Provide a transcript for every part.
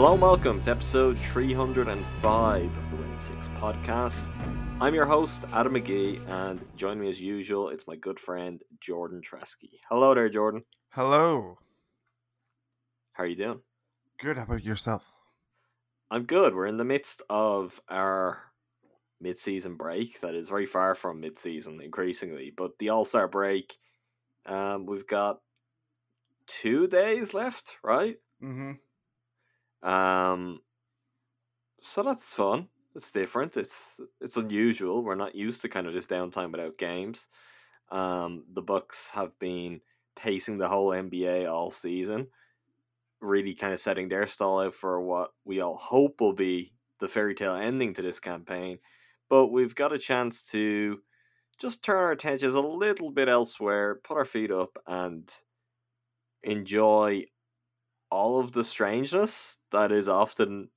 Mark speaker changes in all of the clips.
Speaker 1: Hello and welcome to episode 305 of the Win 6 podcast. I'm your host, Adam McGee, and joining me as usual, it's my good friend, Jordan Treske. Hello there, Jordan.
Speaker 2: Hello.
Speaker 1: How are you doing?
Speaker 2: Good. How about yourself?
Speaker 1: I'm good. We're in the midst of our mid-season break that is very far from mid-season increasingly, but the All-Star break, um, we've got two days left, right?
Speaker 2: Mm-hmm.
Speaker 1: Um, so that's fun. It's different. It's it's unusual. We're not used to kind of this downtime without games. Um, the Bucks have been pacing the whole NBA all season, really kind of setting their stall out for what we all hope will be the fairy tale ending to this campaign. But we've got a chance to just turn our attentions a little bit elsewhere, put our feet up, and enjoy all of the strangeness that is often,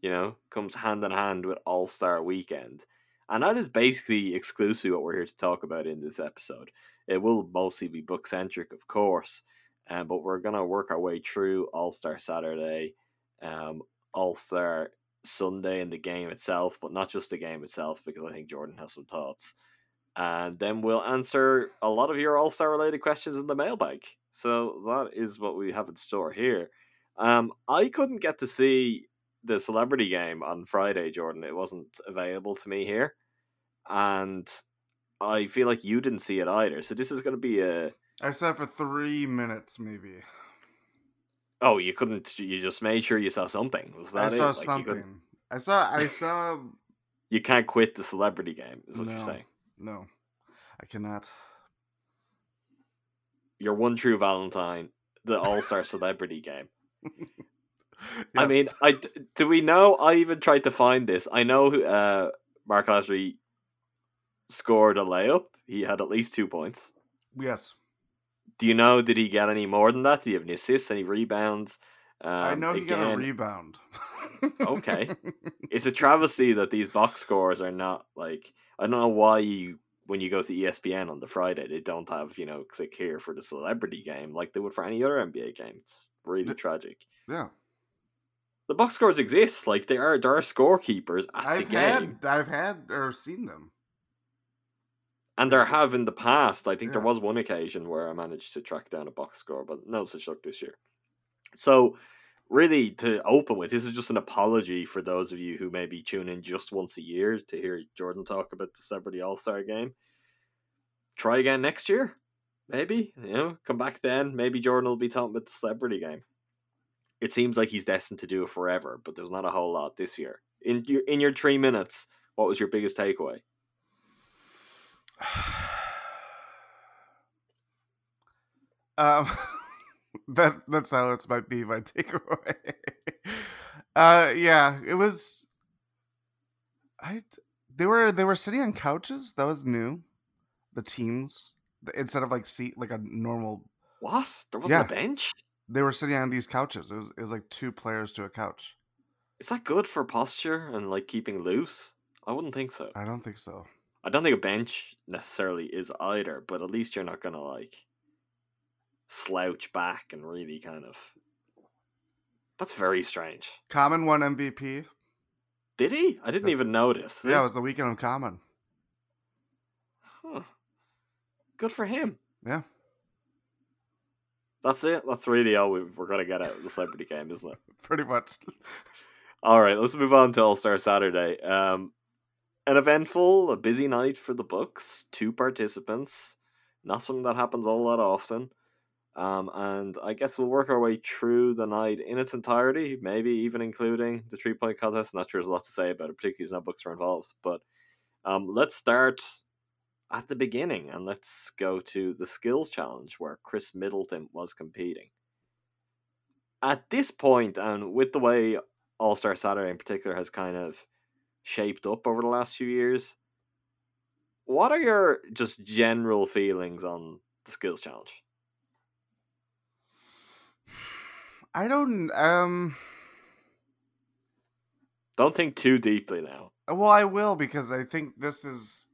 Speaker 1: you know, comes hand in hand with All Star Weekend. And that is basically exclusively what we're here to talk about in this episode. It will mostly be Bucks centric, of course, um, but we're going to work our way through All Star Saturday, um, All Star Sunday, and the game itself, but not just the game itself, because I think Jordan has some thoughts. And then we'll answer a lot of your All Star related questions in the mailbag. So that is what we have in store here. Um, I couldn't get to see the celebrity game on Friday, Jordan. It wasn't available to me here, and I feel like you didn't see it either. So this is going to be a
Speaker 2: I said for three minutes, maybe.
Speaker 1: oh, you couldn't. You just made sure you saw something. Was that
Speaker 2: I
Speaker 1: it?
Speaker 2: saw
Speaker 1: Like,
Speaker 2: something. I saw. I saw.
Speaker 1: You, can't quit the celebrity game. Is what
Speaker 2: no,
Speaker 1: you're saying.
Speaker 2: no, I cannot.
Speaker 1: Your one true Valentine, the All Star celebrity game. I mean, I do we know? I even tried to find this. I know uh, Marc Lasry scored a layup. He had at least two points.
Speaker 2: yes,
Speaker 1: Do you know? Did he get any more than that? Did he have any assists? Any rebounds? Um,
Speaker 2: I know he got a rebound.
Speaker 1: Okay. It's a travesty that these box scores are not like. I don't know why you when you go to ESPN on the Friday they don't have you know click here for the celebrity game like they would for any other NBA game. It's really tragic.
Speaker 2: yeah,
Speaker 1: The box scores exist. Like there are there are scorekeepers at
Speaker 2: I've
Speaker 1: the game.
Speaker 2: had, I've had or seen them.
Speaker 1: And there have in the past. I think there was one occasion where I managed to track down a box score, but no such luck this year. So, really, to open with, this is just an apology for those of you who maybe tune in just once a year to hear Jordan talk about the Celebrity All Star game. Try again next year, maybe. You know, come back then. Maybe Jordan will be talking about the Celebrity game. It seems like he's destined to do it forever, but there's not a whole lot this year. In your in your three minutes, what was your biggest takeaway?
Speaker 2: Um, that that silence might be my takeaway. uh, yeah, it was. I they were they were sitting on couches. That was new. The teams instead of like seat like a normal.
Speaker 1: What? There wasn't a bench?
Speaker 2: They were sitting on these couches. It was it was like two players to a couch.
Speaker 1: Is that good for posture and like keeping loose? I wouldn't think so.
Speaker 2: I don't think so.
Speaker 1: I don't think a bench necessarily is either, but at least you're not gonna like slouch back and really kind of. That's very strange.
Speaker 2: Common won MVP.
Speaker 1: Did he? I didn't
Speaker 2: That's-
Speaker 1: even notice.
Speaker 2: Yeah, it was the weekend of Common.
Speaker 1: Huh. Good for him.
Speaker 2: Yeah.
Speaker 1: That's it. That's really all we've, we're gonna get out of the celebrity game, isn't it?
Speaker 2: Pretty much.
Speaker 1: All right, let's move on to All Star Saturday. Um, an eventful, a busy night for the Bucks. Two participants, not something that happens all that often. Um, and I guess we'll work our way through the night in its entirety, maybe even including the three point contest. I'm not sure there's a lot to say about it, particularly as no Bucks are involved. But um, let's start at the beginning and let's go to the skills challenge where Khris Middleton was competing. At this point, and with the way All Star Saturday in particular has kind of shaped up over the last few years, what are your just general feelings on the skills challenge?
Speaker 2: I don't um
Speaker 1: Don't think too deeply now.
Speaker 2: well I will because I think this is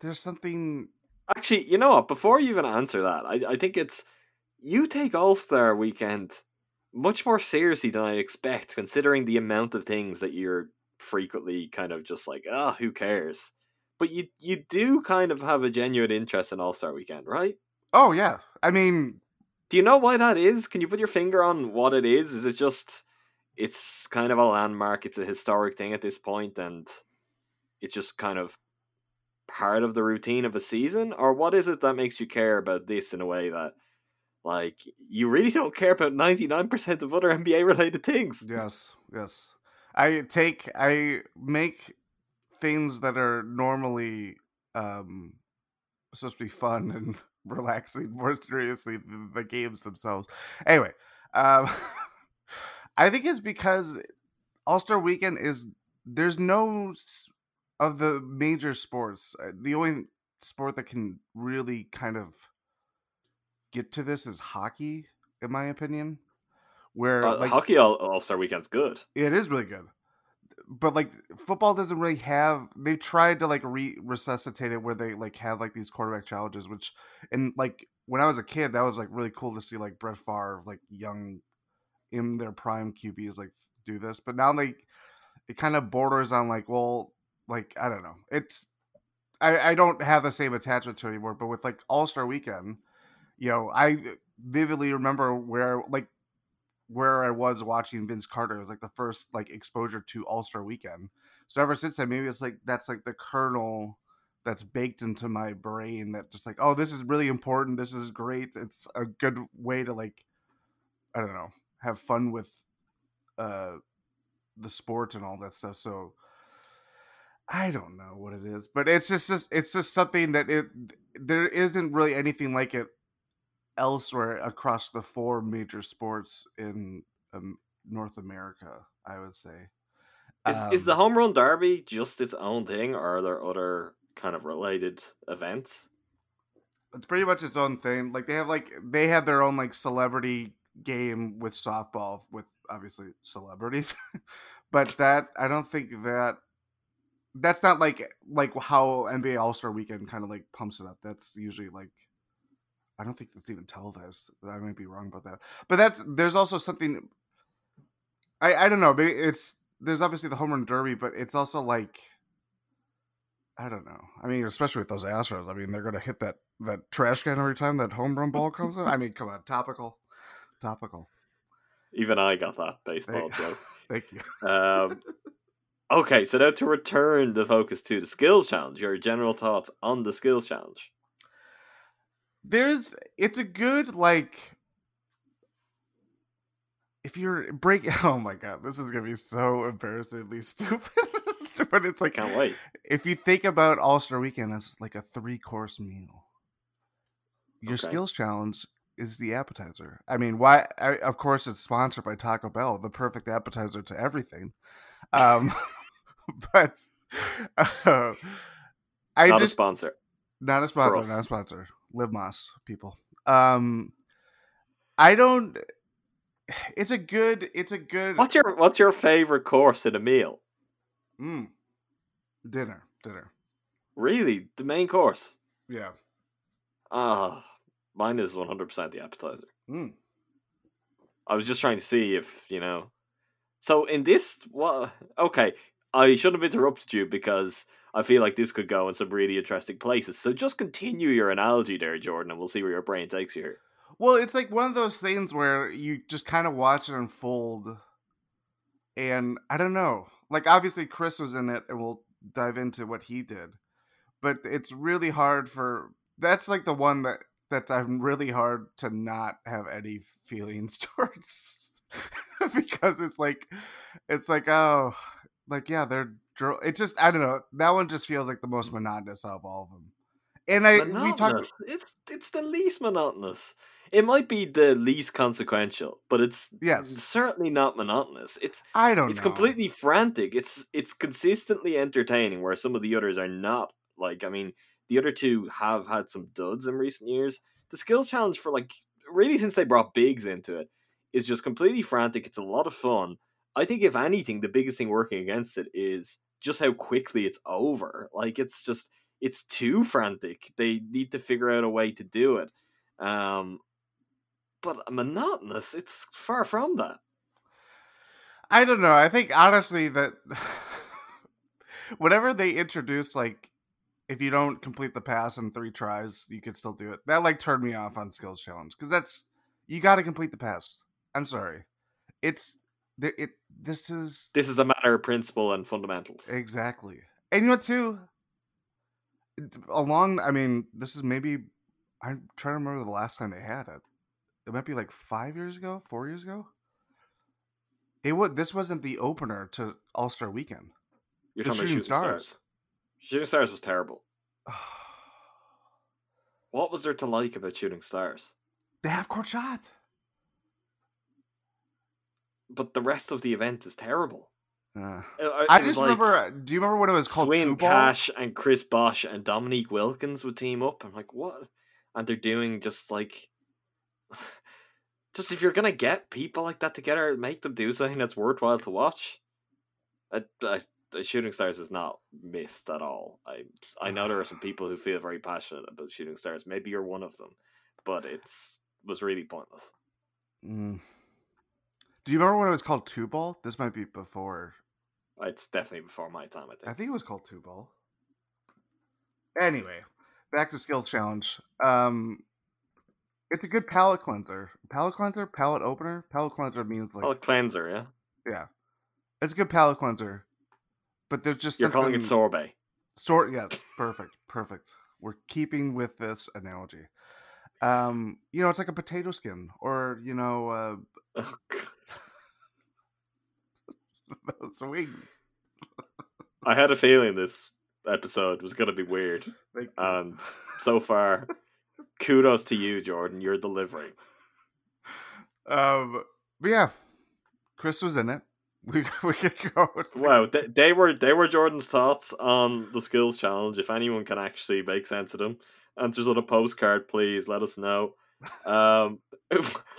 Speaker 2: there's something
Speaker 1: Actually, you know what? Before you even answer that, I, I think it's you take All Star Weekend much more seriously than I expect, considering the amount of things that you're frequently kind of just like, ah, oh, who cares? But you you do kind of have a genuine interest in All Star Weekend, right?
Speaker 2: Oh yeah. I mean
Speaker 1: Do you know why that is? Can you put your finger on what it is? Is it just it's kind of a landmark, it's a historic thing at this point, and it's just kind of part of the routine of a season? Or what is it that makes you care about this in a way that like you really don't care about 99% of other NBA related things?
Speaker 2: Yes, yes. I take I make things that are normally um supposed to be fun and relaxing more seriously than the games themselves. Anyway, um I think it's because All Star Weekend is there's no of the major sports. Uh, the only sport that can really kind of get to this is hockey, in my opinion. Where
Speaker 1: uh, like, hockey All Star Weekend's good.
Speaker 2: It is really good but like football doesn't really have they've tried to like re resuscitate it where they like have like these quarterback challenges which and like when i was a kid that was like really cool to see like brett Favre like young in their prime qb's like do this but now like it kind of borders on like well like i don't know it's i i don't have the same attachment to it anymore but with like all-star weekend you know i vividly remember where like where I was watching Vince Carter. It was like the first like exposure to All Star Weekend. So ever since then, maybe it's like that's like the kernel that's baked into my brain that just like, oh, this is really important. This is great. It's a good way to like, I don't know, have fun with uh the sport and all that stuff. So I don't know what it is, but it's just, just it's just something that it there isn't really anything like it elsewhere across the four major sports in um, North America, I would say.
Speaker 1: Is, um, is the home run derby just its own thing, or are there other kind of related events?
Speaker 2: It's pretty much its own thing. Like they have like they have their own like celebrity game with softball with obviously celebrities, but that I don't think that that's not like like how NBA All Star Weekend kind of like pumps it up. That's usually like I don't think that's even televised. I might be wrong about that. But that's there's also something I I don't know. Maybe it's there's obviously the home run derby, but it's also like I don't know. I mean, especially with those Astros. I mean, they're gonna hit that that trash can every time that home run ball comes in. I mean, come on, topical, topical.
Speaker 1: Even I got that baseball joke.
Speaker 2: Thank you.
Speaker 1: Um, okay, so now to return the focus to the skills challenge. Your general thoughts on the skills challenge?
Speaker 2: There's it's a good like if you're break oh my god this is gonna be so embarrassingly stupid but it's like
Speaker 1: can't wait.
Speaker 2: if you think about all-star weekend that's like a three course meal your okay. skills challenge is the appetizer. I mean why I, of course it's sponsored by taco bell the perfect appetizer to everything um but uh,
Speaker 1: i Not just a sponsor.
Speaker 2: Not a sponsor not a sponsor Live Más people. Um, I don't. It's a good. It's a good.
Speaker 1: What's your What's your favorite course in a meal?
Speaker 2: Mm. Dinner. Dinner.
Speaker 1: Really, the main course.
Speaker 2: Yeah.
Speaker 1: Ah, mine is one hundred percent the appetizer.
Speaker 2: Mm.
Speaker 1: I was just trying to see if you know. So in this, what? Okay, I should have interrupted you because I feel like this could go in some really interesting places. So just continue your analogy there, Jordan, and we'll see where your brain takes you.
Speaker 2: Well, it's like one of those things where you just kind of watch it unfold. And I don't know. Like, obviously, Khris was in it, and we'll dive into what he did, but it's really hard for that's like the one that that's I'm really hard to not have any feelings towards because it's like it's like oh like yeah they're dro- it just I don't know that one just feels like the most mm. monotonous of all of them. And I we talked
Speaker 1: It's it's the least monotonous. It might be the least consequential, but it's
Speaker 2: Yes.
Speaker 1: certainly not monotonous. It's
Speaker 2: I don't
Speaker 1: it's
Speaker 2: know.
Speaker 1: completely frantic. It's it's consistently entertaining, where some of the others are not. Like I mean, the other two have had some duds in recent years. The skills challenge for like really since they brought bigs into it is just completely frantic. It's a lot of fun. I think if anything, the biggest thing working against it is just how quickly it's over. Like it's just it's too frantic. They need to figure out a way to do it. Um, but monotonous, it's far from that.
Speaker 2: I don't know. I think honestly that whenever they introduce like if you don't complete the pass in three tries, you can still do it. That like turned me off on skills challenge because that's you got to complete the pass. I'm sorry, it's th- it. This is
Speaker 1: This is a matter of principle and fundamentals.
Speaker 2: exactly, and you know what too. Along, I mean, this is maybe I'm trying to remember the last time they had it. It might be like five years ago, four years ago. It was. This wasn't the opener to All Star Weekend.
Speaker 1: You're talking about
Speaker 2: Shooting
Speaker 1: Shooting Stars.
Speaker 2: Stars.
Speaker 1: Shooting Stars was terrible. What was there to like about Shooting Stars?
Speaker 2: the half court shot.
Speaker 1: But the rest of the event is terrible.
Speaker 2: Uh,
Speaker 1: It- it
Speaker 2: I just
Speaker 1: like
Speaker 2: remember. Do you remember when it was called
Speaker 1: Swin Cash and Chris Bosh and Dominique Wilkins would team up. I'm like, what? And they're doing just like, just if you're gonna get people like that together, make them do something that's worthwhile to watch. I, I, Shooting Stars is not missed at all. I, I know there are some people who feel very passionate about Shooting Stars. Maybe you're one of them, but it's was really pointless.
Speaker 2: Mm. Do you remember when it was called Two Ball? This might be before.
Speaker 1: It's definitely before my time. I think.
Speaker 2: I think it was called Two Ball. Anyway, back to skills challenge. Um, it's a good palate cleanser. Palate cleanser, palate opener. Palate cleanser means like
Speaker 1: oh, cleanser, yeah.
Speaker 2: yeah, it's a good palate cleanser. But there's just
Speaker 1: You're calling it sorbet.
Speaker 2: Sort yes, perfect, perfect. We're keeping with this analogy. Um, you know, it's like a potato skin, or you know, uh,
Speaker 1: Oh.
Speaker 2: those wings.
Speaker 1: I had a feeling this episode was going to be weird. And so far, kudos to you, Jordan. You're delivering.
Speaker 2: um, but yeah, Khris was in it. We we could go.
Speaker 1: Wow, they, they were they were Jordan's thoughts on the skills challenge. If anyone can actually make sense of them, answers on a postcard, please let us know. Um,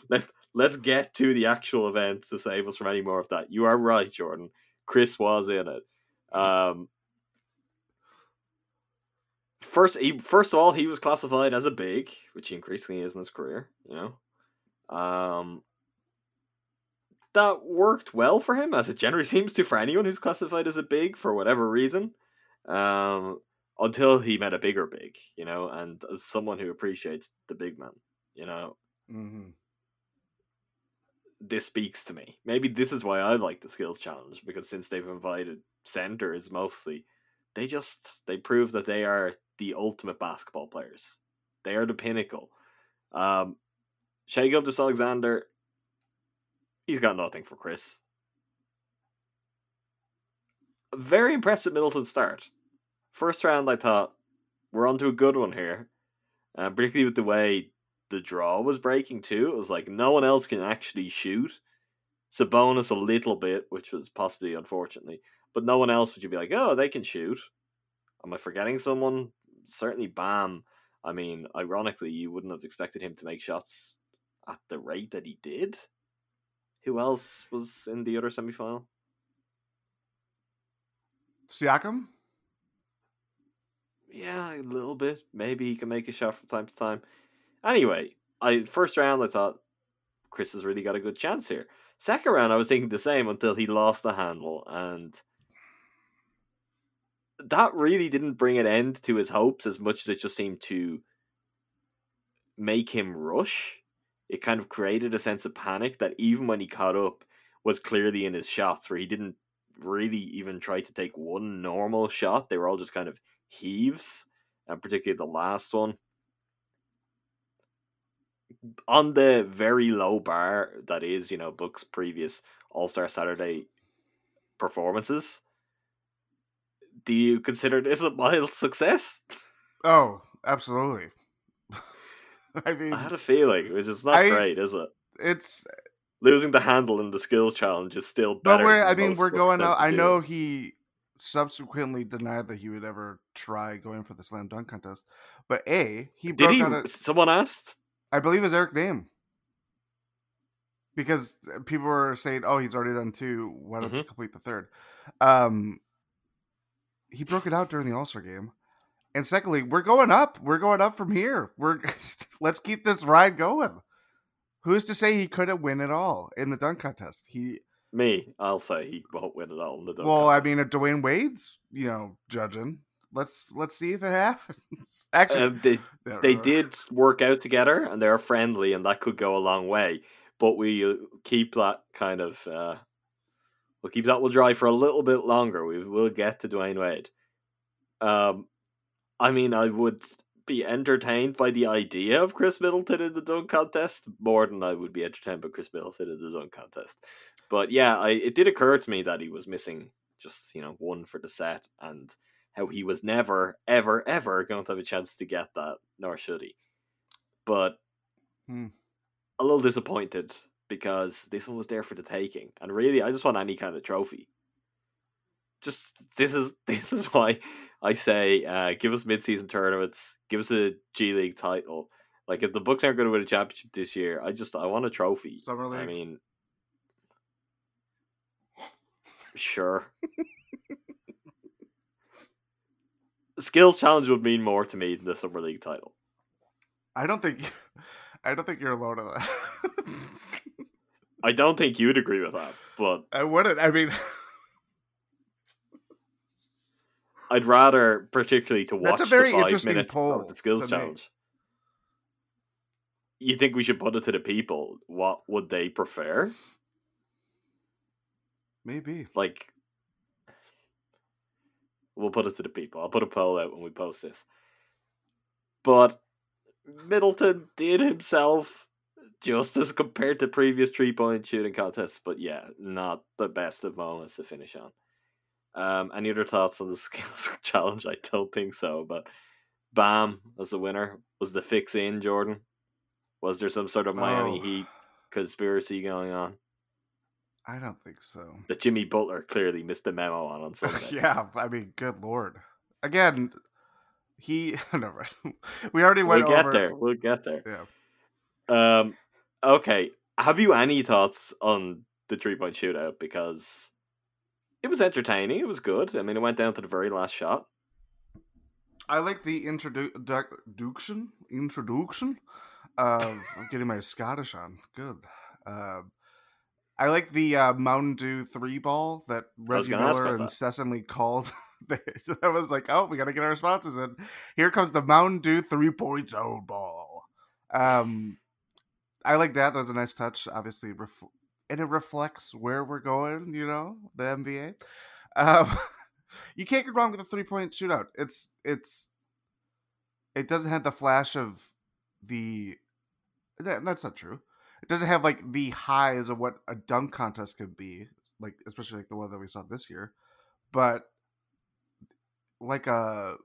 Speaker 1: let let's get to the actual event to save us from any more of that. You are right, Jordan. Khris was in it. Um, first, he first of all, he was classified as a big, which he increasingly is in his career. You know, um, that worked well for him, as it generally seems to for anyone who's classified as a big for whatever reason. Um, until he met a bigger big, you know, and as someone who appreciates the big man, you know,
Speaker 2: hmm
Speaker 1: this speaks to me. Maybe this is why I like the skills challenge because since they've invited centers mostly, they just they prove that they are the ultimate basketball players. They are the pinnacle. Um, Shai Gilgeous-Alexander, he's got nothing for Khris. Very impressed with Middleton's start. First round, I thought we're onto a good one here, uh, particularly with the way the draw was breaking too. It was like no one else can actually shoot. Sabonis a little bit, which was possibly unfortunately, but no one else would you be like, oh, they can shoot. Am I forgetting someone? Certainly Bam. I mean, ironically, you wouldn't have expected him to make shots at the rate that he did. Who else was in the other semifinal?
Speaker 2: Siakam.
Speaker 1: Yeah, a little bit. Maybe he can make a shot from time to time. Anyway, I first round I thought Khris has really got a good chance here. Second round I was thinking the same until he lost the handle and that really didn't bring an end to his hopes as much as it just seemed to make him rush. It kind of created a sense of panic that even when he caught up was clearly in his shots where he didn't really even try to take one normal shot. They were all just kind of heaves, and particularly the last one. On the very low bar that is, you know, Bucks' previous All Star Saturday performances, do you consider this a mild success?
Speaker 2: Oh, absolutely. I mean,
Speaker 1: I had a feeling, which is not
Speaker 2: I-
Speaker 1: great, is it?
Speaker 2: it's
Speaker 1: Losing the handle in the skills challenge is still
Speaker 2: but
Speaker 1: better.
Speaker 2: we're. I mean, we're going out. I know he subsequently denied that he would ever try going for the slam dunk contest, but a he
Speaker 1: Did
Speaker 2: broke
Speaker 1: he?
Speaker 2: out. A,
Speaker 1: Someone asked.
Speaker 2: I believe it's Eric Nehm. Because people were saying, "Oh, he's already done two. Why don't you
Speaker 1: Mhm.
Speaker 2: complete the third? Um, he broke it out during the All Star game, and secondly, we're going up. We're going up from here. We're let's keep this ride going. Who's to say he couldn't win it all in the dunk contest? He
Speaker 1: Me, I'll say he won't win it all in the dunk
Speaker 2: well, I mean, if Dwyane Wade's you know judging, let's let's see if it happens. Actually,
Speaker 1: Um, they they did work out together and they're friendly, and that could go a long way. But we uh, keep that kind of uh, we'll keep that will dry for a little bit longer. We will get to Dwyane Wade. Um, I mean, I would be entertained by the idea of Khris Middleton in the dunk contest more than I would be entertained by Khris Middleton in the dunk contest. But yeah, I, it did occur to me that he was missing just you know one for the set, and how he was never, ever, ever going to have a chance to get that, nor should he. But
Speaker 2: Hmm.
Speaker 1: a little disappointed because this one was there for the taking, and really, I just want any kind of trophy. Just this is this is why I say uh, give us mid-season tournaments, give us a G League title. Like if the Bucks aren't going to win a championship this year, I just I want a trophy.
Speaker 2: Summer league.
Speaker 1: I mean, sure. The skills challenge would mean more to me than the summer league title.
Speaker 2: I don't think I don't think you're alone on that.
Speaker 1: I don't think you'd agree with that, but
Speaker 2: I wouldn't. I mean,
Speaker 1: I'd rather, particularly to watch
Speaker 2: That's a very
Speaker 1: the five
Speaker 2: interesting
Speaker 1: minutes
Speaker 2: poll
Speaker 1: of the skills
Speaker 2: to me.
Speaker 1: challenge. You think we should put it to the people? What would they prefer?
Speaker 2: maybe.
Speaker 1: Like, we'll put it to the people. I'll put a poll out when we post this. But Middleton did himself justice compared to previous three point shooting contests, but yeah, not the best of moments to finish on. Um, any other thoughts on the skills challenge? I don't think so. But Bam as the winner was the fix in Jordan. Was there some sort of Miami
Speaker 2: Oh.
Speaker 1: Heat conspiracy going on
Speaker 2: I don't think so.
Speaker 1: that Jimmy Butler clearly missed the memo on on Sunday?
Speaker 2: yeah, I mean, good lord. Again, he never. we already went
Speaker 1: we'll get
Speaker 2: over.
Speaker 1: there. We'll get there.
Speaker 2: Yeah.
Speaker 1: Um. Okay. Have you any thoughts on the three point shootout? Because it was entertaining. It was good. I mean, it went down to the very last shot.
Speaker 2: I like the introduction introduction of I'm getting my Scottish on. Good. Um, I like the uh, Mountain Dew three ball that Reggie Miller
Speaker 1: about that.
Speaker 2: incessantly called. I was like, oh, we got to get our responses in. Here comes the Mountain Dew three point zone ball. Um, I like that. That was a nice touch. Obviously, ref- and it reflects where we're going. You know, the NBA. Um, you can't go wrong with a three point shootout. It's it's it doesn't have the flash of the that's not true. It doesn't have like the highs of what a dunk contest could be, like especially like the one that we saw this year. But like a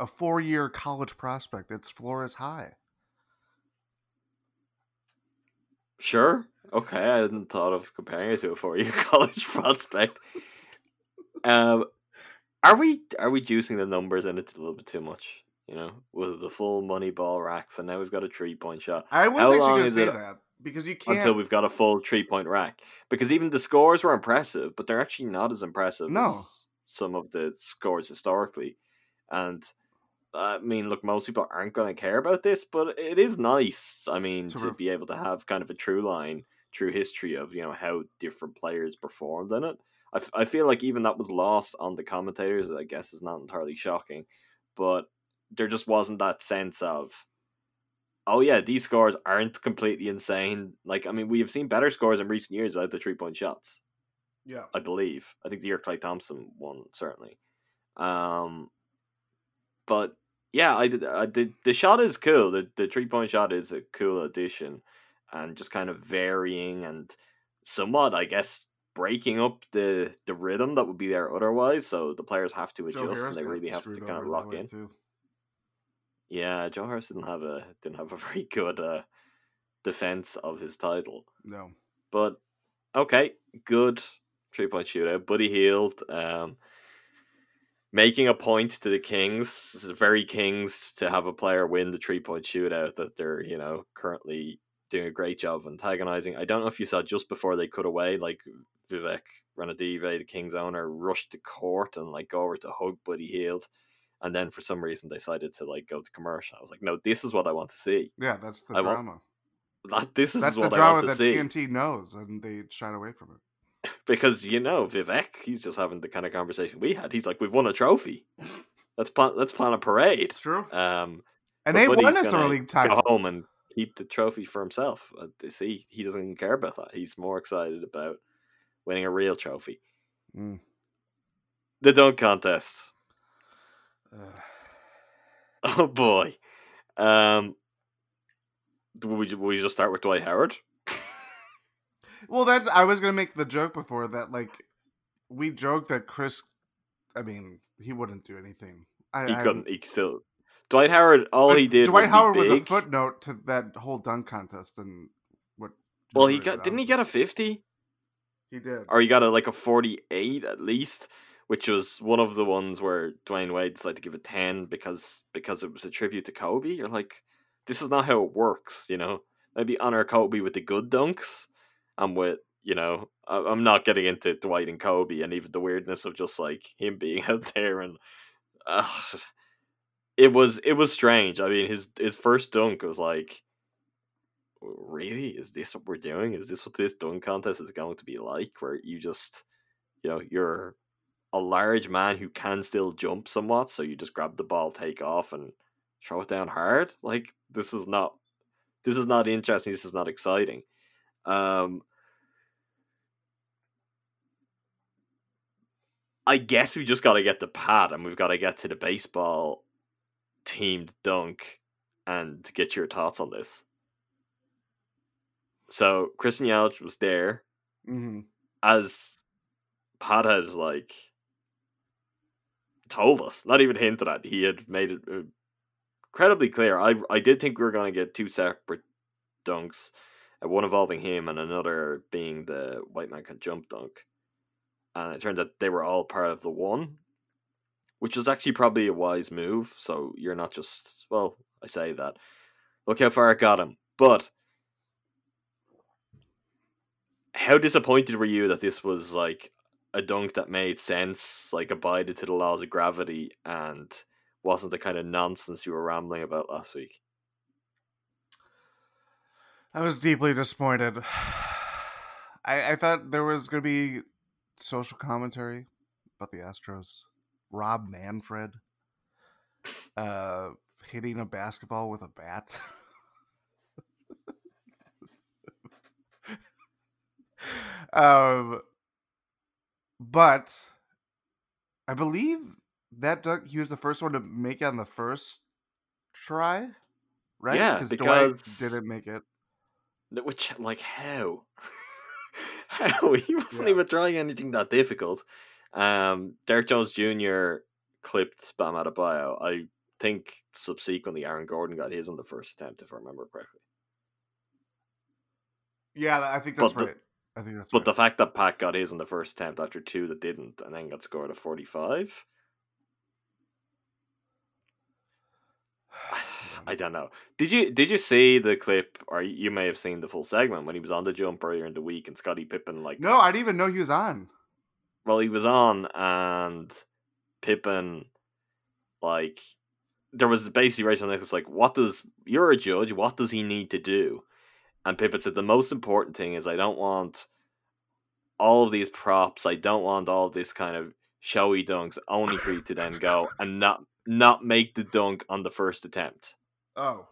Speaker 2: a four year college prospect, its floor is high.
Speaker 1: Sure. Okay. I hadn't thought of comparing it to a four year college prospect. Um, are we are we juicing the numbers in it a little bit too much? You know, with the full money ball racks, and now we've got a three point shot.
Speaker 2: I was
Speaker 1: How
Speaker 2: actually going to say that because you can't.
Speaker 1: until we've got a full three point rack. Because even the scores were impressive, but they're actually not as impressive
Speaker 2: No.
Speaker 1: as some of the scores historically. And I mean, look, most people aren't going to care about this, but it is nice. I mean,
Speaker 2: To
Speaker 1: to, be able to have kind of a true line, true history of you know how different players performed in it. I, f- I feel like even that was lost on the commentators. I guess is not entirely shocking, but there just wasn't that sense of oh yeah, these scores aren't completely insane. Like I mean, we have seen better scores in recent years without the three point shots.
Speaker 2: Yeah.
Speaker 1: I believe. I think the year Klay Thompson won certainly. Um, but yeah, I did. I did. The shot is cool. The the three point shot is a cool addition, and just kind of varying and somewhat, I guess, breaking up the the rhythm that would be there otherwise. So the players have to adjust, and they really have to kind of lock in.
Speaker 2: too.
Speaker 1: Yeah, Joe Harris didn't have a didn't have a very good uh, defense of his title.
Speaker 2: No.
Speaker 1: But okay, good three point shootout. Buddy Hield, um, making a point to the Kings. This is very Kings to have a player win the three point shootout that they're you know currently doing a great job of antagonizing. I don't know if you saw just before they cut away, like Vivek Ranadive, the Kings owner, rushed to court and like go over to hug Buddy Hield. And then for some reason decided to like go to commercial. I was like, no, this is what I want to see.
Speaker 2: Yeah, that's the
Speaker 1: I want-
Speaker 2: drama.
Speaker 1: That this is
Speaker 2: That's the drama
Speaker 1: want to
Speaker 2: that
Speaker 1: see.
Speaker 2: TNT knows, and they shied away from it.
Speaker 1: because you know Vivek, he's just having the kind of conversation we had. He's like, "We've won a trophy. Let's plan. Let's plan a parade."
Speaker 2: It's true.
Speaker 1: Um,
Speaker 2: And they
Speaker 1: Buddy's
Speaker 2: us a league
Speaker 1: Go home and keep the trophy for himself. Uh, they See, he doesn't even care about that. He's more excited about winning a real trophy.
Speaker 2: Mm.
Speaker 1: The dunk contest. Oh boy. Um, will we, will we just start with Dwight Howard?
Speaker 2: Well, that's I was gonna make the joke before that like we joked that Khris. I mean, he wouldn't do anything. I,
Speaker 1: He couldn't. He still. Dwight Howard. All he did.
Speaker 2: Dwight
Speaker 1: was
Speaker 2: Howard was a footnote to that whole dunk contest and what.
Speaker 1: Well, he got. Didn't he get a fifty?
Speaker 2: He did.
Speaker 1: or he got a like a 48 at least which was one of the ones where Dwyane Wade decided to give it 10 because because it was a tribute to Kobe. You're like this is not how it works you know? Maybe honor Kobe with the good dunks. And with you know I- I'm not getting into Dwight and Kobe and even the weirdness of just like him being out there and uh, it was it was strange. I mean his his first dunk was like really? Is this what we're doing? Is this what this dunk contest is going to be like? Where you just you know you're a large man who can still jump somewhat so you just grab the ball take off and throw it down hard? Like this is not this is not interesting this is not exciting. Um i guess we just got to get the pad and we've got to get to the baseball teamed dunk and get your thoughts on this. So Christian Yelich was there
Speaker 2: hmm
Speaker 1: as Pat had like told us, not even hinted at. He had made it uh, incredibly clear. I I did think we were going to get two separate dunks, one involving him and another being the white man can jump dunk. And it turned out they were all part of the one, which was actually probably a wise move. So you're not just well, I say that. Look how far it got him, but how disappointed were you that this was like a dunk that made sense, like abided to the laws of gravity, and wasn't the kind of nonsense you were rambling about last week?
Speaker 2: I was deeply disappointed. I, I thought there was going to be social commentary about the Astros. Rob Manfred uh, hitting a basketball with a bat. um, but I believe that dunk, he was the first one to make it on the first try, right?
Speaker 1: Yeah, because Dwight
Speaker 2: didn't make it.
Speaker 1: Which, like, how? how? He wasn't
Speaker 2: Yeah.
Speaker 1: even trying anything that difficult. Um, Derrick Jones Jr. clipped Bam Adebayo. I think subsequently Aaron Gordon got his on the first attempt, if I remember correctly.
Speaker 2: Yeah, I think that's
Speaker 1: But
Speaker 2: right. I think that's
Speaker 1: But
Speaker 2: right.
Speaker 1: the fact that Pat got his on the first attempt after two that didn't, and then got scored at forty-five. I don't know. Did you did you see the clip, or you may have seen the full segment when he was on the jump earlier in the week, and Scottie Pippen like,
Speaker 2: no, I didn't even know he was on.
Speaker 1: well, he was on, and Pippen, like, there was basically Rachel Nichols like, what does you're a judge? What does he need to do? And Pippen said the most important thing is I don't want all of these props. I don't want all of this kind of showy dunks only for you to then go and not not make the dunk on the first attempt.
Speaker 2: Oh,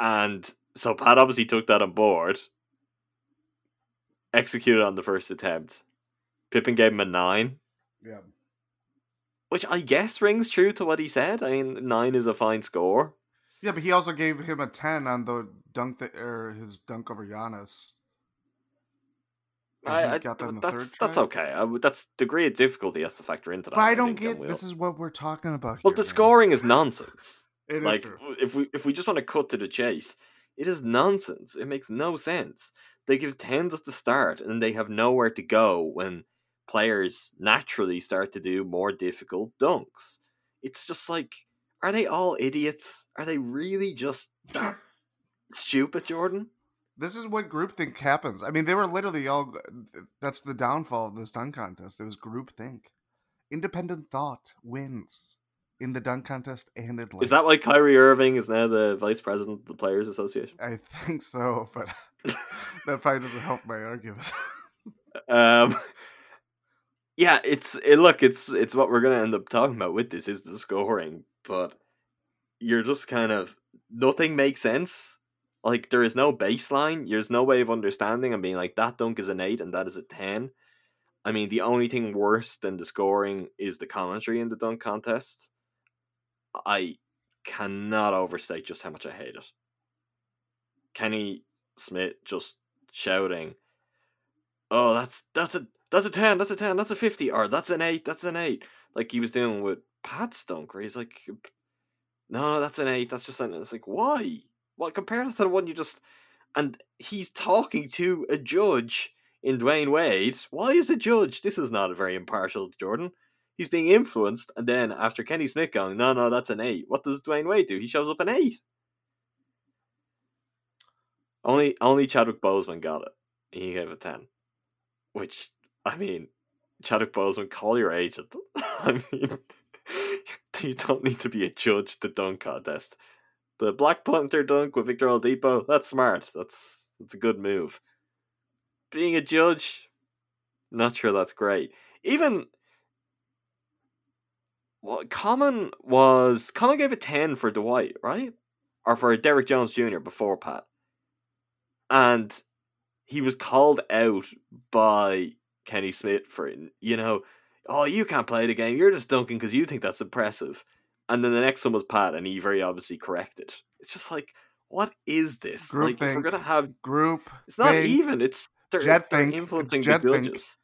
Speaker 1: And so Pat obviously took that on board. executed on the first attempt. Pippen gave him a nine,
Speaker 2: Yeah.
Speaker 1: which I guess rings true to what he said. I mean, nine is a fine score.
Speaker 2: Yeah, but he also gave him a ten on the dunk that or his dunk over Giannis.
Speaker 1: I, I,
Speaker 2: got that in the
Speaker 1: that's
Speaker 2: third
Speaker 1: that's okay. I that's degree of difficulty has to factor into that.
Speaker 2: But I don't get. This is what we're talking about.
Speaker 1: well,
Speaker 2: here,
Speaker 1: the
Speaker 2: man.
Speaker 1: scoring is nonsense.
Speaker 2: It is
Speaker 1: like
Speaker 2: true.
Speaker 1: if we if we just want to cut to the chase, it is nonsense. It makes no sense. They give tens at the start, and they have nowhere to go when players naturally start to do more difficult dunks. It's just like, are they all idiots? Are they really just stupid, Jordan?
Speaker 2: This is what groupthink happens. I mean, they were literally all. That's the downfall of this dunk contest. It was groupthink. Independent thought wins in the dunk contest and in life.
Speaker 1: Is that why Kyrie Irving is now the vice president of the Players Association?
Speaker 2: I think so, but that probably doesn't help my argument.
Speaker 1: Um, yeah, it's it, look, it's it's what we're gonna end up talking about with this is the scoring, but you're just kind of nothing makes sense. Like there is no baseline. There's no way of understanding and being like that dunk is an eight and that is a ten. I mean, the only thing worse than the scoring is the commentary in the dunk contest. I cannot overstate just how much I hate it. Kenny Smith just shouting, "Oh, that's that's a that's a ten, that's a ten, that's a fifty, or that's an eight, that's an eight," like he was doing with Pat's dunk, where he's like, "No, that's an eight, that's just an." It's like, why? Well, compare that to the one you just, and he's talking to a judge in Dwyane Wade. Why is a judge? This is not a very impartial Jordan. He's being influenced, and then after Kenny Smith going, "No, no, that's an eight. What does Dwyane Wade do? He shows up an eight. Only only Chadwick Boseman got it. He gave a ten. Which I mean, Chadwick Boseman, call your agent. I mean you don't need to be a judge to dunk contest. The Black Panther dunk with Victor Oladipo, that's smart. That's that's a good move. Being a judge, not sure that's great. Even what Common was Common gave a ten for Dwight, right? Or for Derrick Jones Jr. before Pat. And he was called out by Kenny Smith for you know, oh you can't play the game, you're just dunking because you think that's impressive. And then the next one was Pat, and he very obviously corrected. It's just like, what is this? like, if we're gonna have,
Speaker 2: Group.
Speaker 1: it's not
Speaker 2: think,
Speaker 1: even. It's they're,
Speaker 2: jet
Speaker 1: they're
Speaker 2: think,
Speaker 1: influencing the
Speaker 2: jet think.
Speaker 1: judges.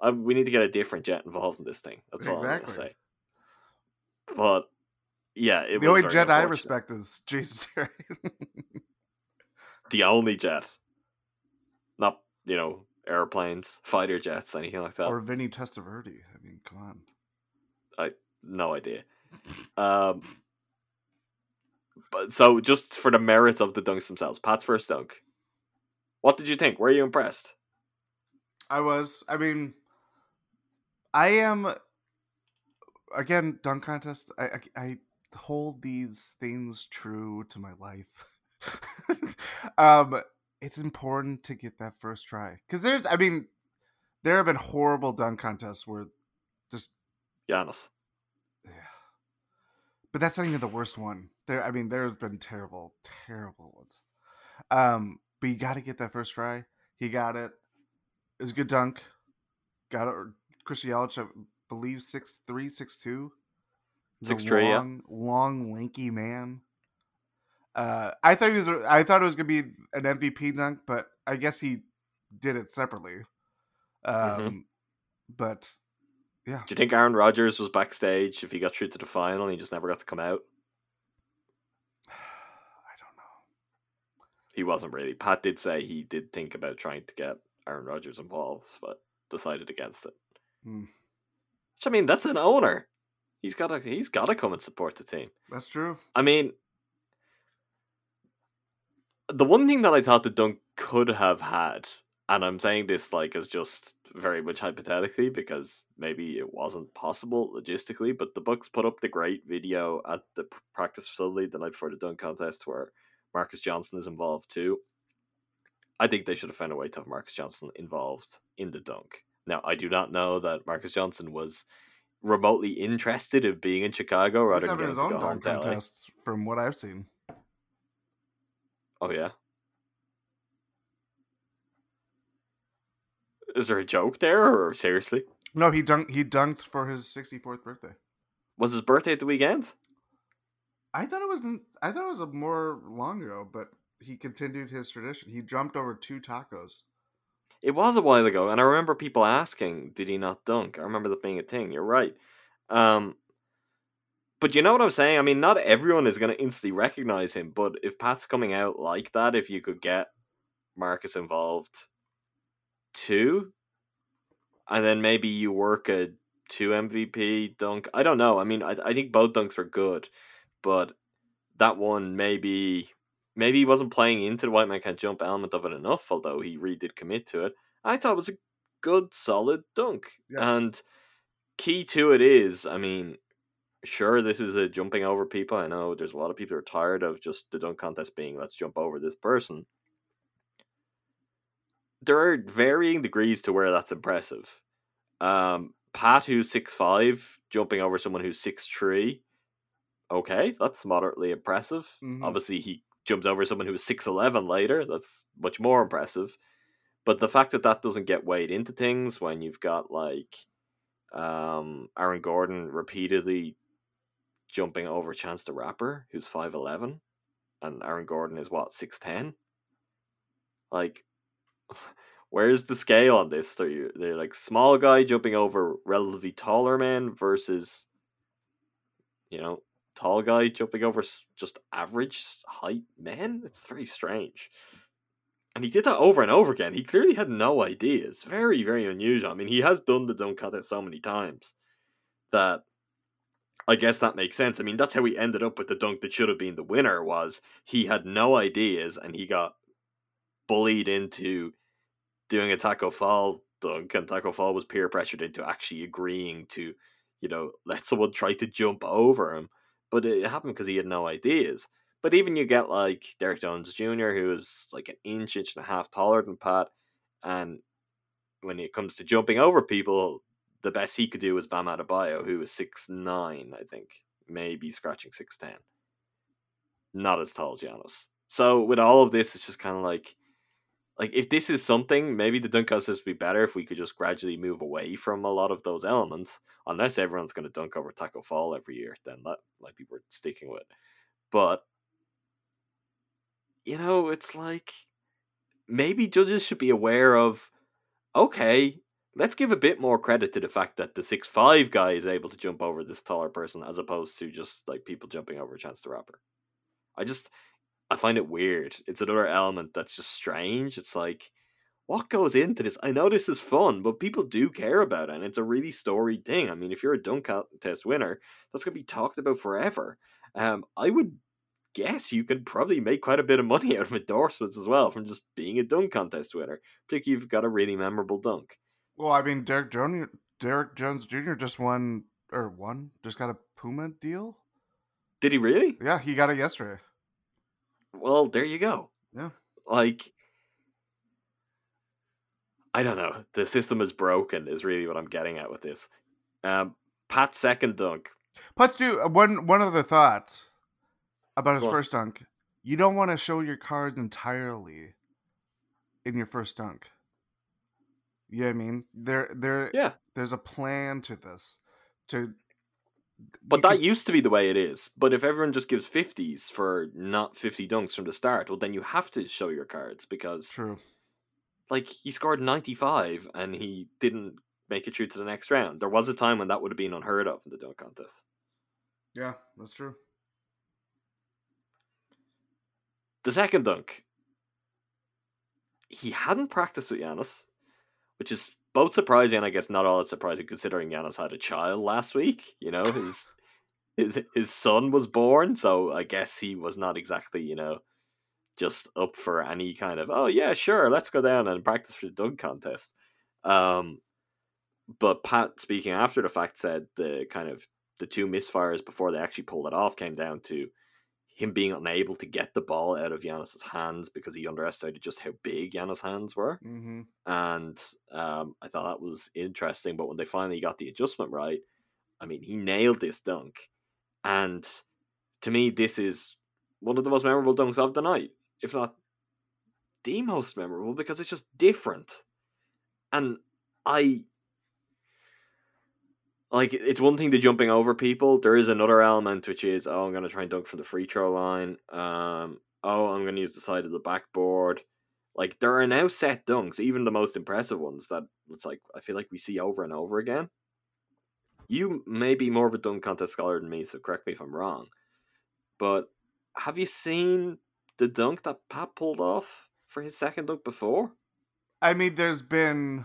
Speaker 1: Um, we need to get a different jet involved in this thing. That's all I'm
Speaker 2: Exactly.
Speaker 1: gonna say. But yeah, it
Speaker 2: the only jet I respect is Jason Terry.
Speaker 1: the only jet, not you know airplanes, fighter jets, anything like that.
Speaker 2: or Vinny Testaverde. I mean, come on.
Speaker 1: I no idea. Um, but so just for the merits of the dunks themselves, Pat's first dunk. What did you think? Were you impressed?
Speaker 2: I was. I mean, I am. Again, dunk contest. I, I I hold these things true to my life. um, it's important to get that first try because there's. I mean, there have been horrible dunk contests where just
Speaker 1: Giannis.
Speaker 2: yeah. But that's not even the worst one. There, I mean, there's been terrible, terrible ones. Um, but you got to get that first try. He got it. It was a good dunk. Got it. Chris Yelich, I believe six three, six two. He's a
Speaker 1: 6'3", yeah.
Speaker 2: long, long, lanky man. Uh, I thought he was. I thought it was gonna be an MVP dunk, but I guess he did it separately. Um,
Speaker 1: Mhm.
Speaker 2: but yeah,
Speaker 1: Do you think Aaron Rodgers was backstage if he got through to the final and he just never got to come out?
Speaker 2: I don't know.
Speaker 1: He wasn't really. Pat did say he did think about trying to get Aaron Rodgers involved, but decided against it.
Speaker 2: Hmm.
Speaker 1: So I mean, that's an owner. He's got to. He's got to come and support the team.
Speaker 2: That's true.
Speaker 1: I mean, the one thing that I thought the dunk could have had, and I'm saying this like as just very much hypothetically because maybe it wasn't possible logistically, but the Bucks put up the great video at the practice facility the night before the dunk contest where Marques Johnson is involved too. I think they should have found a way to have Marques Johnson involved in the dunk. Now, I do not know that Marques Johnson was remotely interested in being in Chicago rather than
Speaker 2: having his own dunk contest, from what I've seen.
Speaker 1: Oh yeah. Is there a joke there, or seriously?
Speaker 2: No, he dunked. He dunked for his sixty fourth birthday.
Speaker 1: Was his birthday at the weekend?
Speaker 2: I thought it was. I thought it was a more long ago, but he continued his tradition. He jumped over two tacos.
Speaker 1: It was a while ago, and I remember people asking, "Did he not dunk?" I remember that being a thing. You're right. Um, but you know what I'm saying? I mean, not everyone is going to instantly recognize him, but if Pat's coming out like that, if you could get Marques involved too, and then maybe you work a two MVP dunk. I don't know. I mean, I I think both dunks were good, but that one maybe maybe he wasn't playing into the white man can't jump element of it enough. Although he really did commit to it, I thought it was a good solid dunk.
Speaker 2: Yes.
Speaker 1: And key to it is, I mean, sure this is a jumping over people. I know there's a lot of people who are tired of just the dunk contest being let's jump over this person. There are varying degrees to where that's impressive. Um, Pat, who's six five, jumping over someone who's six three. Okay, that's moderately impressive.
Speaker 2: Mhm.
Speaker 1: Obviously, he jumps over someone who was six eleven later. That's much more impressive. But the fact that that doesn't get weighed into things when you've got like um, Aaron Gordon repeatedly jumping over Chance the Rapper, who's five eleven, and Aaron Gordon is what six ten. Like, where's the scale on this? They're they're like small guy jumping over relatively taller men versus, you know, tall guy jumping over just average height men. It's very strange. And he did that over and over again. He clearly had no idea. It's very, very unusual. I mean, he has done the dunk contest so many times that I guess that makes sense. I mean, that's how he ended up with the dunk that should have been the winner. Was he had no ideas and he got bullied into doing a Tacko Fall dunk, and Tacko Fall was peer pressured into actually agreeing to, you know, let someone try to jump over him. But it happened because he had no ideas. But even you get like Derrick Jones Jr., who is like an inch, inch and a half taller than Pat, and when it comes to jumping over people, the best he could do was Bam Adebayo, who was six nine, I think, maybe scratching six ten. Not as tall as Giannis. So with all of this, it's just kind of like, like if this is something, maybe the dunk contest would be better if we could just gradually move away from a lot of those elements. Unless everyone's going to dunk over Tacko Fall every year, then that might be worth sticking with. But you know, it's like maybe judges should be aware of okay, let's give a bit more credit to the fact that the six five guy is able to jump over this taller person as opposed to just like people jumping over Chance the Rapper. I just I find it weird. It's another element that's just strange. It's like what goes into this? I know this is fun, but people do care about it, and it's a really storied thing. I mean, if you're a dunk contest winner, that's gonna be talked about forever. Um, I would guess you could probably make quite a bit of money out of endorsements as well from just being a dunk contest winner, particularly if you've got a really memorable dunk.
Speaker 2: Well, I mean, Derrick Jones, Derrick Jones Jr. just won or won, just got a Puma deal.
Speaker 1: Did he really?
Speaker 2: Yeah, he got it yesterday.
Speaker 1: Well, there you go.
Speaker 2: Yeah.
Speaker 1: Like, I don't know. The system is broken. Is really what I'm getting at with this. Um, Pat's second dunk.
Speaker 2: Plus, do uh, one one other thought about his
Speaker 1: on.
Speaker 2: first dunk. You don't want to show your cards entirely in your first dunk. You know what I mean? There, there,
Speaker 1: Yeah,
Speaker 2: there's a plan to this. To,
Speaker 1: but that
Speaker 2: could
Speaker 1: used to be the way it is. But if everyone just gives fifties for not fifty dunks from the start, well, then you have to show your cards because,
Speaker 2: True.
Speaker 1: like, he scored ninety five and he didn't make it through to the next round. There was a time when that would have been unheard of in the dunk contest.
Speaker 2: Yeah, that's true.
Speaker 1: The second dunk, he hadn't practiced with Giannis, which is both surprising and I guess not all that surprising considering Giannis had a child last week. You know, his his his son was born, so I guess he was not exactly you know just up for any kind of oh yeah sure let's go down and practice for the dunk contest. Um, but Pat speaking after the fact said the kind of the two misfires before they actually pulled it off came down to him being unable to get the ball out of Giannis's hands because he underestimated just how big Giannis' hands were.
Speaker 2: Mm-hmm.
Speaker 1: And um, I thought that was interesting. But when they finally got the adjustment right, I mean, he nailed this dunk. And to me, this is one of the most memorable dunks of the night, if not the most memorable, because it's just different. And I like it's one thing to jumping over people. There is another element which is oh I'm gonna try and dunk from the free throw line. Um oh I'm gonna use the side of the backboard. Like there are now set dunks, even the most impressive ones that it's like I feel like we see over and over again. You may be more of a dunk contest scholar than me, so correct me if I'm wrong. But have you seen the dunk that Pat pulled off for his second dunk before?
Speaker 2: I mean, there's been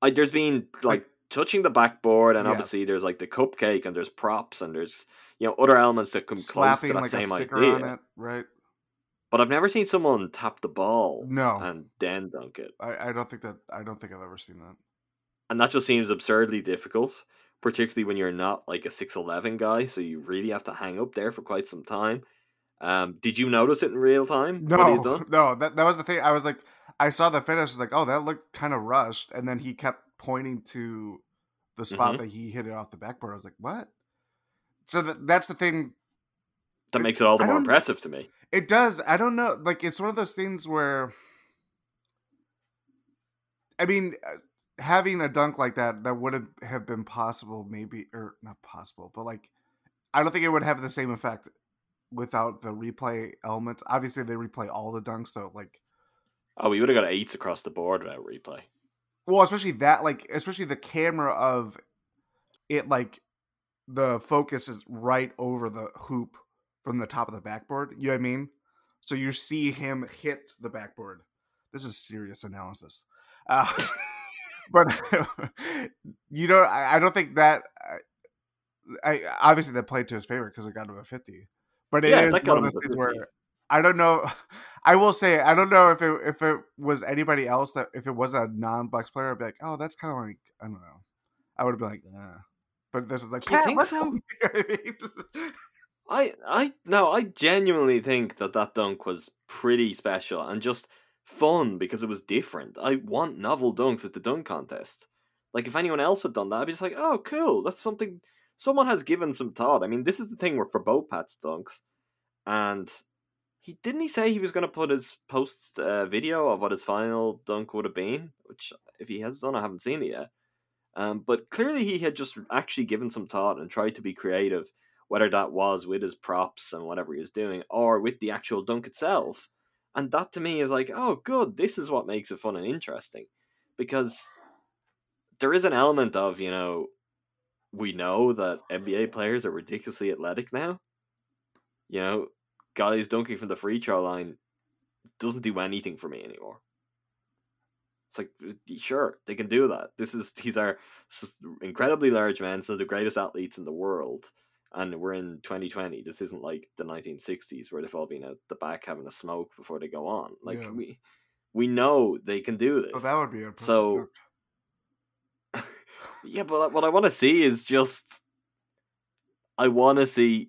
Speaker 1: I, there's been like touching the backboard, and obviously there's like the cupcake, and there's props, and there's you know other elements that come
Speaker 2: slapping
Speaker 1: close to that
Speaker 2: like
Speaker 1: same idea.
Speaker 2: on it, right?
Speaker 1: But I've never seen someone tap the ball
Speaker 2: No.
Speaker 1: and then dunk it,
Speaker 2: I, I don't think that I don't think I've ever seen that.
Speaker 1: and that just seems absurdly difficult, particularly when you're not like a six eleven guy, so you really have to hang up there for quite some time. Um, did you notice it in real time?
Speaker 2: No, no, that that was the thing. I was like, I saw the finish, I was like, oh, that looked kind of rushed, and then he kept pointing to the spot
Speaker 1: Mhm.
Speaker 2: that he hit it off the backboard. I was like, what? So that that's the thing.
Speaker 1: That makes it all the
Speaker 2: I
Speaker 1: more impressive to me.
Speaker 2: It does. I don't know. Like it's one of those things where, I mean, uh, having a dunk like that that would have been possible, maybe or not possible, but like, I don't think it would have the same effect without the replay element. Obviously, they replay all the dunks, so like,
Speaker 1: Oh, we would have got eights across the board without replay.
Speaker 2: Well, especially that, like, especially the camera of it, like, the focus is right over the hoop from the top of the backboard. You know what I mean? So you see him hit the backboard. This is serious analysis. Uh, but you know, I, I don't think that. I, I obviously that played to his favor because it got him a fifty. But it is
Speaker 1: Yeah, that got
Speaker 2: one of those things where I don't know. I will say I don't know if it if it was anybody else that if it was a non Bucks player, I'd be like, oh, that's kind of like I don't know. I would have been like, nah. But this is like,
Speaker 1: You
Speaker 2: "Pat,
Speaker 1: think so?
Speaker 2: I
Speaker 1: I I no, I genuinely think that that dunk was pretty special and just fun because it was different. I want novel dunks at the dunk contest. Like if anyone else had done that, I'd be just like, oh, cool. That's something someone has given some thought. I mean, this is the thing where for both Pat's dunks, and he didn't he say he was going to put his post uh, video of what his final dunk would have been, which if he has done, I haven't seen it yet. Um, but clearly he had just actually given some thought and tried to be creative whether that was with his props and whatever he was doing or with the actual dunk itself. And that to me is like, oh, good, this is what makes it fun and interesting. Because there is an element of, you know, we know that NBA players are ridiculously athletic now. You know, guys dunking from the free throw line doesn't do anything for me anymore. It's like, sure, they can do that. This is these are incredibly large men, some of the greatest athletes in the world and we're in 2020 this isn't like the 1960s where they've all been at the back having a smoke before they go on like
Speaker 2: Yeah.
Speaker 1: we we know they can do oh, this
Speaker 2: oh, that would be a
Speaker 1: So- yeah but what i want to see is just i want to see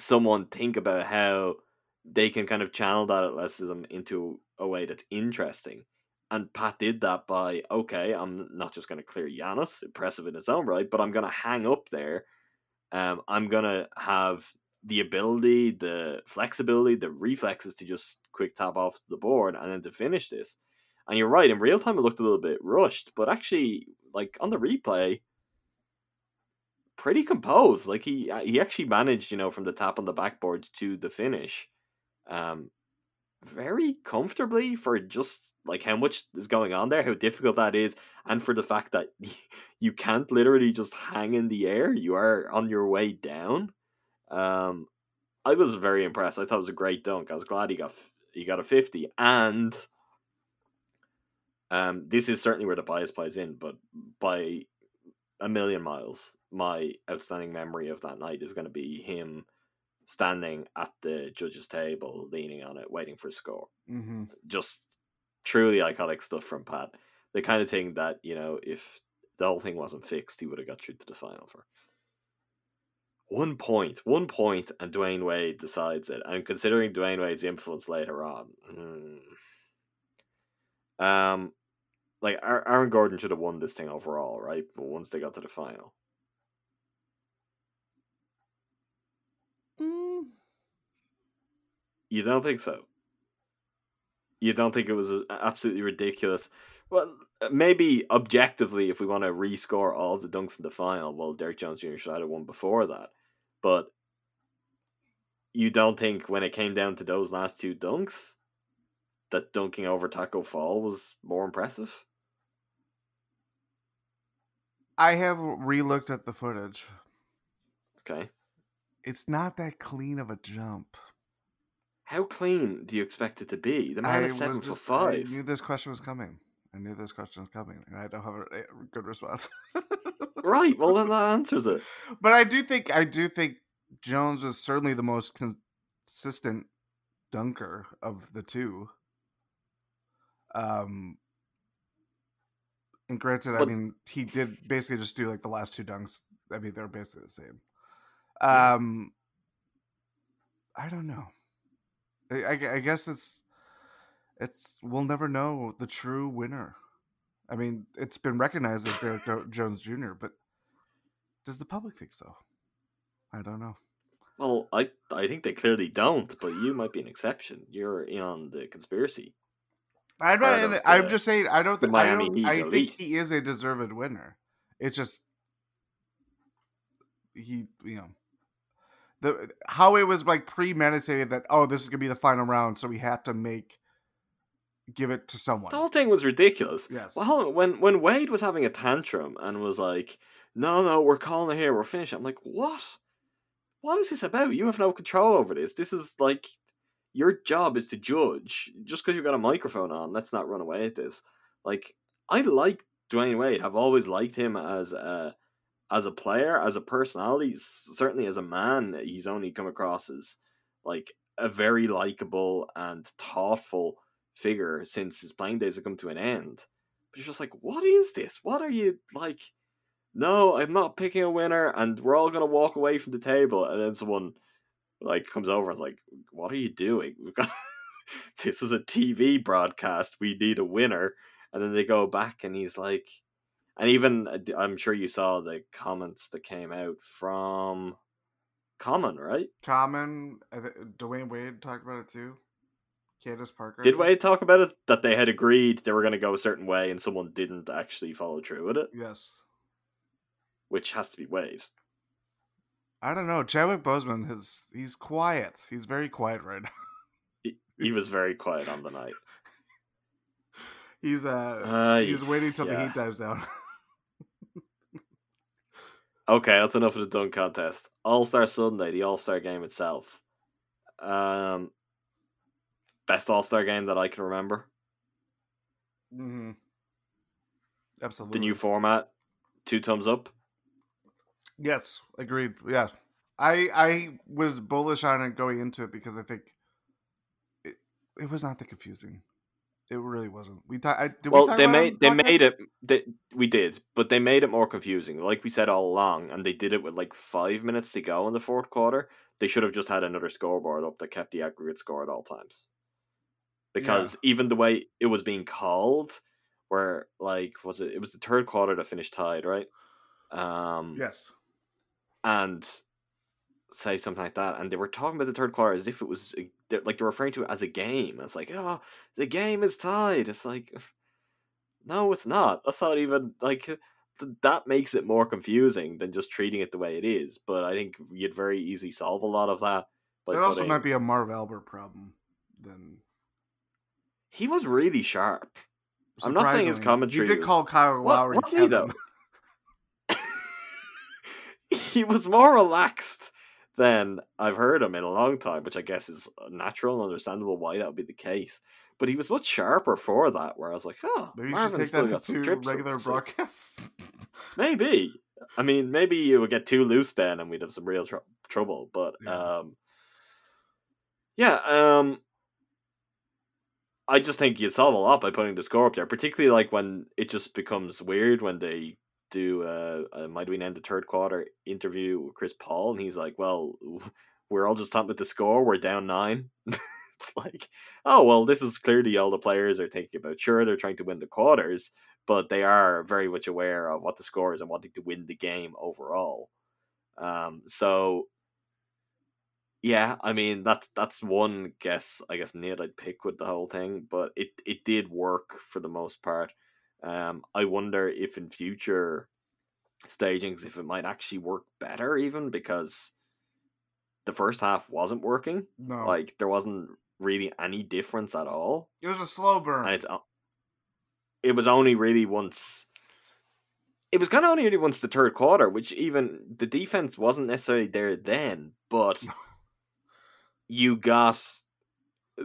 Speaker 1: someone think about how they can kind of channel that athleticism into a way that's interesting and Pat did that by okay, I'm not just going to clear Giannis, impressive in its own right, but I'm going to hang up there um, I'm gonna have the ability, the flexibility, the reflexes to just quick tap off the board and then to finish this. And you're right, in real time it looked a little bit rushed, but actually, like on the replay, pretty composed. Like he uh, he actually managed, you know, from the tap on the backboard to the finish, um, very comfortably for just like how much is going on there, how difficult that is, and for the fact that you can't literally just hang in the air. You are on your way down. Um, I was very impressed. I thought it was a great dunk. I was glad he got he got a fifty, and um, this is certainly where the bias plays in. But by a million miles, my outstanding memory of that night is going to be him standing at the judges' table, leaning on it, waiting for a score
Speaker 2: hmm
Speaker 1: just truly iconic stuff from Pat. The kind of thing that, you know, if the whole thing wasn't fixed, he would have got through to the final for. One point, one point, and Dwyane Wade decides it. And considering Dwyane Wade's influence later on, mm, um, like Aaron Gordon should have won this thing overall, right? But once they got to the final,
Speaker 2: Mm,
Speaker 1: you don't think so? You don't think it was absolutely ridiculous Well, uh, maybe objectively, if we want to rescore all the dunks in the final, well, Derrick Jones Jr. should have won before that. But you don't think when it came down to those last two dunks that dunking over Tacko Fall was more impressive?
Speaker 2: I have relooked at the footage.
Speaker 1: Okay.
Speaker 2: It's not that clean of a jump.
Speaker 1: How clean do you expect it to be? The man
Speaker 2: I
Speaker 1: is seven foot
Speaker 2: just, I knew this question was coming. I knew this question was coming, and I don't have a a good response.
Speaker 1: Right. Well, then that answers it.
Speaker 2: but I do think I do think Jones was certainly the most consistent dunker of the two. Um, and granted, I mean, he did basically just do like the last two dunks. I mean, they're basically the same. Um, I don't know. I, I, I guess it's it's we'll never know the true winner. I mean, it's been recognized as Derrick Jones Jr., but does the public think so? I don't know.
Speaker 1: Well, I I think they clearly don't, but you might be an exception. You're in on the conspiracy.
Speaker 2: I'm not. in- I'm just saying. I don't.
Speaker 1: the
Speaker 2: Think, I don't. I think he is a deserved winner. It's just he, you know, the how it was like premeditated that oh this is gonna be the final round, so we have to make give it to someone.
Speaker 1: The whole thing was ridiculous.
Speaker 2: Yes.
Speaker 1: Well, hold on. when when Wade was having a tantrum and was like, "No, no, we're calling it here. We're finishing." I'm like, "What? What is this about? You have no control over this. This is like your job is to judge. Just because you've got a microphone on, let's not run away at this." Like, I like Dwyane Wade. I've always liked him as a as a player, as a personality, certainly as a man. He's only come across as like a very likable and thoughtful figure since his playing days have come to an end. But you're just like, what is this? What are you like? No, I'm not picking a winner, and we're all gonna walk away from the table. And then someone like comes over and is like, "What are you doing? We've got this is a TV broadcast. We need a winner." And then they go back, and he's like, and even uh, I'm sure you saw the comments that came out from Common, right?
Speaker 2: Common, Dwyane Wade talked about it too. Candace Parker.
Speaker 1: Did. Wade talk about it that they had agreed they were going to go a certain way, and someone didn't actually follow through with it,
Speaker 2: Yes.
Speaker 1: which has to be Wade.
Speaker 2: I don't know. Chadwick Boseman has he's quiet. He's very quiet right now.
Speaker 1: He, he was very quiet on the night.
Speaker 2: He's uh
Speaker 1: Uh,
Speaker 2: he's waiting till the heat dies down.
Speaker 1: Okay, that's enough of the dunk contest. All Star Sunday, the All Star game itself. Um, best All Star game that I can remember.
Speaker 2: mm-hmm. Absolutely.
Speaker 1: The new format, two thumbs up.
Speaker 2: Yes, agreed. Yeah, I I was bullish on it going into it because I think it, it was not that confusing. It really wasn't. We thought. I, did we
Speaker 1: well,
Speaker 2: talk
Speaker 1: they
Speaker 2: about
Speaker 1: made they
Speaker 2: podcast?
Speaker 1: made it. They, we did, but they made it more confusing. Like we said all along, and they did it with like five minutes to go in the fourth quarter. They should have just had another scoreboard up that kept the aggregate score at all times. Because even the way it was being called, where like was it? It was the third quarter that finished tied, right? Um,
Speaker 2: Yes.
Speaker 1: And say something like that, and they were talking about the third quarter as if it was they're- like they're referring to it as a game. It's like, oh, the game is tied. It's like, no, it's not. That's not even like th- that makes it more confusing than just treating it the way it is. But I think you'd very easily solve a lot of that. By
Speaker 2: It also might be a Marv Albert problem. Then
Speaker 1: He was really sharp. I'm not saying his commentary
Speaker 2: He did
Speaker 1: was-
Speaker 2: call Kyle
Speaker 1: What-
Speaker 2: Lowry.
Speaker 1: wasn't he, though? He was more relaxed than I've heard him in a long time, which I guess is natural and understandable why that would be the case. But he was much sharper for that, where I was like, oh,
Speaker 2: Maybe you
Speaker 1: Marvin's
Speaker 2: should take that
Speaker 1: up
Speaker 2: regular
Speaker 1: his
Speaker 2: broadcasts.
Speaker 1: Maybe. I mean, maybe you would get too loose then, and we'd have some real tr- trouble. But
Speaker 2: Yeah.
Speaker 1: um, yeah, um, I just think you'd solve a lot by putting the score up there, particularly like when it just becomes weird when they do uh, a might we end the third quarter interview with Chris Paul, and he's like, "Well, we're all just talking about the score. We're down nine. it's like, oh well, this is clearly all the players are thinking about. Sure, they're trying to win the quarters, but they are very much aware of what the score is and wanting to win the game overall. Um, so yeah, I mean that's that's one guess I guess Nate I'd pick with the whole thing, but it it did work for the most part. Um, I wonder if in future stagings, if it might actually work better, even because the first half wasn't working.
Speaker 2: No,
Speaker 1: Like there wasn't really any difference at all,
Speaker 2: it was a slow burn.
Speaker 1: and it's it was only really once. It was kind of only really once the third quarter, which even the defense wasn't necessarily there then, but you got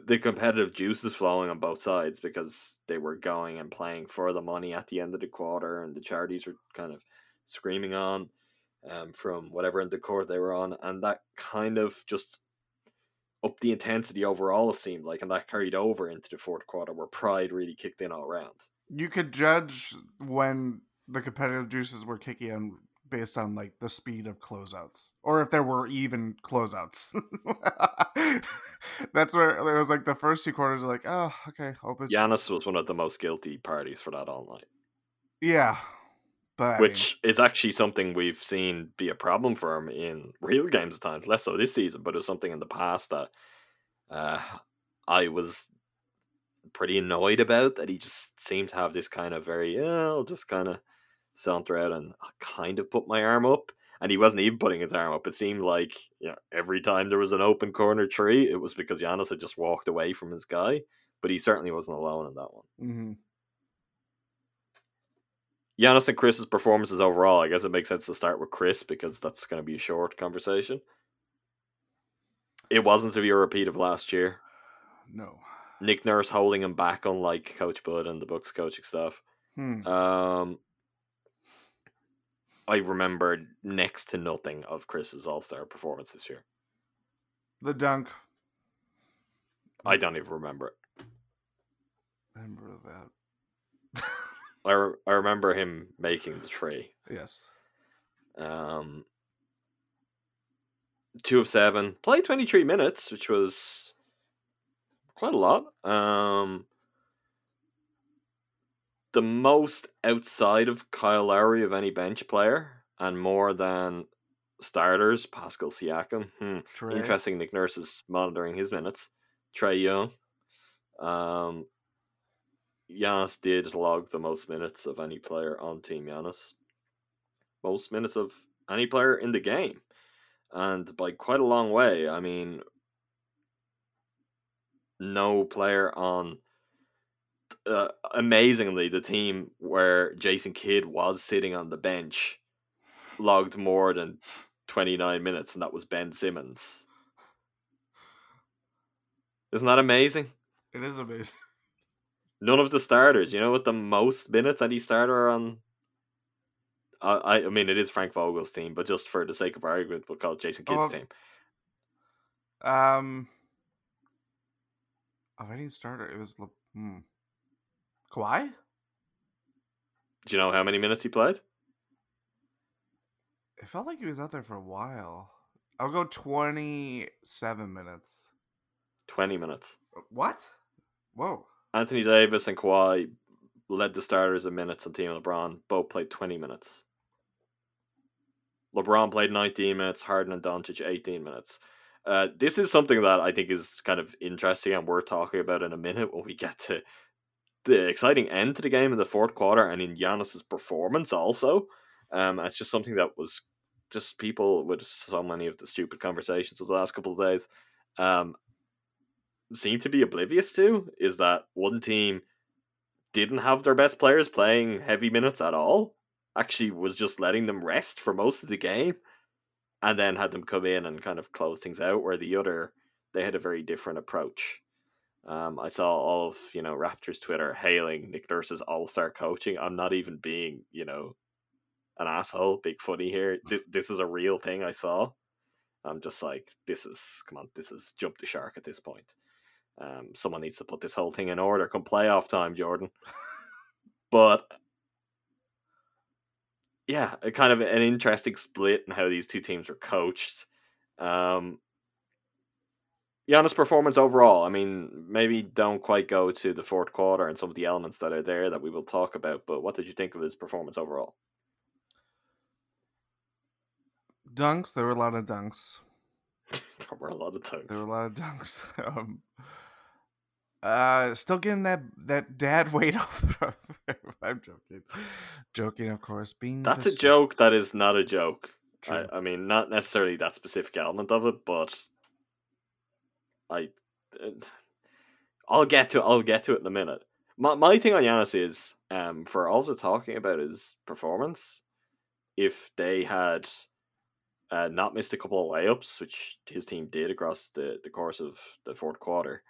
Speaker 1: the competitive juices flowing on both sides because they were going and playing for the money at the end of the quarter, and the charities were kind of screaming on um, from whatever of the court they were on, and that kind of just upped the intensity overall. It seemed like, and that carried over into the fourth quarter, where pride really kicked in all around.
Speaker 2: you could judge when the competitive juices were kicking in based on like the speed of closeouts or if there were even closeouts that's where it was like the first two quarters are like oh okay open
Speaker 1: Giannis was one of the most guilty parties for that all night.
Speaker 2: yeah but I mean,
Speaker 1: which is actually something we've seen be a problem for him in real games at times, less so this season, but it's something in the past that uh, I was pretty annoyed about that he just seemed to have this kind of very, yeah, I'll just kind of saunter out and I kind of put my arm up. And he wasn't even putting his arm up. It seemed like you know, every time there was an open corner tree, it was because Giannis had just walked away from his guy. But he certainly wasn't alone in that one.
Speaker 2: mhm.
Speaker 1: Giannis and Chris's performances overall, I guess it makes sense to start with Chris because that's going to be a short conversation. It wasn't to be a repeat of last year.
Speaker 2: no
Speaker 1: Nick Nurse holding him back, unlike Coach Bud and the Bucks coaching staff.
Speaker 2: hmm.
Speaker 1: Um, I remember next to nothing of Chris's All Star performance this year.
Speaker 2: the dunk
Speaker 1: I don't even remember it.
Speaker 2: remember that
Speaker 1: I, re- I remember him making the tree.
Speaker 2: yes
Speaker 1: Um, two of seven, played 23 minutes, which was quite a lot. Um, the most outside of Kyle Lowry of any bench player, and more than starters, Pascal Siakam. Hmm. Interesting. Nick Nurse is monitoring his minutes. Trae Young. Um, Giannis did log the most minutes of any player on Team Giannis. Most minutes of any player in the game. And by quite a long way. I mean, no player on. Uh, amazingly, the team where Jason Kidd was sitting on the bench logged more than 29 minutes, and that was Ben Simmons. Isn't that amazing?
Speaker 2: it is amazing
Speaker 1: None of the starters, you know, with the most minutes any starter on. I I mean, it is Frank Vogel's team, but just for the sake of argument, we'll call it Jason Kidd's
Speaker 2: Oh,
Speaker 1: team.
Speaker 2: um of any starter it was Le- hmm. Kawhi?
Speaker 1: Do you know how many minutes he played?
Speaker 2: It felt like he was out there for a while. I'll go 27 minutes.
Speaker 1: 20 minutes.
Speaker 2: What? Whoa.
Speaker 1: Anthony Davis and Kawhi led the starters in minutes on Team LeBron. Both played 20 minutes. LeBron played 19 minutes, Harden and Doncic 18 minutes. Uh, this is something that I think is kind of interesting and worth talking about in a minute when we get to the exciting end to the game in the fourth quarter and in Giannis's performance also. Um, it's just something that was just people with so many of the stupid conversations of the last couple of days um, seem to be oblivious to is that one team didn't have their best players playing heavy minutes at all. Actually, was just letting them rest for most of the game, and then had them come in and kind of close things out. Where the other, they had a very different approach. Um, I saw all of you know Raptors Twitter hailing Nick Nurse's All Star coaching. I'm not even being you know an asshole, big funny here. Th- this is a real thing I saw. I'm just like, this is come on, this is jump the shark at this point. Um, someone needs to put this whole thing in order come playoff time, Jordan. but yeah, a kind of an interesting split in how these two teams were coached. Um, Giannis' performance overall, I mean, maybe don't quite go to the fourth quarter and some of the elements that are there that we will talk about, but what did you think of his performance overall?
Speaker 2: Dunks. There were a lot of dunks.
Speaker 1: there were a lot of times.
Speaker 2: There were a lot of dunks. um, Uh, still getting that that dad weight off. I'm joking, joking, of course. Being
Speaker 1: That's a joke. That is not a joke. I,
Speaker 2: True.
Speaker 1: I mean, not necessarily that specific element of it, but I, I'll get to it. I'll get to it in a minute. My my thing on Giannis is, um, for all the talking about his performance, if they had uh, not missed a couple of layups, which his team did across the, the course of the fourth quarter,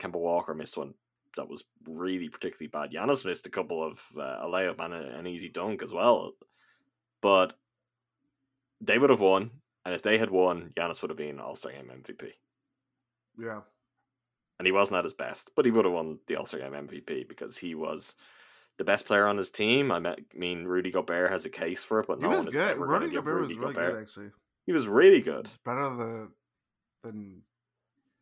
Speaker 1: Kemba Walker missed one that was really particularly bad. Giannis missed a couple of uh, a layup and a, an easy dunk as well, but they would have won, and if they had won, Giannis would have been All Star Game MVP,
Speaker 2: Yeah,
Speaker 1: and he wasn't at his best, but he would have won the All Star Game MVP because he was the best player on his team. I mean, Rudy Gobert has a case for it, but
Speaker 2: he
Speaker 1: no
Speaker 2: was good. Rudy Gobert was really
Speaker 1: Gobert.
Speaker 2: good, actually.
Speaker 1: He was really good.
Speaker 2: It's better the than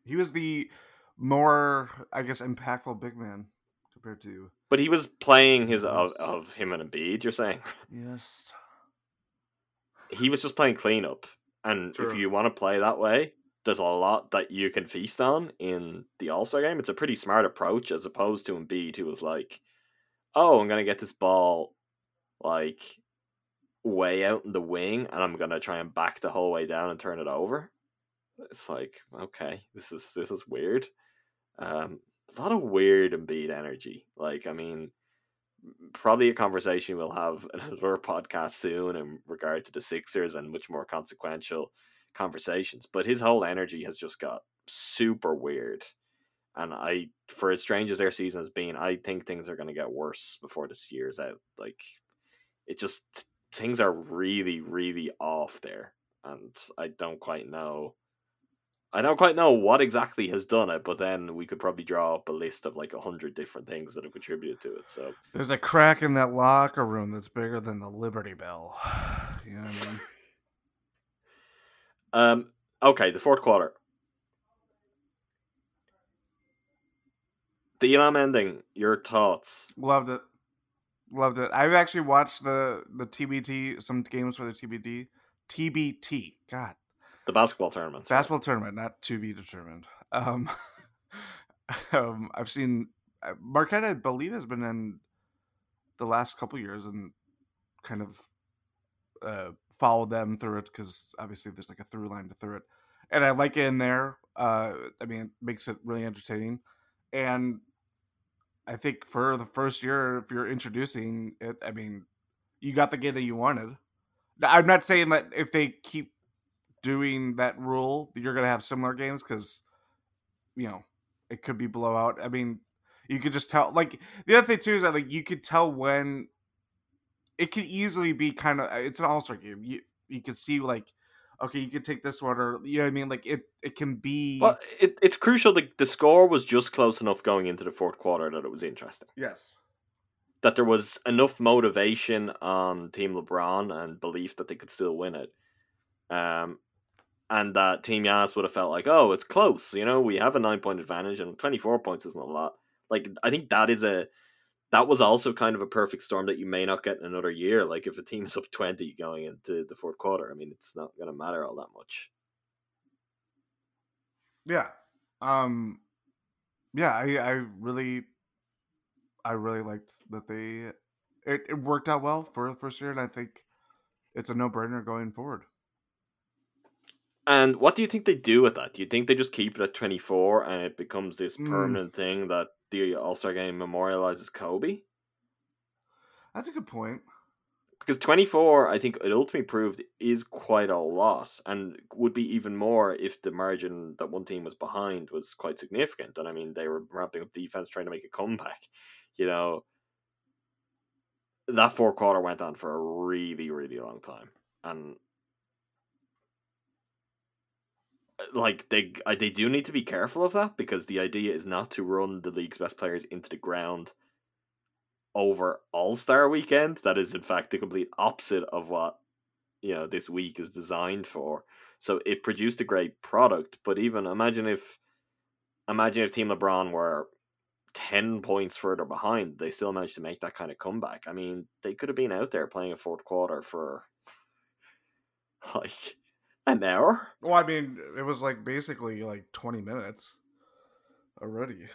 Speaker 2: he was the more, I guess, impactful big man compared to
Speaker 1: But he was playing his of, of him and Embiid. You're saying
Speaker 2: yes.
Speaker 1: he was just playing cleanup, and
Speaker 2: True.
Speaker 1: if you want to play that way, there's a lot that you can feast on in the All Star game. It's a pretty smart approach as opposed to Embiid, who was like, "Oh, I'm gonna get this ball like way out in the wing, and I'm gonna try and back the whole way down and turn it over." It's like, okay, this is this is weird. Um, a lot of weird Embiid energy. Like, I mean, probably a conversation we'll have in another podcast soon in regard to the Sixers and much more consequential conversations. But his whole energy has just got super weird. And I, for as strange as their season has been, I think things are going to get worse before this year's out. Like, it just, things are really, really off there. And I don't quite know. I don't quite know what exactly has done it, but then we could probably draw up a list of like a hundred different things that have contributed to it. So
Speaker 2: There's a crack in that locker room that's bigger than the Liberty Bell. You know what I mean?
Speaker 1: Um. Okay, the fourth quarter. The Elam ending. Your thoughts?
Speaker 2: Loved it. Loved it. I've actually watched the the TBT some games for the TBT. TBT. God.
Speaker 1: The basketball tournament.
Speaker 2: Basketball tournament, not to be determined. Um, um I've seen uh, Marquette, I believe, has been in the last couple years and kind of uh followed them through it because obviously there's like a through line to through it, and I like it in there. Uh, I mean, it makes it really entertaining, and I think for the first year, if you're introducing it, I mean, you got the game that you wanted. I'm not saying that if they keep doing that rule, you're gonna have similar games because, you know, it could be blowout. I mean, you could just tell. Like the other thing too is that like you could tell when it could easily be kind of it's an all star game. You you could see like, okay, you could take this one or you know what I mean. Like it it can be.
Speaker 1: Well, it, it's crucial. The, the score was just close enough going into the fourth quarter that it was interesting.
Speaker 2: yes.
Speaker 1: That there was enough motivation on Team LeBron and belief that they could still win it. Um, and that Team Giannis would have felt like, oh, it's close. You know, we have a nine point advantage, and twenty four points isn't a lot. Like, I think that is a that was also kind of a perfect storm that you may not get in another year. Like, if a team is up twenty going into the fourth quarter, I mean, it's not going to matter all that much.
Speaker 2: Yeah. Um yeah, I I really I really liked that they it, it worked out well for the first year and I think it's a no-brainer going forward.
Speaker 1: And what do you think they do with that? Do you think they just keep it at 24 and it becomes this
Speaker 2: Mm.
Speaker 1: permanent thing that the All Star game memorializes Kobe?
Speaker 2: That's a good point.
Speaker 1: Because 24, I think it ultimately proved is quite a lot and would be even more if the margin that one team was behind was quite significant. And I mean, they were ramping up defense trying to make a comeback. You know, that fourth quarter went on for a really, really long time. And like they uh, they do need to be careful of that because the idea is not to run the league's best players into the ground over All Star Weekend. That is in fact the complete opposite of what you know this week is designed for. So it produced a great product, but even imagine if imagine if Team LeBron were ten points further behind, they still managed to make that kind of comeback. I mean, they could have been out there playing a fourth quarter for like an hour.
Speaker 2: Well, I mean, it was like basically like 20 minutes already.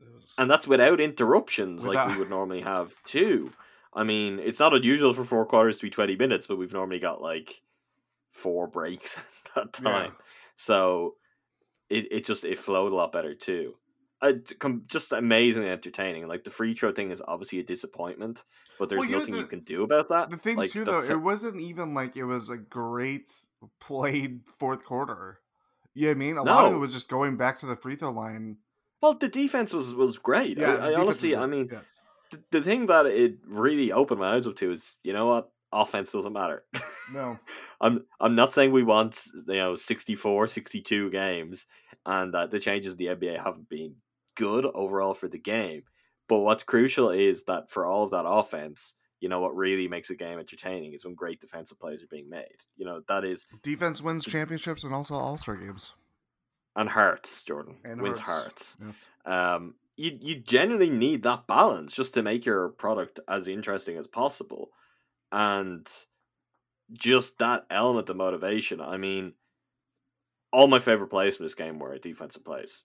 Speaker 2: was
Speaker 1: and that's without interruptions like we would normally have too. I mean, it's not unusual for four quarters to be twenty minutes, but we've normally got like four breaks at that
Speaker 2: Yeah.
Speaker 1: time. So it it just it flowed a lot better too. Com- just amazingly entertaining. Like the free throw thing is obviously a disappointment, but there's
Speaker 2: Well, know,
Speaker 1: nothing you can do about that.
Speaker 2: the thing
Speaker 1: Like,
Speaker 2: too though it wasn't even like it was a great played fourth quarter you know what i mean a lot of it was just going back to the free throw line
Speaker 1: well, the defense was was great.
Speaker 2: yeah
Speaker 1: I, I honestly, I mean,
Speaker 2: yes.
Speaker 1: the, the thing that it really opened my eyes up to is, you know what, offense doesn't matter.
Speaker 2: no
Speaker 1: I'm I'm not saying we want you know 64, 62 games, and that the changes in the NBA haven't been good overall for the game. But what's crucial is that for all of that offense, you know what really makes a game entertaining is when great defensive plays are being made. You know that is
Speaker 2: defense wins championships and also all-star games
Speaker 1: and hearts, Jordan
Speaker 2: And
Speaker 1: wins
Speaker 2: hearts.
Speaker 1: hearts.
Speaker 2: yes
Speaker 1: um, you you genuinely need that balance just to make your product as interesting as possible, and just that element of motivation. I mean, all my favorite plays from this game were defensive plays.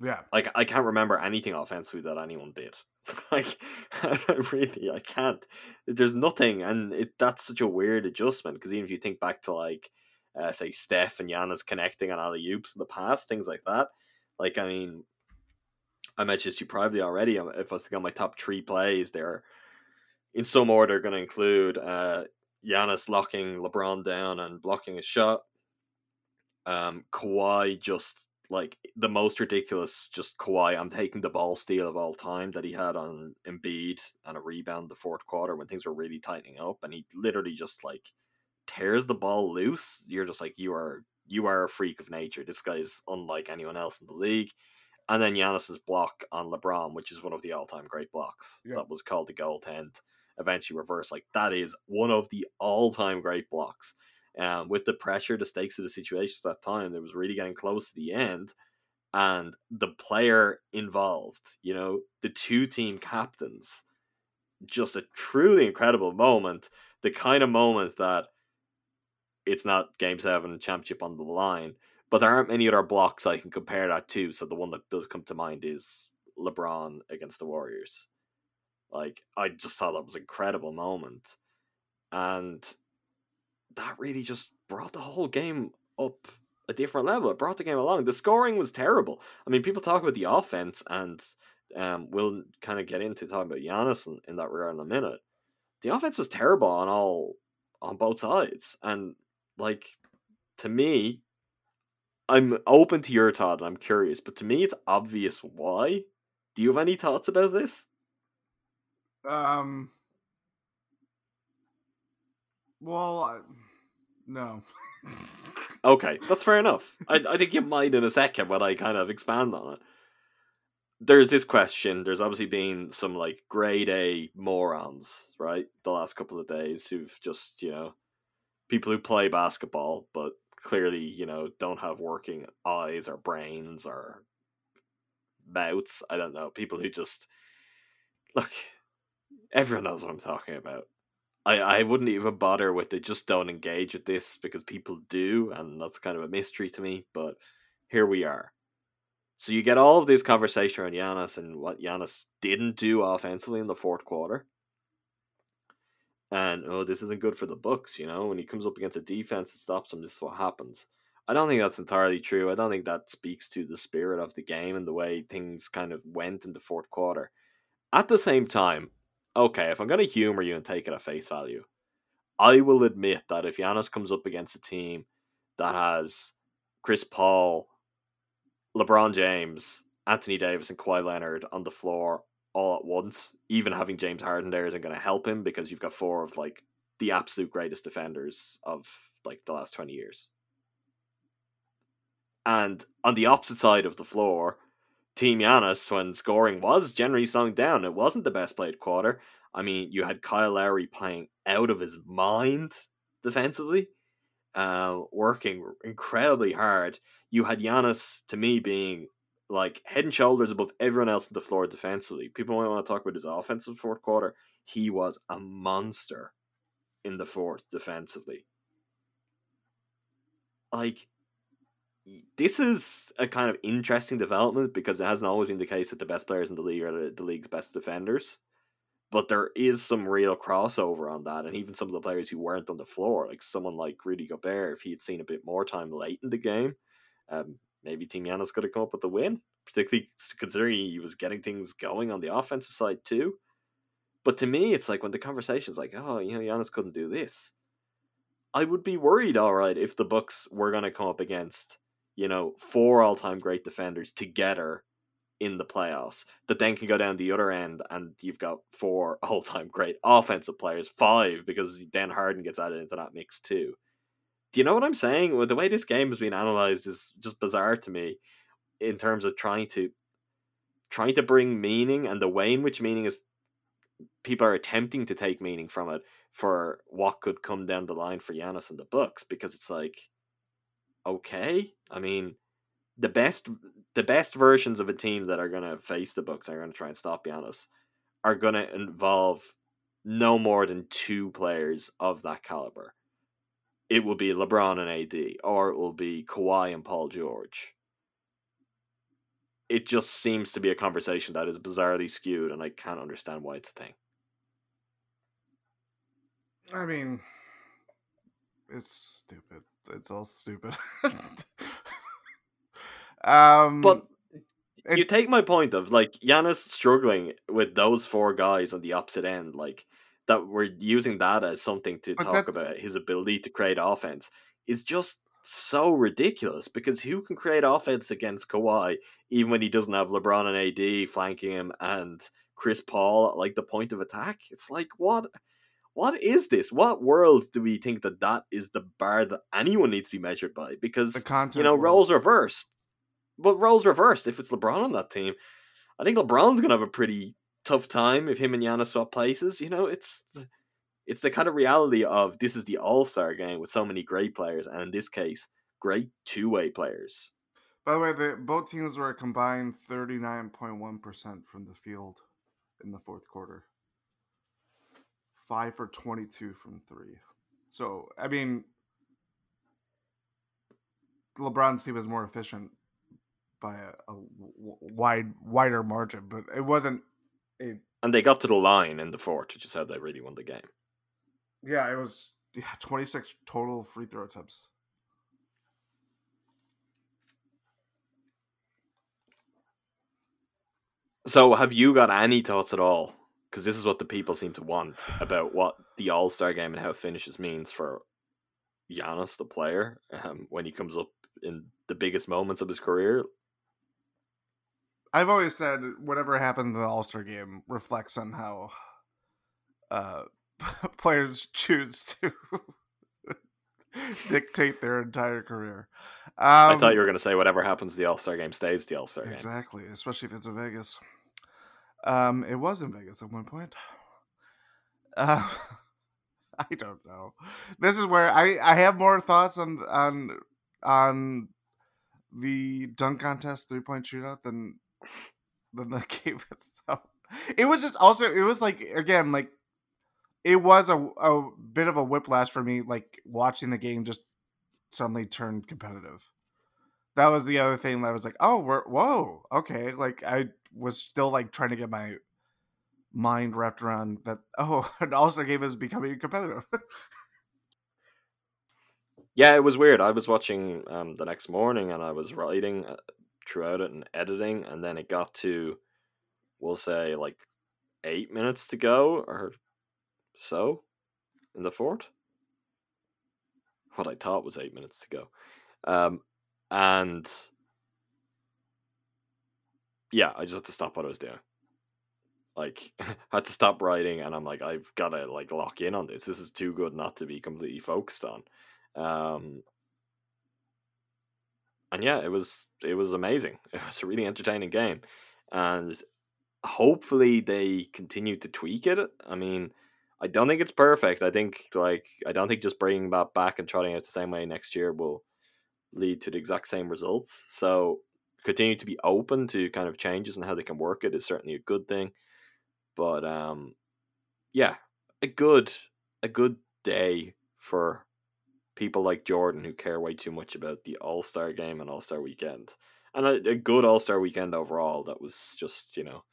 Speaker 2: yeah
Speaker 1: Like I can't remember anything offensively that anyone did. like I really, I can't. There's nothing, and it that's such a weird adjustment because even if you think back to like, uh, say Steph and Giannis connecting on alley oops in the past, things like that. Like I mean, I mentioned you probably already. um, If I was to go my top three plays, they're in some order going to include uh, Giannis locking LeBron down and blocking a shot. Um, Kawhi just like the most ridiculous, just Kawhi. I'm taking the ball steal of all time that he had on Embiid and a rebound the fourth quarter when things were really tightening up, and he literally just like tears the ball loose. You're just like you are you are a freak of nature. This guy's unlike anyone else in the league. And then Giannis's block on LeBron, which is one of the all-time great blocks,
Speaker 2: Yeah.
Speaker 1: that was called the goaltend, eventually reversed. Like that is one of the all-time great blocks. Um, with the pressure, the stakes of the situation at that time, it was really getting close to the end, and the player involved, you know, the two team captains, just a truly incredible moment. The kind of moment that it's not Game Seven championship on the line, but there aren't many other blocks I can compare that to. So the one that does come to mind is LeBron against the Warriors. Like I just thought that was an incredible moment, and that really just brought the whole game up a different level. It brought the game along. The scoring was terrible. I mean, people talk about the offense, and um, we'll kind of get into talking about Giannis in, in that regard in a minute. The offense was terrible on all on both sides, and like to me, I'm open to your thought, and I'm curious, but to me, it's obvious why. Do you have any thoughts about this?
Speaker 2: um well I, no
Speaker 1: Okay, that's fair enough. I, I think you might in a second when I kind of expand on it. There's this question. There's obviously been some like grade A morons, right? The last couple of days who've just, you know, people who play basketball, but clearly, you know, don't have working eyes or brains or mouths. I don't know. People who just look, everyone knows what I'm talking about. I, I wouldn't even bother with it. Just don't engage with this because people do, and that's kind of a mystery to me. But here we are. So you get all of this conversation around Giannis and what Giannis didn't do offensively in the fourth quarter. And oh, this isn't good for the Bucks, You know, when he comes up against a defense that stops him, this is what happens. I don't think that's entirely true. I don't think that speaks to the spirit of the game and the way things kind of went in the fourth quarter. At the same time, okay, if I'm going to humor you and take it at face value, I will admit that if Giannis comes up against a team that has Chris Paul, LeBron James, Anthony Davis, and Kawhi Leonard on the floor all at once, even having James Harden there isn't going to help him because you've got four of like the absolute greatest defenders of like the last 20 years. And on the opposite side of the floor, Team Giannis, when scoring was generally slowing down, it wasn't the best played quarter. I mean, you had Kyle Lowry playing out of his mind defensively, uh, working incredibly hard. You had Giannis, to me, being like head and shoulders above everyone else on the floor defensively. People might want to talk about his offensive fourth quarter. He was a monster in the fourth defensively. Like, this is a kind of interesting development because it hasn't always been the case that the best players in the league are the, league's best defenders. But there is some real crossover on that, and even some of the players who weren't on the floor, like someone like Rudy Gobert, if he had seen a bit more time late in the game, um, maybe Team Giannis could have come up with the win, particularly considering he was getting things going on the offensive side too. But to me, it's like when the conversation's like, oh, you know, Giannis couldn't do this. I would be worried, all right, if the Bucks were going to come up against, you know, four all-time great defenders together in the playoffs that then can go down the other end and you've got four all time great offensive players, five because Dan Harden gets added into that mix too. Do you know what I'm saying? Well, the way this game has been analyzed is just bizarre to me in terms of trying to trying to bring meaning and the way in which meaning is people are attempting to take meaning from it for what could come down the line for Giannis and the Bucks because it's like okay, I mean the best the best versions of a team that are going to face the Bucks are going to try and stop Giannis are going to involve no more than two players of that caliber. It will be LeBron and AD, or it will be Kawhi and Paul George. It just seems to be a conversation that is bizarrely skewed, and I can't understand why it's a thing.
Speaker 2: I mean, it's stupid. It's all stupid. um,
Speaker 1: But
Speaker 2: it-
Speaker 1: you take my point of like Giannis struggling with those four guys on the opposite end, like that we're using that as something to talk about his ability to create offense is just so ridiculous because who can create offense against Kawhi even when he doesn't have LeBron and AD flanking him and Chris Paul at like the point of attack? It's like what what is this? What world do we think that that is the bar that anyone needs to be measured by? Because
Speaker 2: the content.
Speaker 1: you know,
Speaker 2: world.
Speaker 1: roles reversed. But roles reversed. If it's LeBron on that team, I think LeBron's gonna have a pretty tough time if him and Giannis swap places. You know, it's it's the kind of reality of this is the All Star game with so many great players, and in this case, great two way players.
Speaker 2: By the way, the, both teams were a combined thirty nine point one percent from the field in the fourth quarter. Five for twenty two from three. So I mean, LeBron's team was more efficient by a wide wider margin, but it wasn't. A,
Speaker 1: And they got to the line in the fourth, which is how they really won the game.
Speaker 2: yeah, it was yeah, twenty six total free throw attempts.
Speaker 1: So, have you got any thoughts at all? Because this is what the people seem to want about what the All Star game and how it finishes means for Giannis, the player, um, when he comes up in the biggest moments of his career.
Speaker 2: I've always said whatever happened in the All Star game reflects on how uh, players choose to dictate their entire career. Um,
Speaker 1: I thought you were going to say whatever happens to the All Star game stays the All Star game.
Speaker 2: exactly, especially if it's in Vegas. Um, it was in Vegas at one point. Uh, I don't know. This is where I I have more thoughts on on on the dunk contest three point shootout than than the game itself. It was just also it was like again like it was a a bit of a whiplash for me like watching the game just suddenly turned competitive. That was the other thing that I was like, oh, we're whoa, okay. Like I was still like trying to get my mind wrapped around that. Oh, an All Star game is becoming competitive.
Speaker 1: Yeah, it was weird. I was watching um, the next morning and I was writing uh, throughout it and editing, and then it got to, we'll say, like eight minutes to go or so in the fort. What I thought was eight minutes to go. Um, and yeah, I just had to stop what I was doing. Like, had to stop writing, and I'm like, I've got to like lock in on this. This is too good not to be completely focused on. Um, and yeah, it was it was amazing. It was a really entertaining game, and hopefully they continue to tweak it. I mean, I don't think it's perfect. I think like I don't think just bringing that back and trotting it the same way next year will lead to the exact same results. So continue to be open to kind of changes and how they can work it is certainly a good thing. But um, yeah, a good a good day for people like Jordan who care way too much about the All Star game and All Star weekend, and a, a good All Star weekend overall. That was just you know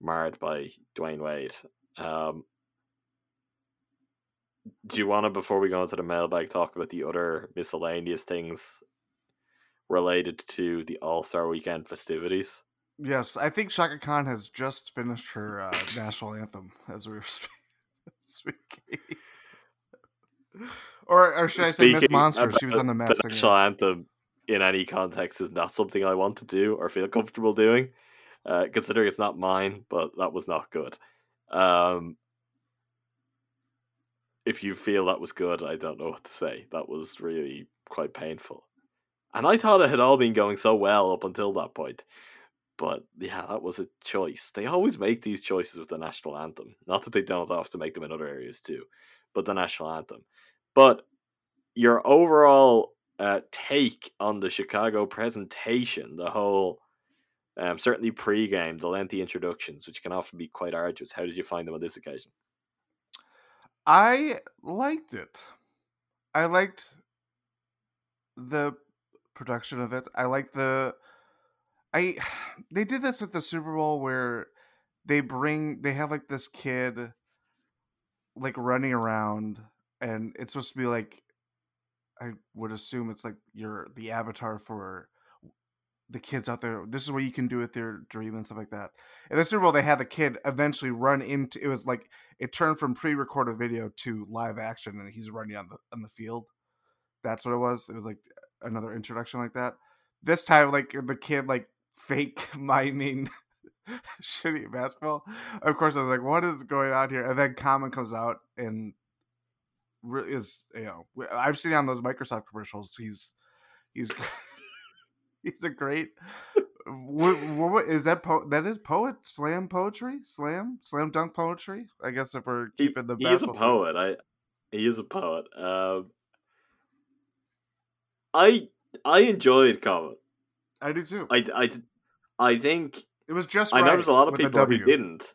Speaker 1: marred by Dwyane Wade. Um, do you want to before we go into the mailbag talk about the other miscellaneous things related to the All Star weekend festivities?
Speaker 2: Yes, I think Chaka Khan has just finished her uh, national anthem as we were speaking. or, or should I say Miss Monster? She was on the
Speaker 1: the
Speaker 2: Masked
Speaker 1: national anthem in any context is not something I want to do or feel comfortable doing, uh, considering it's not mine. But that was not good. Um, if you feel that was good, I don't know what to say. That was really quite painful, and I thought it had all been going so well up until that point. But yeah, that was a choice. They always make these choices with the national anthem. Not that they don't have to make them in other areas too, but the national anthem. But your overall uh, take on the Chicago presentation, the whole, um, certainly pre-game, the lengthy introductions, which can often be quite arduous. How did you find them on this occasion?
Speaker 2: I liked it. I liked the production of it. I like the I they did this with the Super Bowl where they bring they have like this kid like running around and it's supposed to be like I would assume it's like you're the avatar for the kids out there. This is what you can do with your dream and stuff like that. And the Super Bowl, they had the kid eventually run into. It was like it turned from pre-recorded video to live action, and he's running on the on the field. That's what it was. It was like another introduction like that. This time, like the kid like fake miming shitty basketball. Of course, I was like, "What is going on here?" And then Common comes out and re- is you know I've seen on those Microsoft commercials. He's he's he's a great. What, what is that? Po- that is poet slam poetry, slam slam dunk poetry. I guess if we're keeping the
Speaker 1: he is a poet. I he is a poet. Um, I I enjoyed Common.
Speaker 2: I do too.
Speaker 1: I I I think
Speaker 2: it was just.
Speaker 1: I know
Speaker 2: right
Speaker 1: there's a lot of people who didn't.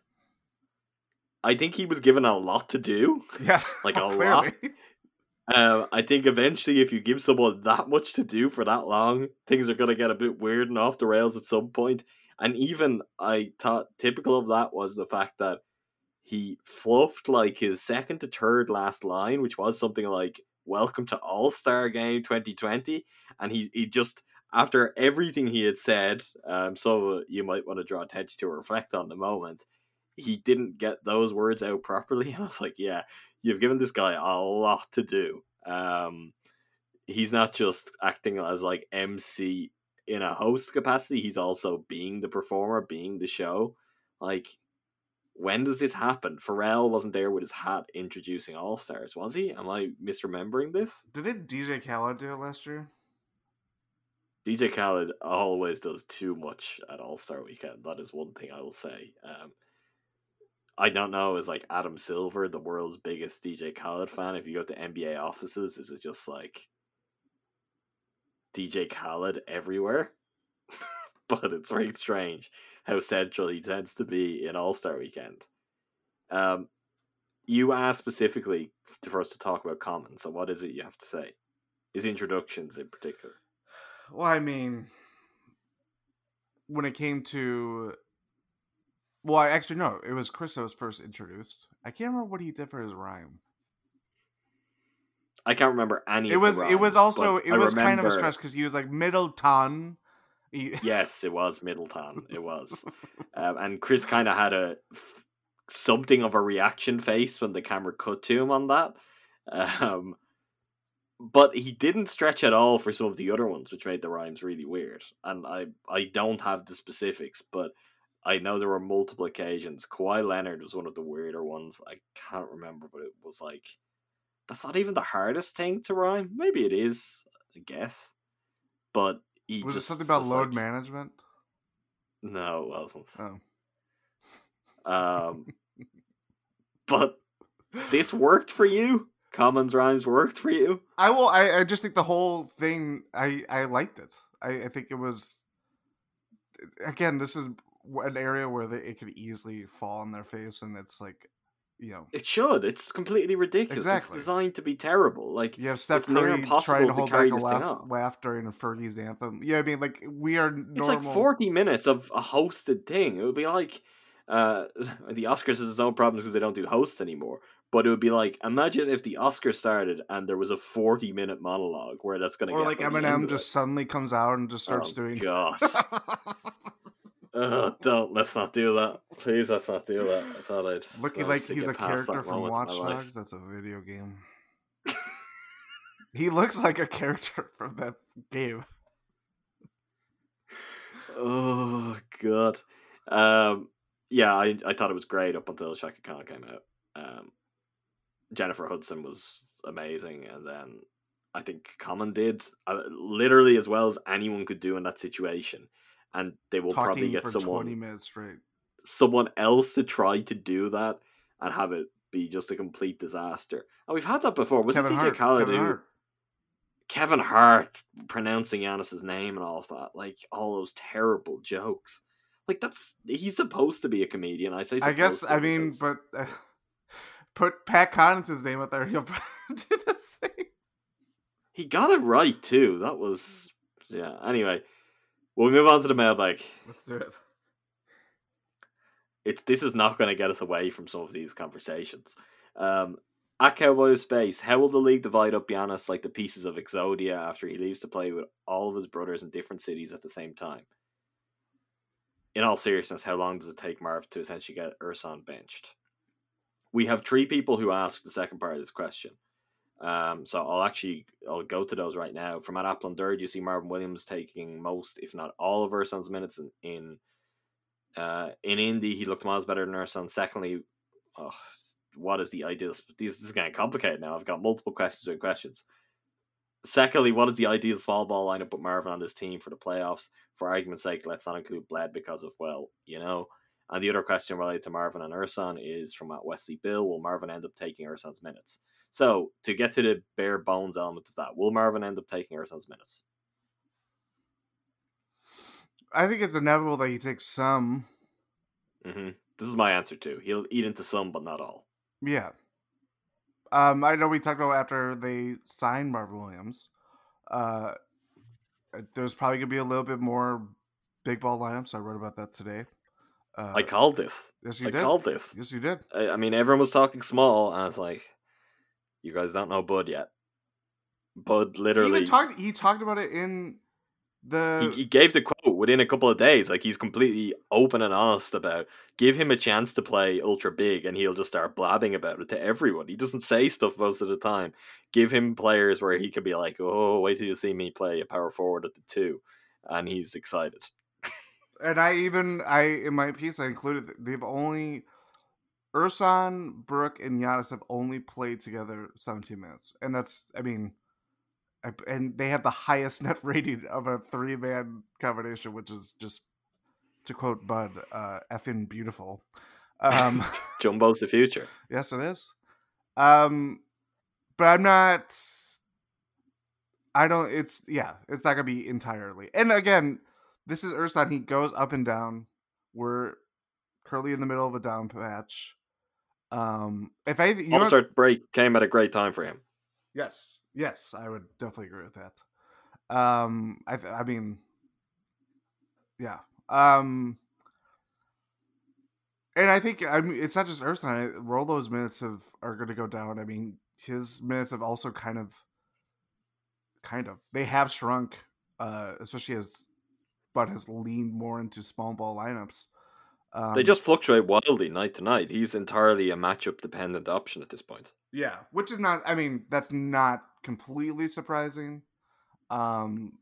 Speaker 1: I think he was given a lot to do.
Speaker 2: Yeah,
Speaker 1: like a
Speaker 2: clearly.
Speaker 1: lot. Um, I think eventually, if you give someone that much to do for that long, things are going to get a bit weird and off the rails at some point. And even I thought typical of that was the fact that he fluffed like his second to third last line, which was something like "Welcome to All Star Game 2020," and he he just after everything he had said, um, so you might want to draw attention to or reflect on the moment. He didn't get those words out properly. And I was like, yeah, you've given this guy a lot to do. Um, he's not just acting as like MC in a host capacity. He's also being the performer, being the show. Like, when does this happen? Pharrell wasn't there with his hat introducing All Stars, was he? Am I misremembering this?
Speaker 2: Didn't DJ Khaled do it last year?
Speaker 1: DJ Khaled always does too much at All Star Weekend. That is one thing I will say. Um, I don't know. Is like Adam Silver the world's biggest DJ Khaled fan? If you go to NBA offices, is it just like DJ Khaled everywhere? but it's very strange how central he tends to be in All Star Weekend. Um, you asked specifically for us to talk about Common. So what is it you have to say? His introductions in particular.
Speaker 2: Well, I mean, when it came to, well, I actually no, it was Chris that was first introduced. I can't remember what he did for his rhyme.
Speaker 1: I can't remember any.
Speaker 2: It
Speaker 1: of the
Speaker 2: was it was also it
Speaker 1: I
Speaker 2: was kind of a
Speaker 1: remember-
Speaker 2: stretch because he was like Middleton.
Speaker 1: Yes, it was Middleton. It was, um, and Chris kind of had a something of a reaction face when the camera cut to him on that. Um, but he didn't stretch at all for some of the other ones, which made the rhymes really weird. And I I don't have the specifics, but I know there were multiple occasions. Kawhi Leonard was one of the weirder ones. I can't remember, but it was like that's not even the hardest thing to rhyme. Maybe it is, I guess. But
Speaker 2: was it something about load
Speaker 1: like-
Speaker 2: management?
Speaker 1: No, it wasn't.
Speaker 2: Oh,
Speaker 1: Um, but this worked for you. Commons rhymes worked for you.
Speaker 2: I will. I, I just think the whole thing. I I liked it. I, I think it was. Again, this is an area where they, it could easily fall on their face, and it's like you know,
Speaker 1: It should. It's completely ridiculous.
Speaker 2: Exactly.
Speaker 1: It's designed to be terrible. Like
Speaker 2: you have Steph Curry trying to
Speaker 1: to
Speaker 2: hold
Speaker 1: carry
Speaker 2: back a laugh, laugh during a Fergie's anthem. Yeah, I mean, like we are normal.
Speaker 1: It's like 40 minutes of a hosted thing. It would be like uh, the Oscars has its own problems because they don't do hosts anymore. But it would be like imagine if the Oscars started and there was a 40 minute monologue where that's going to
Speaker 2: Or like
Speaker 1: by the end
Speaker 2: Eminem just
Speaker 1: it.
Speaker 2: suddenly comes out and just starts
Speaker 1: Oh,
Speaker 2: doing.
Speaker 1: God. Ugh, don't let's not do that. Please, let's not do that. I thought I'd
Speaker 2: Looking like he's a character from Watch
Speaker 1: in my life.
Speaker 2: Dogs. That's a video game. he looks like a character from that game.
Speaker 1: Oh god. Um yeah, I I thought it was great up until Chaka Khan came out. Um Jennifer Hudson was amazing and then I think Common did uh, literally as well as anyone could do in that situation. And they will probably get someone
Speaker 2: twenty minutes straight.
Speaker 1: someone else to try to do that and have it be just a complete disaster. And we've had that before. Was
Speaker 2: Kevin
Speaker 1: it DJ. Khaled
Speaker 2: Kevin Hart.
Speaker 1: Kevin Hart pronouncing Giannis's name and all of that, like all those terrible jokes. Like that's he's supposed to be a comedian. I say.
Speaker 2: I guess. I mean, but uh, put Pat Connaughton's name out there. He'll do the same.
Speaker 1: he got it right too. That was yeah. Anyway, we'll move on to the mailbag.
Speaker 2: Let's do it.
Speaker 1: It's this is not going to get us away from some of these conversations. Um, at Space, how will the league divide up Giannis like the pieces of Exodia after he leaves to play with all of his brothers in different cities at the same time? In all seriousness, how long does it take Marv to essentially get Ersan benched? We have three people who asked the second part of this question. Um, so I'll actually I'll go to those right now. From at Applin Third, you see Marvin Williams taking most, if not all, of Ersan's minutes in, in uh, in Indy, he looked miles better than Ersan. Secondly, oh, what is the ideal? This, is getting complicated now. I've got multiple questions and questions. Secondly, what is the ideal small ball lineup with Marvin on this team for the playoffs? For argument's sake, let's not include Bled because of well, you know. And the other question related to Marvin and Ersan is from at Wesley Bill. Will Marvin end up taking Ersan's minutes? So to get to the bare bones element of that, will Marvin end up taking Ersan's minutes?
Speaker 2: I think it's inevitable that he takes some.
Speaker 1: hmm This is my answer too. He'll eat into some, but not all.
Speaker 2: Yeah. Um, I know we talked about after they signed Marvin Williams. Uh, there's probably gonna be a little bit more big ball lineups. I wrote about that today. Uh,
Speaker 1: I called this.
Speaker 2: yes, you
Speaker 1: I
Speaker 2: did.
Speaker 1: called this.
Speaker 2: Yes, you did.
Speaker 1: I, I mean, everyone was talking small, and it's like, you guys don't know Bud yet. Bud
Speaker 2: He
Speaker 1: literally,
Speaker 2: even talked. He talked about it in the.
Speaker 1: he, he gave the quote within a couple of days. Like he's completely open and honest about. Give him a chance to play ultra big, and he'll just start blabbing about it to everyone. He doesn't say stuff most of the time. Give him players where he could be like, "Oh, wait till you see me play a power forward at the two. and he's excited.
Speaker 2: and I even I in my piece I included they've only Ersan, Brook, and Giannis have only played together 17 minutes, and that's I mean, I, and they have the highest net rating of a three man combination, which is just to quote Bud, uh, effing beautiful. Um,
Speaker 1: Jumbo's the future.
Speaker 2: Yes, it is. Um, but I'm not. I don't. It's yeah. It's not gonna be entirely. And again, this is Ersan. He goes up and down. We're currently in the middle of a down patch. Um, if anything, you know
Speaker 1: All Star break came at a great time for him.
Speaker 2: Yes, yes, I would definitely agree with that. Um, I, th- I mean, yeah. Um, and I think I mean it's not just Ersan. Rolo's minutes have are going to go down. I mean, his minutes have also kind of, kind of they have shrunk, uh, especially as but has leaned more into small ball lineups. Um,
Speaker 1: they just fluctuate wildly night to night. He's entirely a matchup dependent option at this point.
Speaker 2: Yeah, which is not. I mean, that's not completely surprising. Um,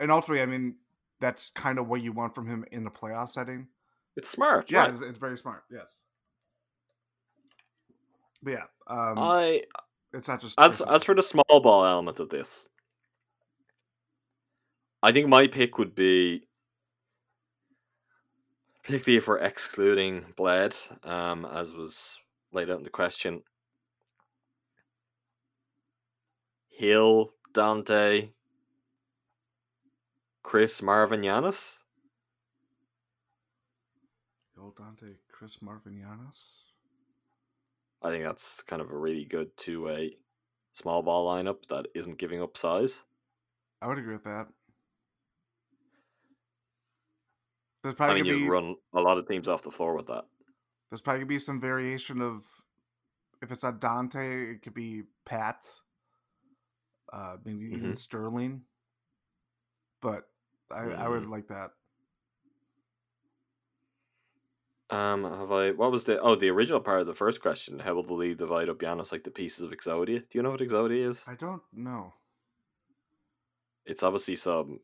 Speaker 2: and ultimately, I mean, that's kind of what you want from him in the playoff setting.
Speaker 1: It's smart.
Speaker 2: Yeah,
Speaker 1: right?
Speaker 2: it's, it's very smart. Yes. But yeah, um,
Speaker 1: I
Speaker 2: it's not just
Speaker 1: as as for the small ball element of this, I think my pick would be particularly if we're excluding Bled, um, as was laid out in the question. Hill, Donte, Chris, Marvin, Giannis.
Speaker 2: Yo, Donte, Chris Marvin Giannis.
Speaker 1: I think that's kind of a really good two way small ball lineup that isn't giving up size.
Speaker 2: I would agree with that. There's
Speaker 1: I
Speaker 2: probably
Speaker 1: mean,
Speaker 2: gonna
Speaker 1: you
Speaker 2: be
Speaker 1: run a lot of teams off the floor with that.
Speaker 2: there's probably gonna be some variation of if it's not Donte, it could be Pat, uh, maybe even
Speaker 1: Mhm.
Speaker 2: Sterling. But I, I would
Speaker 1: Mm.
Speaker 2: like that.
Speaker 1: Um, have I? What was the? Oh, the original part of the first question. How will the league divide up Giannis like the pieces of Exodia? Do you know what Exodia is?
Speaker 2: I don't know.
Speaker 1: It's obviously some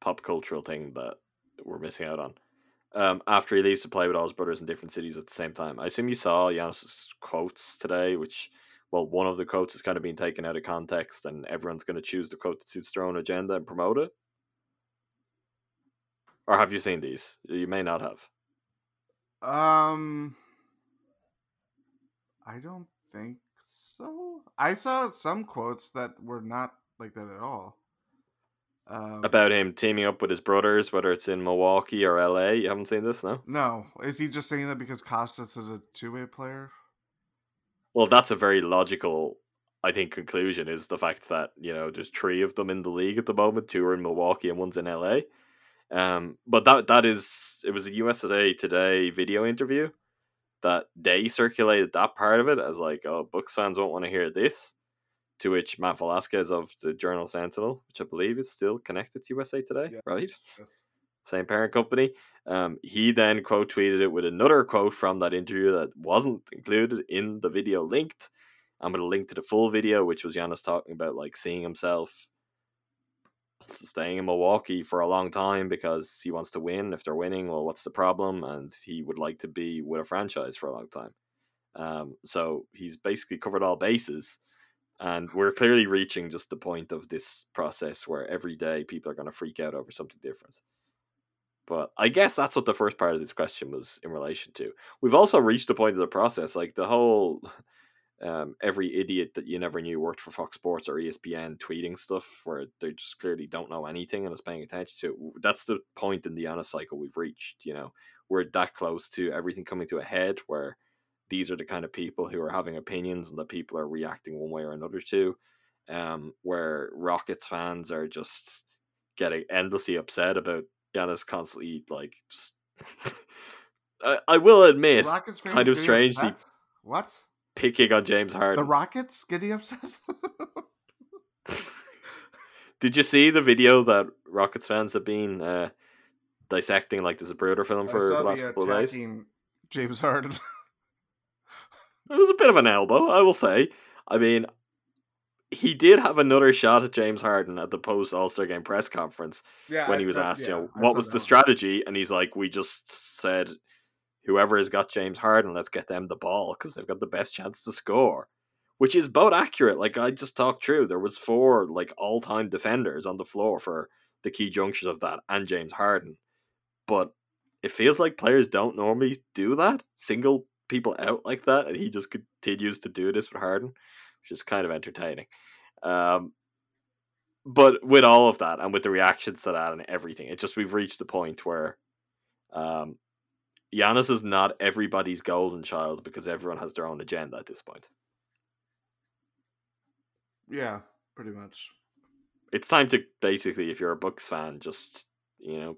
Speaker 1: pop cultural thing that we're missing out on. Um, after he leaves to play with all his brothers in different cities at the same time, I assume you saw Giannis's quotes today, which, well, one of the quotes is kind of being taken out of context, and everyone's going to choose the quote that suits their own agenda and promote it. Or have you seen these? You may not have.
Speaker 2: Um, I don't think so. I saw some quotes that were not like that at all. Um,
Speaker 1: about him teaming up with his brothers, whether it's in Milwaukee or LA. You haven't seen this, no?
Speaker 2: no, is he just saying that because Kostas is a two-way player?
Speaker 1: Well, that's a very logical, I think, conclusion is the fact that, you know, there's three of them in the league at the moment, two are in Milwaukee and one's in LA. Um, but that that is it was a USA Today video interview that they circulated that part of it as like, oh, Bucks fans won't want to hear this. To which Matt Velazquez of the Journal Sentinel, which I believe is still connected to USA Today,
Speaker 2: Yeah.
Speaker 1: right?
Speaker 2: Yes.
Speaker 1: same parent company. Um, he then quote tweeted it with another quote from that interview that wasn't included in the video linked. I'm going to link to the full video, which was Giannis talking about like seeing himself staying in Milwaukee for a long time because he wants to win. If they're winning, well, what's the problem? And he would like to be with a franchise for a long time. Um, so he's basically covered all bases. And we're clearly reaching just the point of this process where every day people are going to freak out over something different. But I guess that's what the first part of this question was in relation to. We've also reached the point of the process, like the whole um, every idiot that you never knew worked for Fox Sports or ESPN tweeting stuff where they just clearly don't know anything and is paying attention to it. That's the point in the honest cycle we've reached. You know, we're that close to everything coming to a head where these are the kind of people who are having opinions and that people are reacting one way or another to. Um, where Rockets fans are just getting endlessly upset about Giannis constantly like just. I, I will admit,
Speaker 2: Rockets fans
Speaker 1: kind of strangely
Speaker 2: upset? What?
Speaker 1: picking on James Harden. The.
Speaker 2: Rockets getting upset?
Speaker 1: Did you see the video that Rockets fans have been uh, dissecting like the Zapruder film
Speaker 2: I
Speaker 1: for the last
Speaker 2: the
Speaker 1: couple of days?
Speaker 2: James Harden.
Speaker 1: It was a bit of an elbow, I will say. I mean, he did have another shot at James Harden at the post All Star Game press conference
Speaker 2: yeah,
Speaker 1: when he was
Speaker 2: that-
Speaker 1: asked, you know,
Speaker 2: I
Speaker 1: what was the
Speaker 2: one.
Speaker 1: strategy? And he's like, we just said, whoever has got James Harden, let's get them the ball because they've got the best chance to score. Which is both accurate. Like I just talked through, there was four like all time defenders on the floor for the key junctures of that, and James Harden. But it feels like players don't normally do that, single people out like that, and he just continues to do this with Harden, which is kind of entertaining. Um, but with all of that and with the reactions to that and everything, it just we've reached the point where um Giannis is not everybody's golden child because everyone has their own agenda at this point.
Speaker 2: Yeah, pretty much.
Speaker 1: It's time to basically, if you're a Bucks fan, just you know,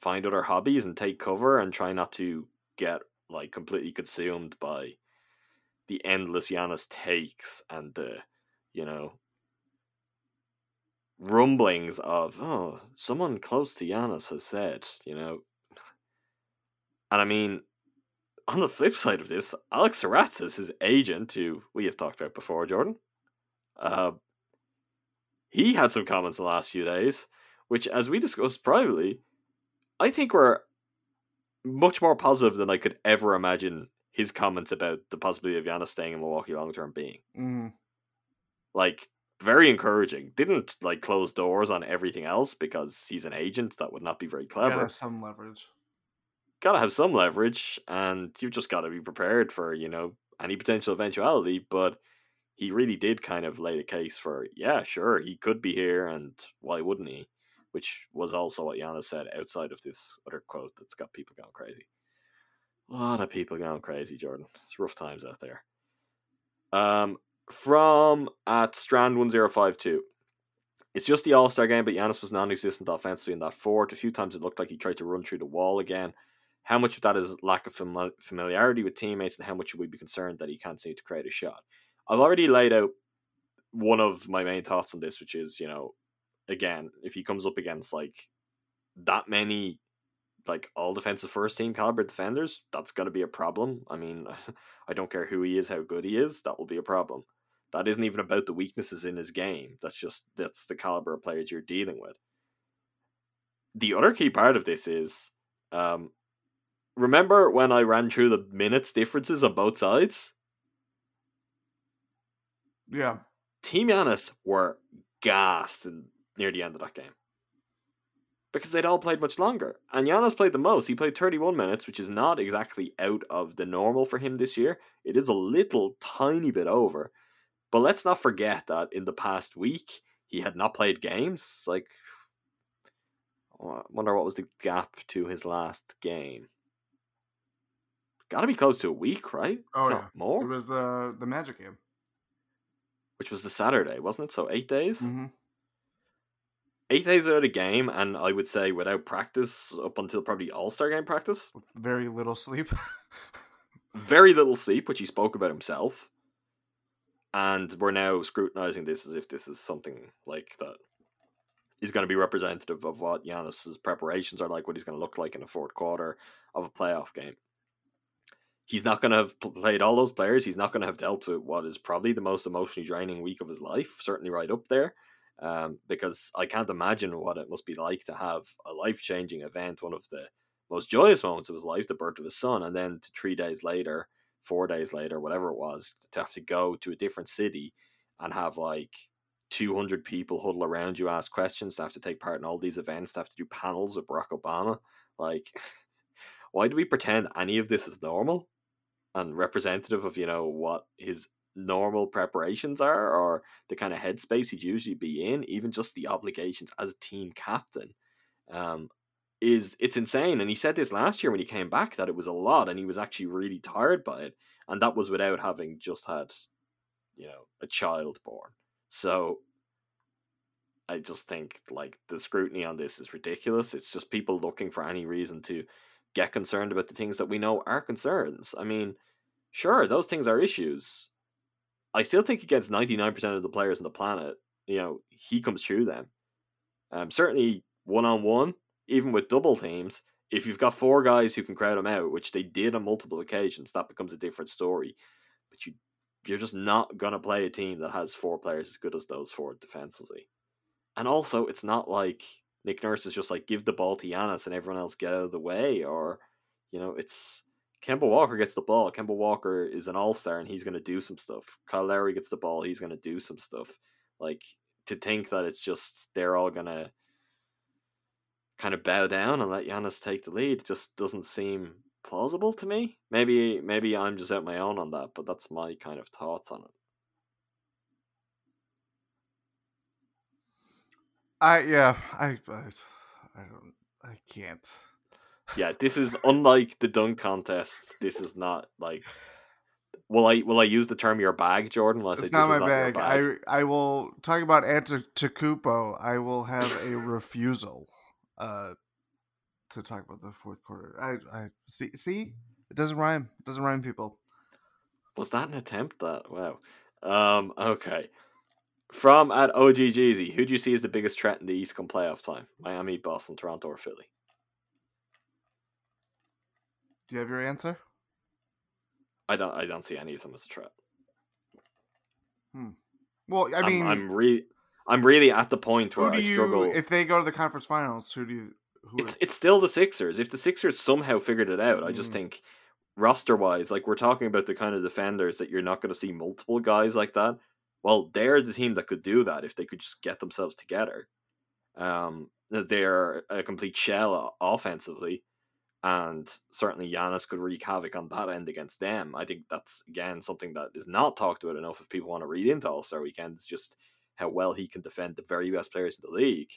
Speaker 1: find other hobbies and take cover and try not to get like completely consumed by the endless Giannis takes and the you know rumblings of oh someone close to Giannis has said you know? And I mean on the flip side of this Alex Saratsis his agent who we have talked about before Jordan uh he had some comments the last few days which as we discussed privately I think were much more positive than I could ever imagine his comments about the possibility of Giannis staying in Milwaukee long term being
Speaker 2: Mm,
Speaker 1: like very encouraging. Didn't like close doors on everything else because he's an agent. That would not be very clever.
Speaker 2: gotta have some leverage.
Speaker 1: Gotta have some leverage, and you've just got to be prepared for you know any potential eventuality. But he really did kind of lay the case for yeah, sure, he could be here, and why wouldn't he? Which was also what Giannis said outside of this other quote that's got people going crazy. A lot of people going crazy, Jordan. It's rough times out there. Um, from at Strand one zero five two. It's just the All Star game, but Giannis was non-existent offensively in that fourth. A few times it looked like he tried to run through the wall again. How much of that is lack of fami- familiarity with teammates, and how much should we be concerned that he can't seem to create a shot? I've already laid out one of my main thoughts on this, which is, you know, again, if he comes up against like that many like all defensive first team caliber defenders, that's going to be a problem. I mean, I don't care who he is, how good he is, that will be a problem. That isn't even about the weaknesses in his game. That's just that's the caliber of players you're dealing with. The other key part of this is um remember when I ran through the minutes differences on both sides?
Speaker 2: Yeah.
Speaker 1: Team Giannis were gassed in, near the end of that game because they'd all played much longer. And Giannis played the most. He played 31 minutes, which is not exactly out of the normal for him this year. It is a little tiny bit over. But let's not forget that in the past week, he had not played games. Like, I wonder what was the gap to his last game. Got to be close to a week, right?
Speaker 2: Oh yeah.
Speaker 1: more.
Speaker 2: It was uh, the Magic game.
Speaker 1: which was the Saturday, wasn't it? So eight days.
Speaker 2: Mm-hmm.
Speaker 1: Eight days without a game, and I would say without practice up until probably All Star game practice.
Speaker 2: With very little sleep.
Speaker 1: Very little sleep, which he spoke about himself. And we're now scrutinizing this as if this is something like that is going to be representative of what Giannis's preparations are like, what he's going to look like in the fourth quarter of a playoff game. He's not going to have played all those players. He's not going to have dealt with what is probably the most emotionally draining week of his life, certainly right up there. Um, because I can't imagine what it must be like to have a life changing event, one of the most joyous moments of his life, the birth of his son, and then to three days later, four days later, whatever it was, to have to go to a different city and have like 200 people huddle around you, ask questions, to have to take part in all these events, to have to do panels with Barack Obama. Like, why do we pretend any of this is normal and representative of, you know, what his normal preparations are or the kind of headspace he'd usually be in, even just the obligations as a team captain? Um, is it's insane. And he said this last year when he came back that it was a lot and he was actually really tired by it. And that was without having just had, you know, a child born. So I just think like the scrutiny on this is ridiculous. It's just people looking for any reason to get concerned about the things that we know are concerns. I mean, sure, those things are issues. I still think against 99% of the players on the planet, you know, he comes through them. Um, certainly one on one, even with double teams, if you've got four guys who can crowd him out, which they did on multiple occasions, that becomes a different story. But you, you're just not gonna play a team that has four players as good as those four defensively. And also, it's not like Nick Nurse is just like give the ball to Giannis and everyone else get out of the way, or you know, it's Kemba Walker gets the ball. Kemba Walker is an all star and he's gonna do some stuff. Kyle Lowry gets the ball, he's gonna do some stuff. Like to think that it's just they're all gonna kind of bow down and let Giannis take the lead just doesn't seem plausible to me. Maybe maybe I'm just out my own on that, but that's my kind of thoughts on it.
Speaker 2: I yeah. I I, I don't. I can't.
Speaker 1: Yeah, this is unlike the dunk contest. This is not like. Will I will I use the term your bag, Jordan? Will I
Speaker 2: It's not my
Speaker 1: your
Speaker 2: bag. I I will talk about Antetokounmpo. I will have a refusal. Uh, to talk about the fourth quarter. I I see see it doesn't rhyme. It doesn't rhyme, people.
Speaker 1: Was that an attempt? That wow. Um. Okay. From at OG Jeezy, who do you see as the biggest threat in the East come playoff time? Miami, Boston, Toronto, or Philly?
Speaker 2: Do you have your answer?
Speaker 1: I don't. I don't see any of them as a threat.
Speaker 2: Well, I mean,
Speaker 1: am I'm really, I'm really at the point where
Speaker 2: who do
Speaker 1: I
Speaker 2: you?
Speaker 1: struggle.
Speaker 2: If they go to the conference finals, who do you? Who
Speaker 1: it's it's still the Sixers. If the Sixers somehow figured it out, I just
Speaker 2: Mm.
Speaker 1: think roster wise, like we're talking about the kind of defenders that you're not going to see multiple guys like that. Well, they're the team that could do that if they could just get themselves together. Um, they're a complete shell offensively, and certainly Giannis could wreak havoc on that end against them. I think that's again something that is not talked about enough. If people want to read into All Star Weekend, it's just how well he can defend the very best players in the league.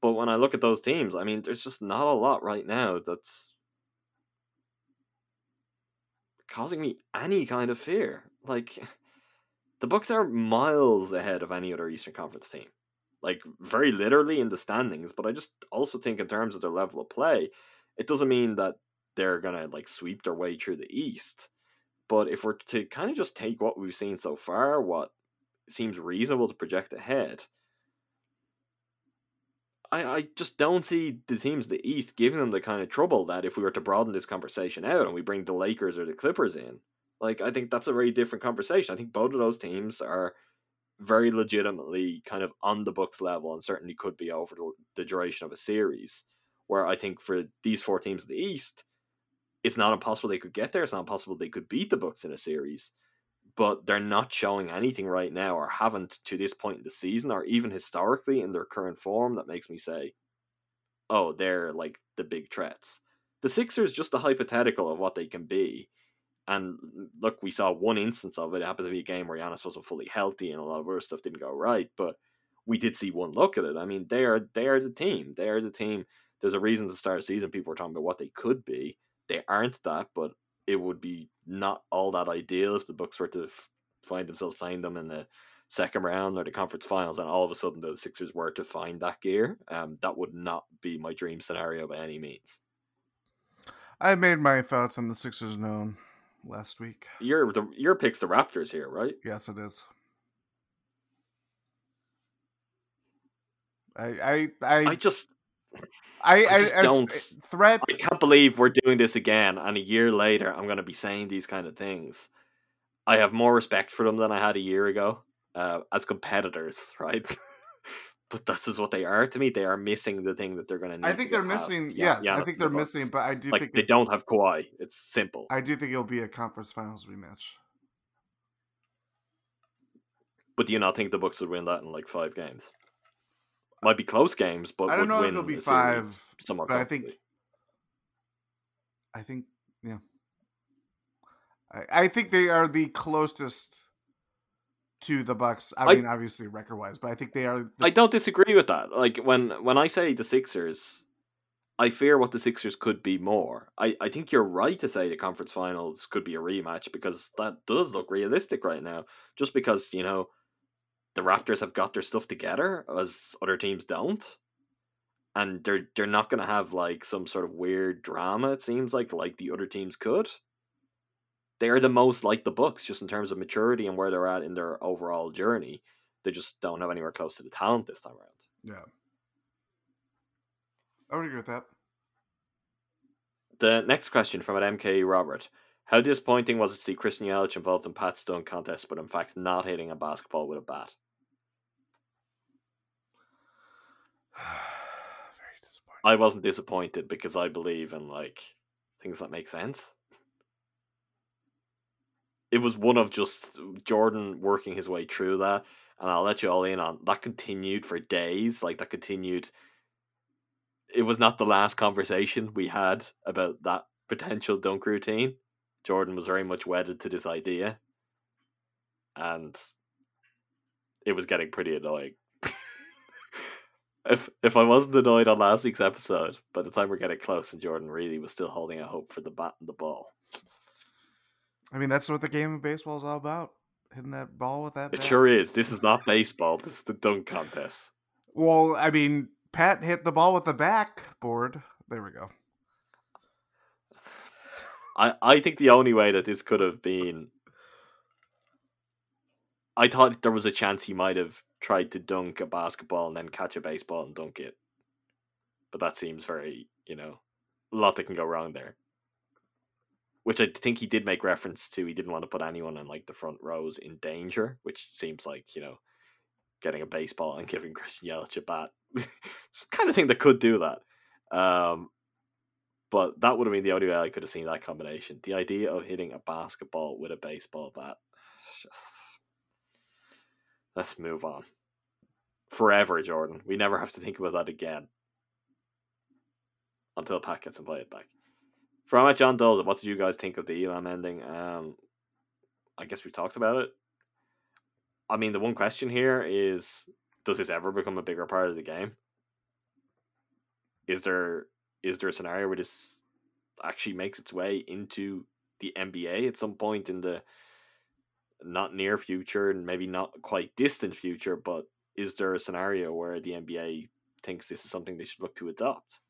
Speaker 1: But when I look at those teams, I mean, there's just not a lot right now that's causing me any kind of fear. Like, the Bucks are miles ahead of any other Eastern Conference team. Like very literally in the standings, but I just also think in terms of their level of play, it doesn't mean that they're gonna like sweep their way through the East. But if we're to kind of just take what we've seen so far, what seems reasonable to project ahead, I, I just don't see the teams the East giving them the kind of trouble that if we were to broaden this conversation out and we bring the Lakers or the Clippers in, like I think that's a very different conversation. I think both of those teams are very legitimately kind of on the Bucks level and certainly could be over the duration of a series. Where I think for these four teams in the East, it's not impossible they could get there. It's not impossible they could beat the Bucks in a series but they're not showing anything right now or haven't to this point in the season or even historically in their current form that makes me say, oh, they're like the big threats. The Sixers just a hypothetical of what they can be. And look, we saw one instance of it. It happened to be a game where Giannis wasn't fully healthy and a lot of other stuff didn't go right, but we did see one look at it. I mean, they are they are the team. They are the team. There's a reason to start a season. People are talking about what they could be. They aren't that, but it would be not all that ideal if the Bucks were to f- find themselves playing them in the second round or the conference finals, and all of a sudden the Sixers were to find that gear. Um, that would not be my dream scenario by any means.
Speaker 2: I made my thoughts on the Sixers known last week.
Speaker 1: Your the your pick's the Raptors here, right?
Speaker 2: Yes, it is. I I I,
Speaker 1: I just
Speaker 2: I,
Speaker 1: I
Speaker 2: I,
Speaker 1: don't-
Speaker 2: threat.
Speaker 1: I can't believe we're doing this again, and a year later, I'm going to be saying these kind of things. I have more respect for them than I had a year ago uh, as competitors, right? but this is what they are to me. They are missing the thing that they're going to need.
Speaker 2: I think they're missing. Yes, I think they're
Speaker 1: the
Speaker 2: missing, but I do
Speaker 1: Like
Speaker 2: think
Speaker 1: they don't have Kawhi. It's simple.
Speaker 2: I do think it'll be a conference finals rematch.
Speaker 1: But do you not think the Bucks would win that in like five games? Might be close games, but
Speaker 2: I don't know if it'll be five,
Speaker 1: somewhat
Speaker 2: but I think. I think yeah. I, I think they are the closest to the Bucks. I,
Speaker 1: I-
Speaker 2: mean, obviously record wise, but I think they are. The,
Speaker 1: I don't disagree with that. Like when when I say the Sixers, I fear what the Sixers could be more. I, I think you're right to say the conference finals could be a rematch because that does look realistic right now. Just because, you know, the Raptors have got their stuff together as other teams don't. And they're they're not gonna have like some sort of weird drama, it seems like, like the other teams could. They are the most like the Bucks, just in terms of maturity and where they're at in their overall journey. They just don't have anywhere close to the talent this time around.
Speaker 2: yeah. I would agree with that.
Speaker 1: The next question from an MK Robert. How disappointing was it to see Christian Yelich involved in Pat's Stone contest, but in fact not hitting a basketball with a bat?
Speaker 2: Very.
Speaker 1: I wasn't disappointed because I believe in like things that make sense. It was one of just Jordan working his way through that, and I'll let you all in on that continued for days. Like that continued. It was not the last conversation we had about that potential dunk routine. Jordan was very much wedded to this idea, and it was getting pretty annoying. If if I wasn't annoyed on last week's episode, by the time we're getting close, and Jordan really was still holding out hope for the bat and the ball.
Speaker 2: I mean, that's what the game of baseball is all about. Hitting that ball with that.
Speaker 1: It
Speaker 2: bat.
Speaker 1: sure is. This is not baseball. This is the dunk contest.
Speaker 2: Well, I mean, Pat hit the ball with the backboard. There we go.
Speaker 1: I, I think the only way that this could have been. I thought there was a chance he might have tried to dunk a basketball and then catch a baseball and dunk it. But that seems very, you know, a lot that can go wrong there. Which I think he did make reference to. He didn't want to put anyone in like the front rows in danger, which seems like, you know, getting a baseball and giving Christian Yelich a bat. kind of thing that could do that. Um, but that would have been the only way I could have seen that combination. The idea of hitting a basketball with a baseball bat. Just let's move on. Forever, Jordan. We never have to think about that again. Until Pat gets invited back. From at John Dolan, what did you guys think of the Elam ending? Um I guess we talked about it. I mean the one question here is does this ever become a bigger part of the game? Is there is there a scenario where this actually makes its way into the NBA at some point in the not near future and maybe not quite distant future, but is there a scenario where the NBA thinks this is something they should look to adopt?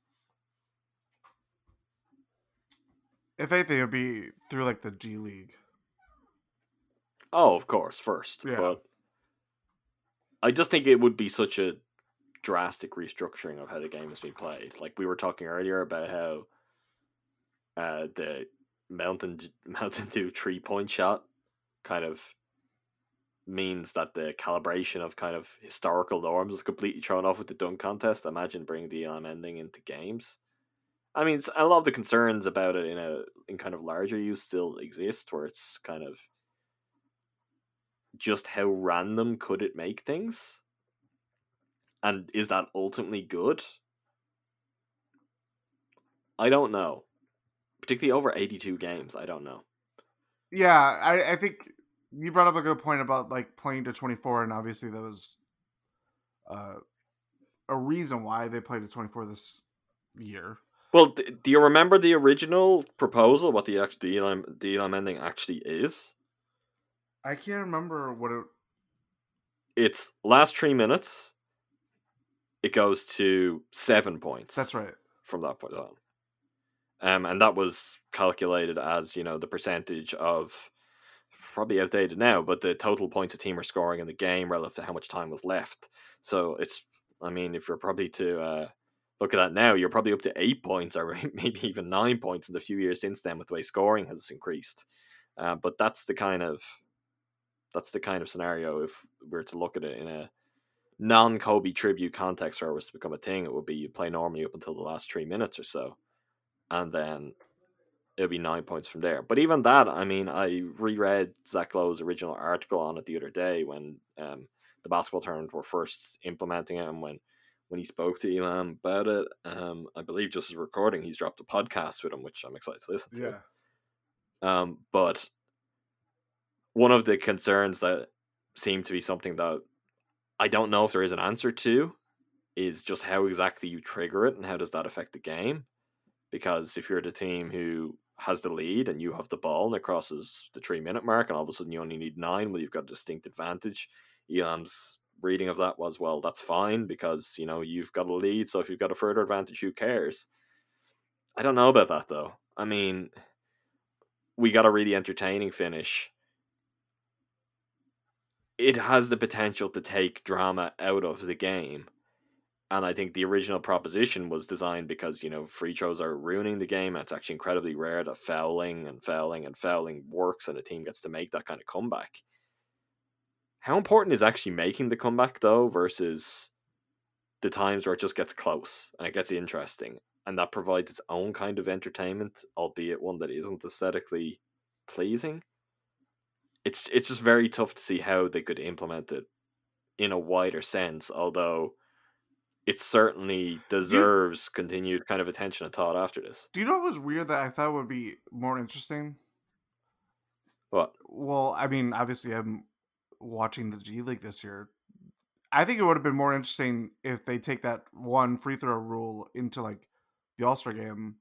Speaker 2: If anything, it'd be through like the G League.
Speaker 1: Oh, of course, first.
Speaker 2: Yeah.
Speaker 1: But I just think it would be such a drastic restructuring of how the game is being played. Like we were talking earlier about how uh, the Mountain Mountain Dew three point shot kind of means that the calibration of kind of historical norms is completely thrown off with the dunk contest. Imagine bringing the Elam ending into games. I mean, a lot of the concerns about it in a in kind of larger use still exist, where it's kind of just how random could it make things, and is that ultimately good? I don't know. Particularly over eighty-two games, I don't know.
Speaker 2: Yeah, I, I think you brought up a good point about like playing to 24, and obviously that was uh, a reason why they played to 24 this year.
Speaker 1: Well, th- do you remember the original proposal? What the actual the Elam, the ending actually is?
Speaker 2: I can't remember what it.
Speaker 1: It's last three minutes. It goes to seven points.
Speaker 2: That's right.
Speaker 1: From that point on, um, and that was calculated as you know the percentage of probably outdated now, but the total points a team are scoring in the game relative to how much time was left. So it's, I mean, if you're probably to uh, look at that now, you're probably up to eight points or maybe even nine points in the few years since then with the way scoring has increased. Uh, but that's the kind of that's the kind of scenario if we are to look at it in a non Kobe tribute context where it was to become a thing, it would be you play normally up until the last three minutes or so, and then it'll be nine points from there. But even that, I mean, I reread Zach Lowe's original article on it the other day when um, the basketball tournament were first implementing it, and when when he spoke to Elam about it. Um, I believe just as recording, he's dropped a podcast with him, which I'm excited to listen to.
Speaker 2: Yeah.
Speaker 1: Um, but one of the concerns that seem to be something that I don't know if there is an answer to is just how exactly you trigger it and how does that affect the game. Because if you're the team who has the lead and you have the ball and it crosses the three minute mark and all of a sudden you only need nine, well, you've got a distinct advantage. Elam's reading of that was, well, that's fine because, you know, you've got a lead. So if you've got a further advantage, who cares? I don't know about that though. I mean, we got a really entertaining finish. It has the potential to take drama out of the game. And I think the original proposition was designed because, you know, free throws are ruining the game. It's actually incredibly rare that fouling and fouling and fouling works and a team gets to make that kind of comeback. How important is actually making the comeback, though, versus the times where it just gets close and it gets interesting? And that provides its own kind of entertainment, albeit one that isn't aesthetically pleasing. It's it's just very tough to see how they could implement it in a wider sense, although it certainly deserves continued kind of attention and thought after this.
Speaker 2: Do you know what was weird that I thought would be more interesting?
Speaker 1: What?
Speaker 2: Well, I mean, obviously, I'm watching the G League this year. I think it would have been more interesting if they take that one free throw rule into like the All Star game,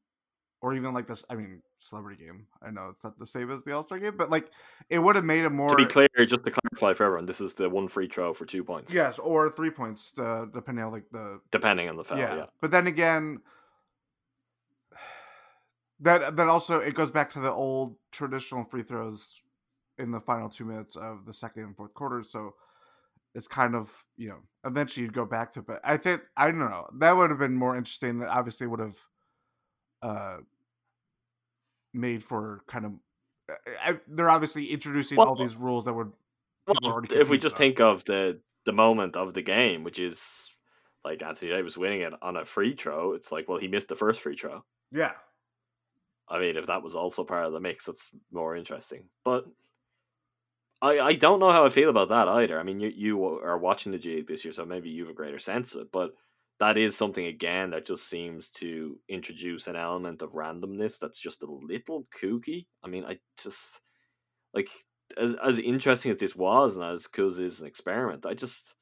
Speaker 2: or even like this. I mean, celebrity game. I know it's not the same as the All Star game, but like it would have made it more.
Speaker 1: To be clear, just to clarify for everyone, this is the one free throw for two points.
Speaker 2: Yes, or three points, uh, depending on like the
Speaker 1: depending on the foul. Yeah.
Speaker 2: yeah. But then again, that that also it goes back to the old traditional free throws in the final two minutes of the second and fourth quarters. So it's kind of you know eventually you'd go back to it. But I think I don't know that would have been more interesting. That obviously would have uh made for kind of. I, they're obviously introducing
Speaker 1: Well-
Speaker 2: all these rules that would.
Speaker 1: Well,
Speaker 2: people are already
Speaker 1: if we just
Speaker 2: about.
Speaker 1: think of the the moment of the game, which is like Anthony Davis winning it on a free throw, it's like, well, he missed the first free throw.
Speaker 2: yeah,
Speaker 1: I mean, if that was also part of the mix, that's more interesting. But I I don't know how I feel about that either. I mean, you you are watching the G League this year, so maybe you have a greater sense of it. But that is something again that just seems to introduce an element of randomness that's just a little kooky. I mean, I just like as as interesting as this was and as cool as is an experiment. I just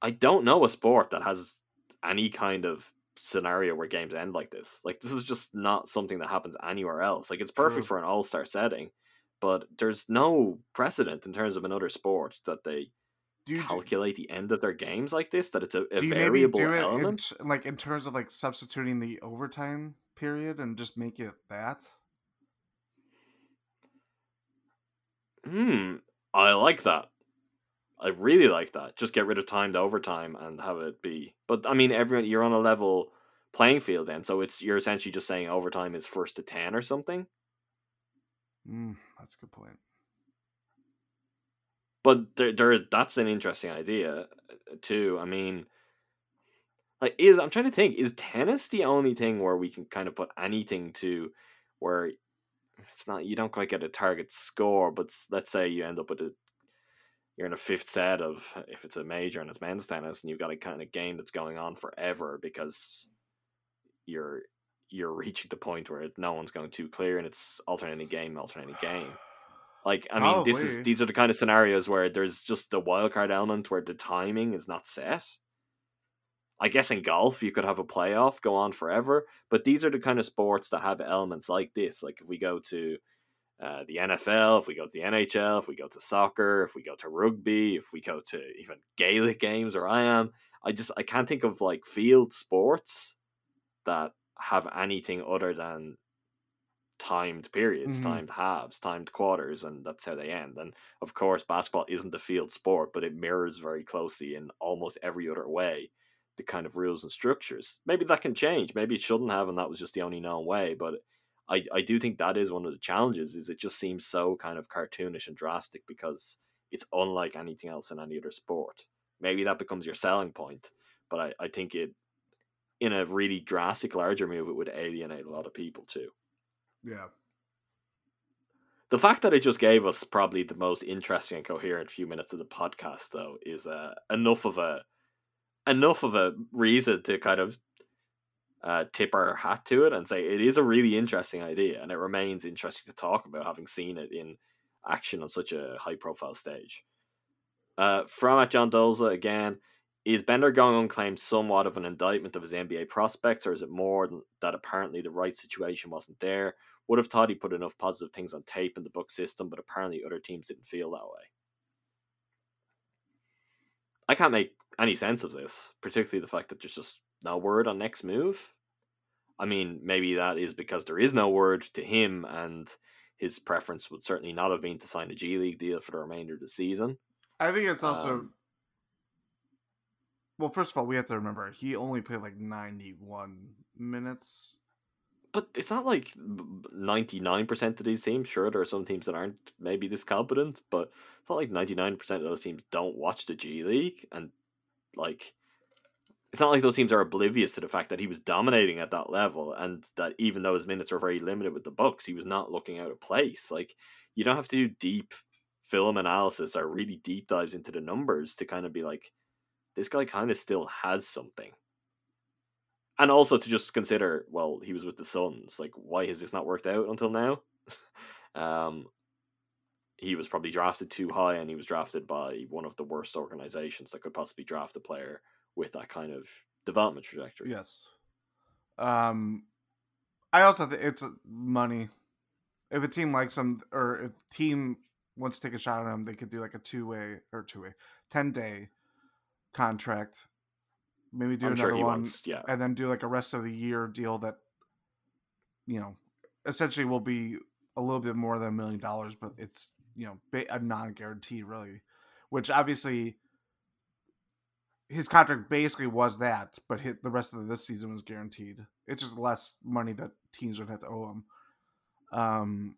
Speaker 1: I don't know a sport that has any kind of scenario where games end like this. Like this is just not something that happens anywhere else. Like it's perfect
Speaker 2: True.
Speaker 1: for an all star setting, but there's no precedent in terms of another sport that they
Speaker 2: Do you
Speaker 1: calculate the end of their games like this. That it's a, a
Speaker 2: do you maybe
Speaker 1: variable
Speaker 2: do it in,
Speaker 1: element.
Speaker 2: t- like in terms of like substituting the overtime period and just make it that?
Speaker 1: Hmm, I like that. I really like that. Just get rid of time timed overtime and have it be. But I mean, everyone you're on a level playing field then, so it's you're essentially just saying overtime is first to ten or something.
Speaker 2: Mm, that's a good point.
Speaker 1: But there, there, that's an interesting idea uh, too. I mean, like, is I'm trying to think, is tennis the only thing where we can kind of put anything to where it's not you don't quite get a target score, but let's say you end up with a you're in a fifth set of if it's a major and it's men's tennis and you've got a kind of game that's going on forever because you're you're reaching the point where no one's going too clear and it's alternating game, alternating game. Like I mean, this is these are the kind of scenarios where there's just the wild card element where the timing is not set. I guess in golf you could have a playoff go on forever, but these are the kind of sports that have elements like this. Like if we go to uh, the NFL, if we go to the NHL, if we go to soccer, if we go to rugby, if we go to even Gaelic games or I am, I just I can't think of like field sports that have anything other than timed periods,
Speaker 2: Mhm.
Speaker 1: timed halves, timed quarters, and that's how they end. And of course, basketball isn't a field sport, but it mirrors very closely in almost every other way the kind of rules and structures. Maybe that can change. Maybe it shouldn't have, and that was just the only known way. But I, I do think that is one of the challenges. Is it just seems so kind of cartoonish and drastic because it's unlike anything else in any other sport. Maybe that becomes your selling point, but I, I think it in a really drastic larger move it would alienate a lot of people too.
Speaker 2: Yeah.
Speaker 1: The fact that it just gave us probably the most interesting and coherent few minutes of the podcast, though, is uh, enough of a enough of a reason to kind of uh, tip our hat to it and say it is a really interesting idea, and it remains interesting to talk about, having seen it in action on such a high profile stage. Uh, from at John Doza again, is Bender going unclaimed somewhat of an indictment of his NBA prospects, or is it more than that apparently the right situation wasn't there? Would have thought he put enough positive things on tape in the Bucks system, but apparently other teams didn't feel that way. I can't make any sense of this, particularly the fact that there's just no word on next move. I mean, maybe that is because there is no word to him, and his preference would certainly not have been to sign a G League deal for the remainder of the season.
Speaker 2: I think it's also
Speaker 1: Um,
Speaker 2: well. First of all, we have to remember he only played like ninety-one minutes.
Speaker 1: But it's not like ninety nine percent of these teams. Sure, there are some teams that aren't maybe this competent, but it's not like ninety nine percent of those teams don't watch the G League, and like it's not like those teams are oblivious to the fact that he was dominating at that level, and that even though his minutes were very limited with the Bucks, he was not looking out of place. Like you don't have to do deep film analysis or really deep dives into the numbers to kind of be like, this guy kind of still has something and also to just consider, well, he was with the Suns. Like, why has this not worked out until now? um, he was probably drafted too high, and he was drafted by one of the worst organizations that could possibly draft a player with that kind of development trajectory.
Speaker 2: Yes. Um, I also think it's money. If a team likes him, or if team wants to take a shot at him, they could do like a two-way or two-way, ten-day contract. Maybe do
Speaker 1: I'm
Speaker 2: another
Speaker 1: sure
Speaker 2: one,
Speaker 1: wants, yeah.
Speaker 2: and then do like a rest of the year deal that, you know, essentially will be a little bit more than a million dollars, but it's you know a non-guarantee really, which obviously his contract basically was that, but hit the rest of this season was guaranteed. It's just less money that teams would have to owe him. Um,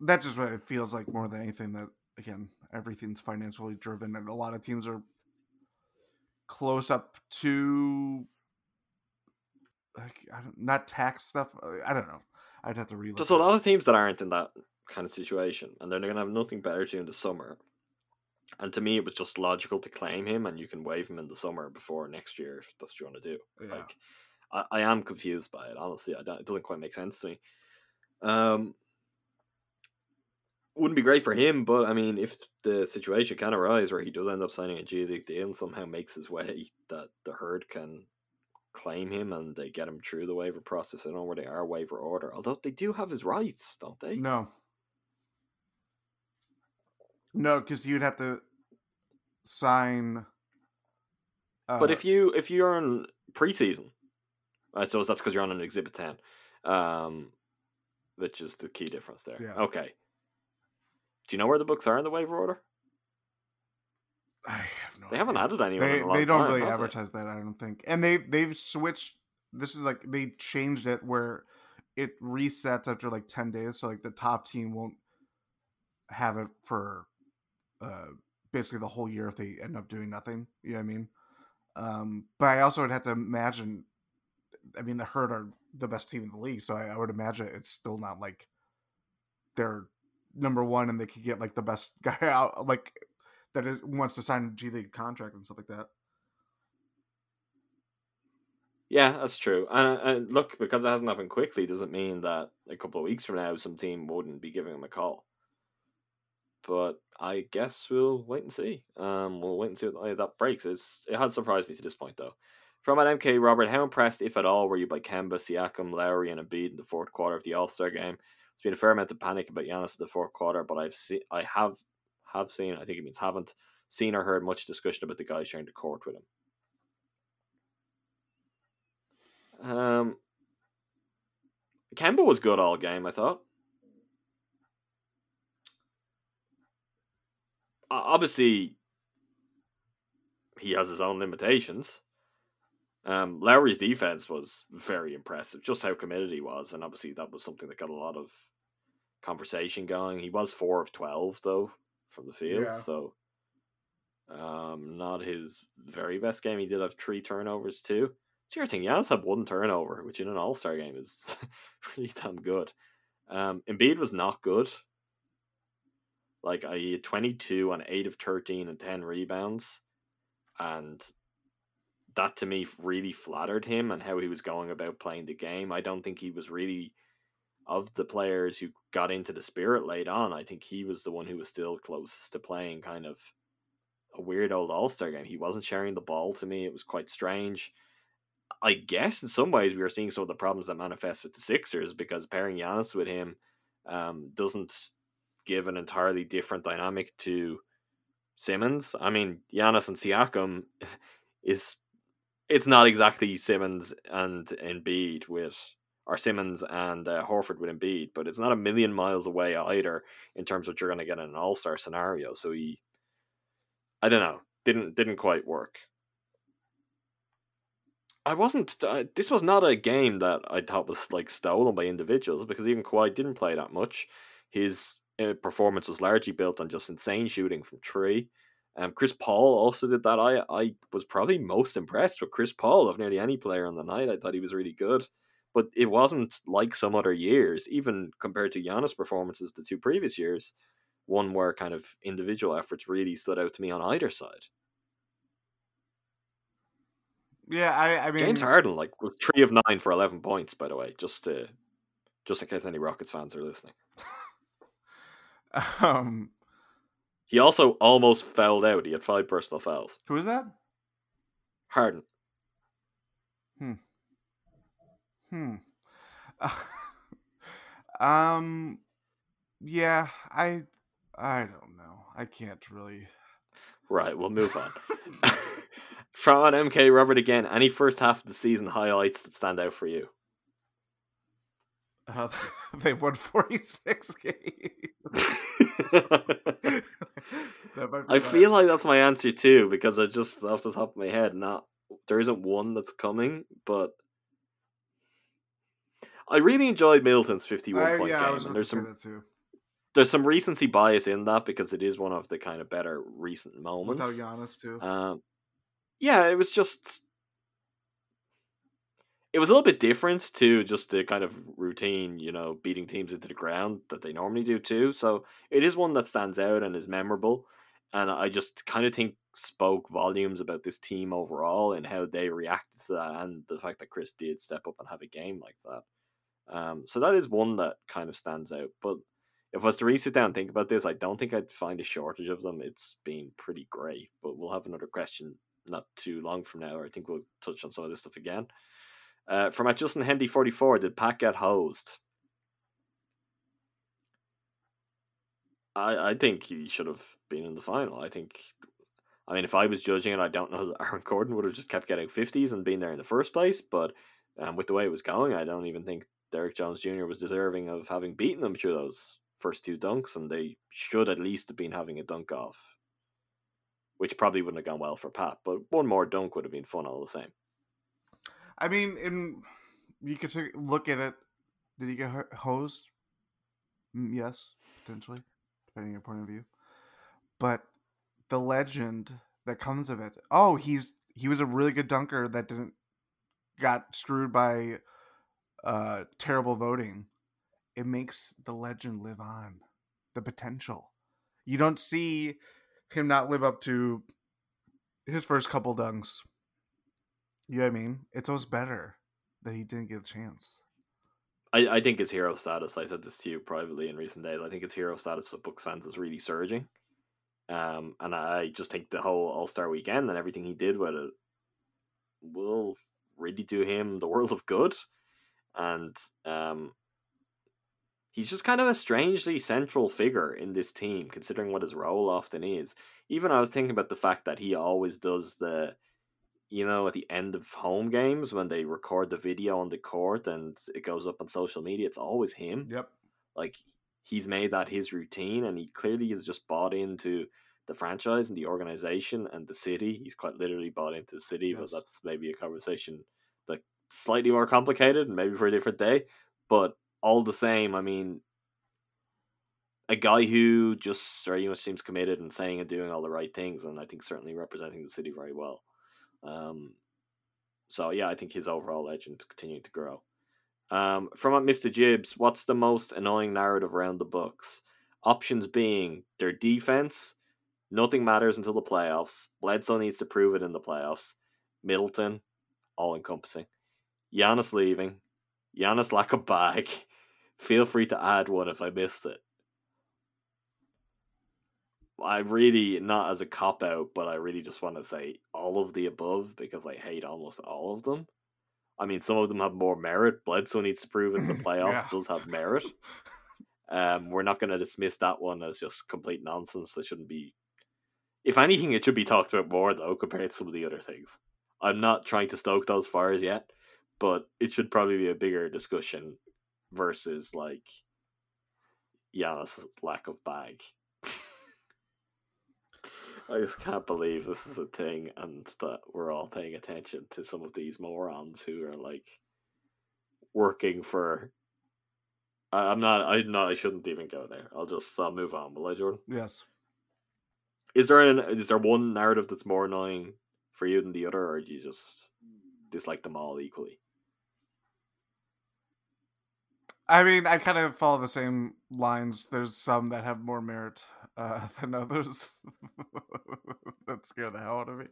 Speaker 2: that's just what it feels like more than anything. That again, everything's financially driven, and a lot of teams are close up to like I don't, not tax stuff. uh, I don't know. I'd have to read.
Speaker 1: There's a lot of teams that aren't in that kind of situation, and they're going to have nothing better to do in the summer. And to me, it was just logical to claim him, and you can waive him in the summer before next year if that's what you want to do.
Speaker 2: Yeah.
Speaker 1: Like, I, I am confused by it. Honestly, I don't, it doesn't quite make sense to me. Um, wouldn't be great for him, but I mean, if the situation can arise where he does end up signing a G League deal and somehow makes his way, that the herd can claim him and they get him through the waiver process. I don't know where they are waiver order, although they do have his rights, don't they?
Speaker 2: No, No, because you'd have to sign. Uh,
Speaker 1: but if you if you're in preseason, I suppose that's because you're on an exhibit ten, um, which is the key difference there.
Speaker 2: Yeah.
Speaker 1: Okay. Do you know where the Bucks are in the waiver order?
Speaker 2: I have no
Speaker 1: They haven't added anyone.
Speaker 2: They
Speaker 1: in a long
Speaker 2: they don't
Speaker 1: time,
Speaker 2: really advertise that. I don't think, and they they've switched. This is like they changed it where it resets after like ten days, so like the top team won't have it for uh basically the whole year if they end up doing nothing. You know what I mean? Um, but I also would have to imagine. I mean, the Herd are the best team in the league, so I, I would imagine it's still not like they're number one and they could get like the best guy out, like that is wants to sign a G League contract and stuff like that.
Speaker 1: Yeah, that's true. And, and look, because it hasn't happened quickly, doesn't mean that a couple of weeks from now some team wouldn't be giving him a call. But I guess we'll wait and see. Um, we'll wait and see what that breaks. It's it has surprised me to this point though. From an MK Robert, how impressed, if at all, were you by Kemba, Siakam, Lowry, and Embiid in the fourth quarter of the All Star game? There's been a fair amount of panic about Giannis in the fourth quarter, but I've seen, I have, have seen, I think it means haven't seen or heard much discussion about the guys sharing the court with him. Um, Kemba was good all game, I thought. Obviously, he has his own limitations. Um, Lowry's defense was very impressive, just how committed he was, and obviously that was something that got a lot of conversation going. He was four of twelve though from the field,
Speaker 2: Yeah.
Speaker 1: so um, not his very best game. He did have three turnovers too. It's your thing. Giannis had one turnover, which in an All Star game is pretty damn good. Um, Embiid was not good. Like I he had twenty two on eight of thirteen and ten rebounds, and that to me really flattered him and how he was going about playing the game. I don't think he was really of the players who got into the spirit late on. I think he was the one who was still closest to playing kind of a weird old All Star game. He wasn't sharing the ball to me. It was quite strange. I guess in some ways we are seeing some of the problems that manifest with the Sixers because pairing Giannis with him um, doesn't give an entirely different dynamic to Simmons. I mean, Giannis and Siakam is it's not exactly Simmons and Embiid with or Simmons and uh, Horford with Embiid, but it's not a million miles away either in terms of what you're going to get in an All Star scenario. So he, I don't know, didn't didn't quite work. I wasn't. Uh, this was not a game that I thought was like stolen by individuals because even Kawhi didn't play that much. His uh, performance was largely built on just insane shooting from three. Um, Chris Paul also did that. I I was probably most impressed with Chris Paul of nearly any player on the night. I thought he was really good, but it wasn't like some other years, even compared to Giannis' performances the two previous years. One where kind of individual efforts really stood out to me on either side.
Speaker 2: Yeah, I, I mean,
Speaker 1: James Harden like was three of nine for eleven points. By the way, just to just in case any Rockets fans are listening.
Speaker 2: um,
Speaker 1: He also almost fouled out. He had five personal fouls.
Speaker 2: who is that?
Speaker 1: Harden.
Speaker 2: Hmm. um. Yeah, I. I don't know. I can't really.
Speaker 1: Right, we'll move on. From MK Robert again, any first half of the season highlights that stand out for you?
Speaker 2: Uh, they won forty six games. That might be
Speaker 1: I feel like that's my answer too, because I just off the top of my head, not there isn't one that's coming, but I really enjoyed Middleton's fifty-one
Speaker 2: I,
Speaker 1: point
Speaker 2: yeah,
Speaker 1: game,
Speaker 2: was
Speaker 1: and
Speaker 2: about
Speaker 1: there's some there's some recency bias in that because it is one of the kind of better recent moments.
Speaker 2: Without Giannis too.
Speaker 1: Um, yeah, it was just. It was a little bit different to just the kind of routine, you know, beating teams into the ground that they normally do too. So it is one that stands out and is memorable, and I just kind of think spoke volumes about this team overall and how they reacted to that, and the fact that Khris did step up and have a game like that. Um, so that is one that kind of stands out. But if I was to really sit down and think about this, I don't think I'd find a shortage of them. It's been pretty great. But we'll have another question not too long from now, or I think we'll touch on some of this stuff again. Uh, from at Justin Hendy forty four, did Pat get hosed? I, I think he should have been in the final. I think, I mean, if I was judging it, I don't know that Aaron Gordon would have just kept getting 50s and been there in the first place. But um, with the way it was going, I don't even think Derrick Jones Jr. was deserving of having beaten them through those first two dunks, and they should at least have been having a dunk off, which probably wouldn't have gone well for Pat. But one more dunk would have been fun all the same.
Speaker 2: I mean, in you could look at it. Did he get ho- hosed? Mm, Yes, potentially, depending on your point of view. But the legend that comes of it. Oh, he's he was a really good dunker that didn't got screwed by uh terrible voting. It makes the legend live on. The potential. You don't see him not live up to his first couple dunks. You know what I mean? It's always better that he didn't get a chance.
Speaker 1: I, I think his hero status, I said this to you privately in recent days, I think his hero status with Bucks fans is really surging. Um, and I just think the whole All Star weekend and everything he did with it will really do him the world of good. And um, he's just kind of a strangely central figure in this team, considering what his role often is. Even I was thinking about the fact that he always does the, you know, at the end of home games when they record the video on the court and it goes up on social media, it's always him.
Speaker 2: Yep.
Speaker 1: Like he's made that his routine and he clearly has just bought into the franchise and the organization and the city. He's quite literally bought into the city,
Speaker 2: Yes.
Speaker 1: but that's maybe a conversation like slightly more complicated and maybe for a different day. But all the same, I mean a guy who just very much seems committed and saying and doing all the right things and I think certainly representing the city very well. Um so yeah, I think his overall legend continuing to grow. Um, from Mr. Gibbs, what's the most annoying narrative around the Bucks? Options being their defense, nothing matters until the playoffs. Bledsoe needs to prove it in the playoffs. Middleton, all encompassing. Giannis leaving. Giannis lack of bag. Feel free to add one if I missed it. I really not as a cop out, but I really just want to say all of the above because I hate almost all of them. I mean, some of them have more merit. Bledsoe needs to prove in the playoffs
Speaker 2: Yeah.
Speaker 1: does have merit. Um, we're not going to dismiss that one as just complete nonsense. It shouldn't be. If anything, it should be talked about more though compared to some of the other things. I'm not trying to stoke those fires yet, but it should probably be a bigger discussion versus like Giannis' lack of bag. I just can't believe this is a thing and that we're all paying attention to some of these morons who are like working for. I, I'm not. I'm not. I shouldn't even go there. I'll just. I'll move on. Will I, Jordan?
Speaker 2: Yes.
Speaker 1: Is there an? Is there one narrative that's more annoying for you than the other, or do you just dislike them all equally?
Speaker 2: I mean, I kind of follow the same lines. There's some that have more merit uh, than others that scare the hell out of me.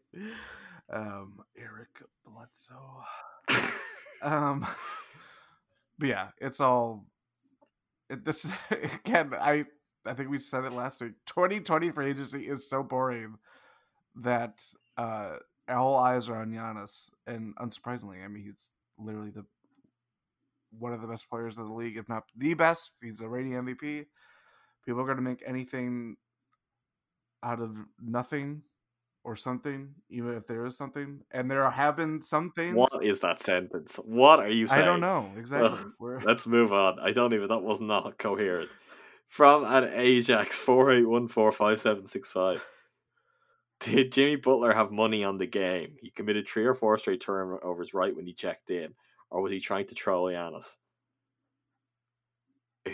Speaker 2: Um, Eric Bledsoe. Um, but yeah, it's all. It, this again. I I think we said it last week. 2020 free agency is so boring that uh, all eyes are on Giannis, and unsurprisingly, I mean he's literally the one of the best players of the league, if not the best. He's a reigning MVP. People are going to make anything out of nothing or something, even if there is something. And there have been some things.
Speaker 1: What is that sentence? What are you saying?
Speaker 2: I don't know exactly.
Speaker 1: Ugh, Let's move on. I don't even. That was not coherent. From an Ajax four eight one four five seven six five. Did Jimmy Butler have money on the game? He committed three or four straight turnovers right when he checked in, or was he trying to troll Giannis?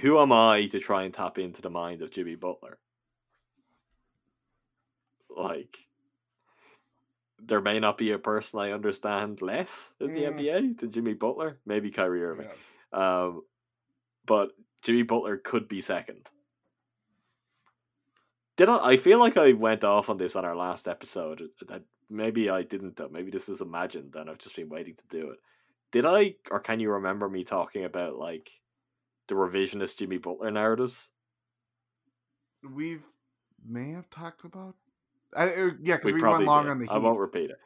Speaker 1: Who am I to try and tap into the mind of Jimmy Butler? Like, there may not be a person I understand less in the
Speaker 2: Mm.
Speaker 1: NBA than Jimmy Butler. Maybe Kyrie Irving.
Speaker 2: yeah.
Speaker 1: Um, but Jimmy Butler could be second. Did I? I feel like I went off on this on our last episode. That maybe I didn't. Though. Maybe this is imagined, and I've just been waiting to do it. Did I, or can you remember me talking about like the revisionist Jimmy Butler narratives?
Speaker 2: We've may have talked about. I, uh, yeah, because
Speaker 1: We
Speaker 2: we, went long
Speaker 1: did.
Speaker 2: on the
Speaker 1: I won't repeat it.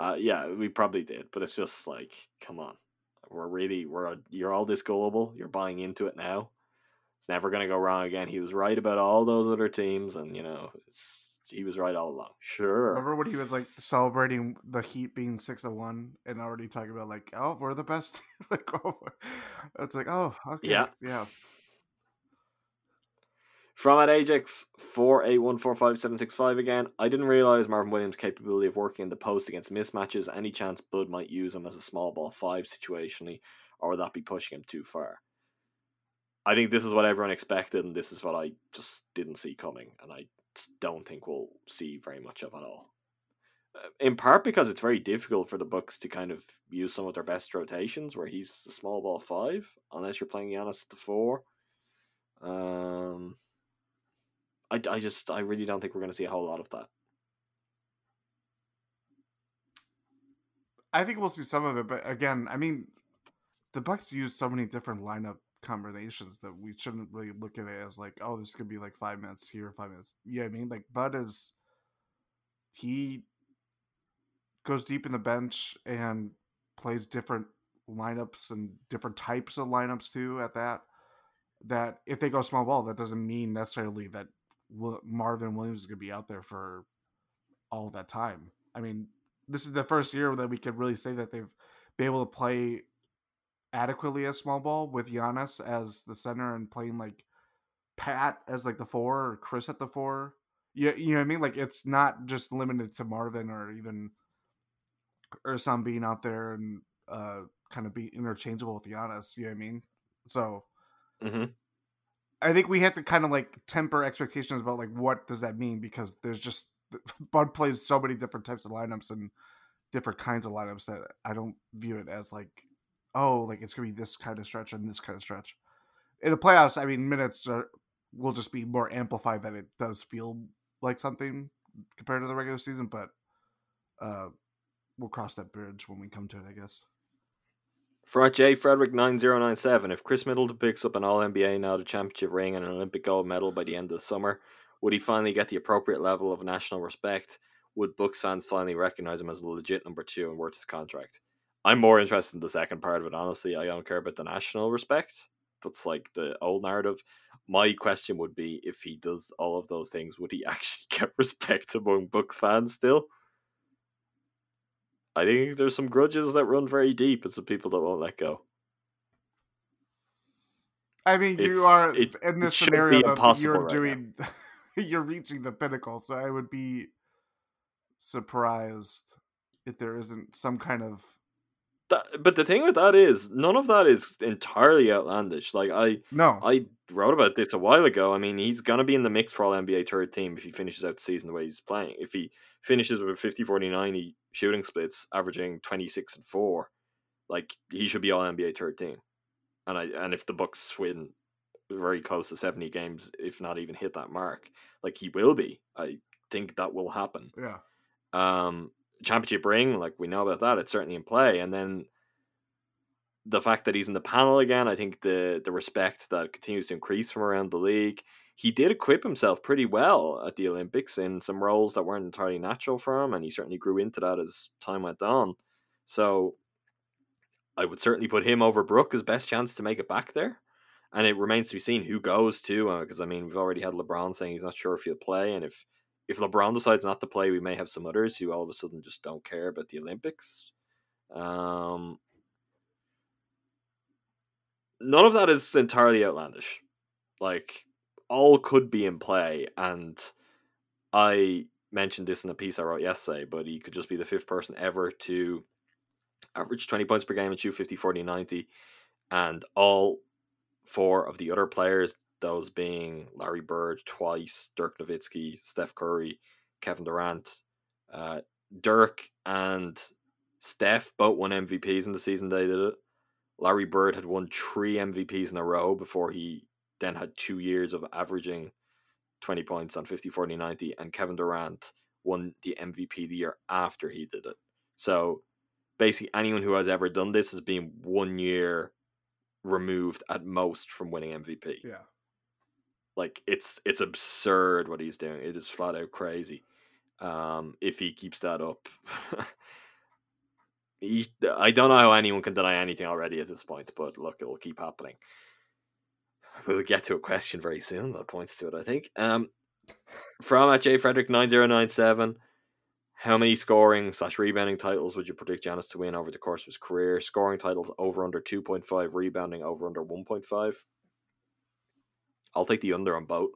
Speaker 1: Uh, yeah, we probably did, but it's just like, come on, we're really we're you're all this gullible. You're buying into it now. It's never going to go wrong again. He was right about all those other teams, and you know, it's he was right all along. Sure.
Speaker 2: Remember when he was like celebrating the Heat being six and one, and already talking about like, oh, we're the best. like, oh, it's like, oh, okay,
Speaker 1: Yeah.
Speaker 2: yeah.
Speaker 1: From at Ajax four eight one four five seven six five again. I didn't realize Marvin Williams' capability of working in the post against mismatches. Any chance Bud might use him as a small ball five situationally, or would that be pushing him too far? I think this is what everyone expected, and this is what I just didn't see coming, and I don't think we'll see very much of at all. Uh, In part because it's very difficult for the Bucks to kind of use some of their best rotations, where he's the small ball five, unless you're playing Giannis at the four. Um, I, I just I really don't think we're going to see a whole lot of that.
Speaker 2: I think we'll see some of it, but again, I mean, the Bucks use so many different lineup combinations that we shouldn't really look at it as like, oh, this could be like five minutes here, five minutes. Yeah, I mean, like Bud is he goes deep in the bench and plays different lineups and different types of lineups too. At that, that if they go small ball, that doesn't mean necessarily that Marvin Williams is going to be out there for all that time. I mean, this is the first year that we could really say that they've been able to play adequately as small ball with Giannis as the center and playing like Pat as like the four or Khris at the four. Yeah, you know what I mean? Like it's not just limited to Marvin or even Ersan being out there and uh kind of be interchangeable with Giannis. You know what I mean? So
Speaker 1: Mm-hmm.
Speaker 2: I think we have to kind of like temper expectations about like what does that mean because there's just Bud plays so many different types of lineups and different kinds of lineups that I don't view it as like oh like it's gonna be this kind of stretch and this kind of stretch. In the playoffs, I mean minutes are, will just be more amplified that it does feel like something compared to the regular season, but uh we'll cross that bridge when we come to it, I guess.
Speaker 1: For at J Frederick nine zero nine seven, if Khris Middleton picks up an All NBA now, the championship ring, and an Olympic gold medal by the end of the summer, would he finally get the appropriate level of national respect? Would Bucks fans finally recognize him as a legit number two and worth his contract? I'm more interested in the second part of it. Honestly, I don't care about the national respect. That's like the old narrative. My question would be if he does all of those things, would he actually get respect among Bucks fans still? I think there's some grudges that run very deep and some people that won't let go.
Speaker 2: I mean,
Speaker 1: It's-
Speaker 2: you are
Speaker 1: it-
Speaker 2: in this scenario you're
Speaker 1: right
Speaker 2: doing you're reaching the pinnacle, so I would be surprised if there isn't some kind of
Speaker 1: That, but the thing with that is, none of that is entirely outlandish. Like I,
Speaker 2: no.
Speaker 1: I wrote about this a while ago. I mean, he's gonna be in the mix for all NBA third team if he finishes out the season the way he's playing. If he finishes with a 50 40 90 shooting splits, averaging 26 and 4, like he should be all NBA third team. And I and if the Bucks win very close to 70 games, if not even hit that mark, like he will be. I think that will happen.
Speaker 2: yeah.
Speaker 1: um championship ring like we know about that it's certainly in play and then the fact that he's in the panel again i think the the respect that continues to increase from around the league. He did equip himself pretty well at the olympics in some roles that weren't entirely natural for him and he certainly grew into that as time went on. So i would certainly put him over brook as best chance to make it back there and it remains to be seen who goes to uh, because i mean we've already had lebron saying he's not sure if he'll play and if if LeBron decides not to play, we may have some others who all of a sudden just don't care about the Olympics. Um, none of that is entirely outlandish. Like all could be in play, and I mentioned this in a piece I wrote yesterday, but he could just be the fifth person ever to average 20 points per game and shoot 50, 40, 90. And all four of the other players, those being Larry Bird twice, Dirk Nowitzki, Steph Curry, Kevin Durant, uh, Dirk and Steph both won MVPs in the season they did it. Larry Bird had won three MVPs in a row before he then had two years of averaging 20 points on 50, 40, 90. And Kevin Durant won the MVP the year after he did it. So basically, anyone who has ever done this has been one year removed at most from winning MVP.
Speaker 2: Yeah.
Speaker 1: Like it's it's absurd what he's doing. It is flat out crazy. Um, if he keeps that up, he, I don't know how anyone can deny anything already at this point. But look, it will keep happening. we'll get to a question very soon that points to it. I think. Um, from at J Frederick nine zero nine seven. How many scoring slash rebounding titles would you predict Giannis to win over the course of his career? Scoring titles over under two point five, rebounding over under one point five. I'll take the under on both.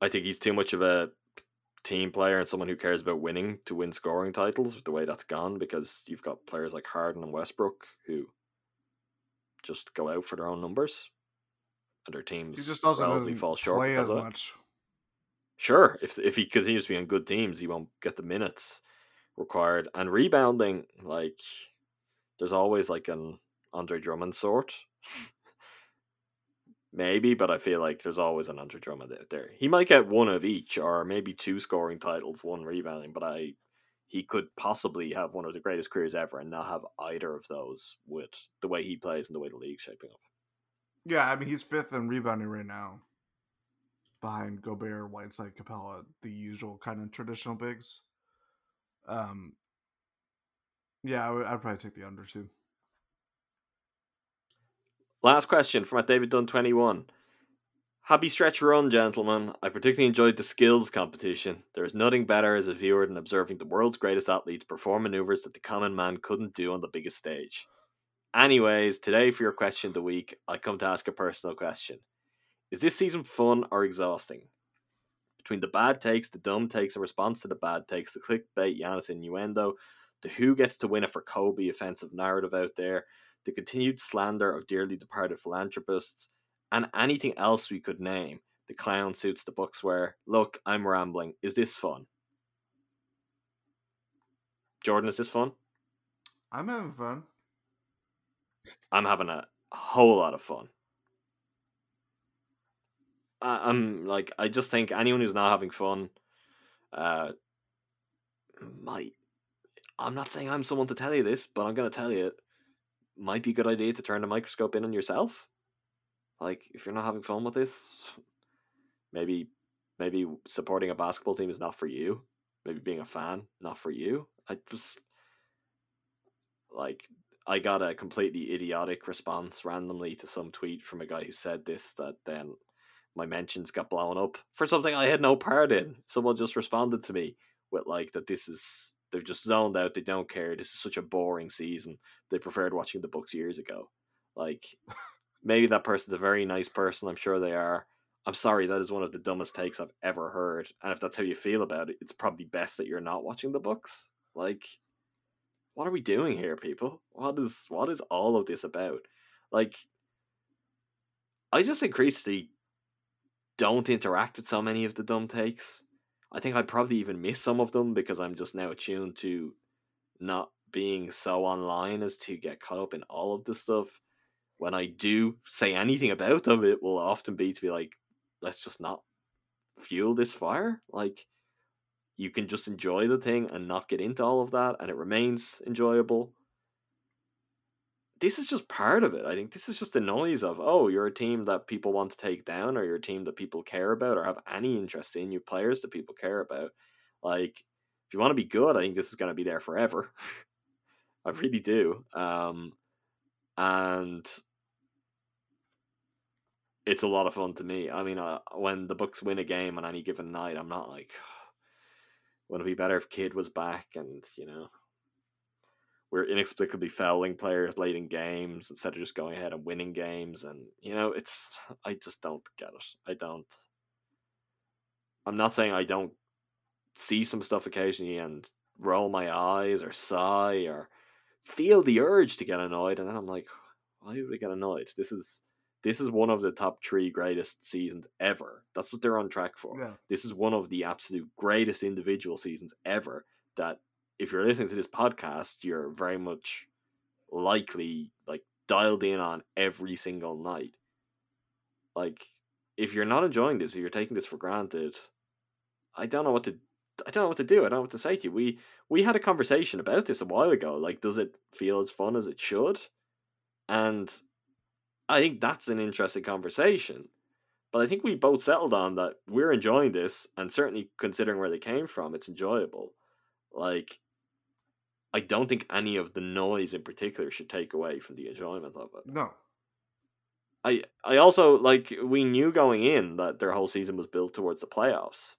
Speaker 1: I think he's too much of a team player and someone who cares about winning to win scoring titles with the way that's gone because you've got players like Harden and Westbrook who just go out for their own numbers and their teams
Speaker 2: He just doesn't
Speaker 1: fall short
Speaker 2: play as much.
Speaker 1: Sure, if if he continues to be on good teams, he won't get the minutes required. And rebounding, like there's always like an Andre Drummond sort. Maybe, but I feel like there's always an Andre Drummond out there. He might get one of each, or maybe two scoring titles, one rebounding. But I, he could possibly have one of the greatest careers ever and not have either of those with the way he plays and the way the league's shaping up.
Speaker 2: Yeah, I mean he's fifth in rebounding right now, behind Gobert, Whiteside, Capela, the usual kind of traditional bigs. Um, yeah, I would, I'd probably take the under too.
Speaker 1: Last question from at David Dunn twenty one. Happy stretch run, gentlemen. I particularly enjoyed the skills competition. There is nothing better as a viewer than observing the world's greatest athletes perform maneuvers that the common man couldn't do on the biggest stage. Anyways, today for your question of the week, I come to ask a personal question. Is this season fun or exhausting? Between the bad takes, the dumb takes in response to the bad takes, the clickbait Giannis innuendo, the who gets to win it for Kobe offensive narrative out there, the continued slander of dearly departed philanthropists, and anything else we could name. The clown suits the Bucks wear. Look, I'm rambling. Is this fun? Jordan, is this fun?
Speaker 2: I'm having fun.
Speaker 1: I'm having a whole lot of fun. I- I'm like, I just think anyone who's not having fun, uh, might. I'm not saying I'm someone to tell you this, but I'm going to tell you it might be a good idea to turn the microscope in on yourself. Like, if you're not having fun with this, maybe, maybe supporting a basketball team is not for you. Maybe being a fan not for you. I just like I got a completely idiotic response randomly to some tweet from a guy who said this that then my mentions got blown up for something I had no part in. Someone just responded to me with like that this is they're just zoned out, they don't care. This is such a boring season. They preferred watching the Bucks years ago. Like maybe that person's a very nice person, I'm sure they are. I'm sorry, that is one of the dumbest takes I've ever heard. And if that's how you feel about it, it's probably best that you're not watching the Bucks. Like what are we doing here, people? What is what is all of this about? Like, I just increasingly don't interact with so many of the dumb takes. I think I'd probably even miss some of them because I'm just now attuned to not being so online as to get caught up in all of this stuff. When I do say anything about them, it will often be to be like, let's just not fuel this fire. Like, you can just enjoy the thing and not get into all of that, and it remains enjoyable. This is just part of it. I think this is just the noise of, oh, you're a team that people want to take down, or you're a team that people care about, or have any interest in, you players that people care about. Like, if you want to be good, I think this is going to be there forever. I really do. Um, and it's a lot of fun to me. I mean, uh, when the Bucks win a game on any given night, I'm not like, would it be better if Kidd was back and you know we're inexplicably fouling players late in games instead of just going ahead and winning games and you know it's I just don't get it. I don't I'm not saying I don't see some stuff occasionally and roll my eyes or sigh or feel the urge to get annoyed and then I'm like why would I get annoyed? This is this is one of the top three greatest seasons ever. That's what they're on track for
Speaker 2: Yeah.
Speaker 1: this is one of the absolute greatest individual seasons ever that if you're listening to this podcast you're very much likely like dialed in on every single night. Like if you're not enjoying this if you're taking this for granted i don't know what to i don't know what to do. I don't know what to say to you. We we had a conversation about this a while ago. Like does it feel as fun as it should? And i think that's an interesting conversation. But I think we both settled on that we're enjoying this, and certainly considering where they came from, it's enjoyable. Like, I don't think any of the noise in particular should take away from the enjoyment of it.
Speaker 2: No.
Speaker 1: I I also like we knew going in that their whole season was built towards the playoffs.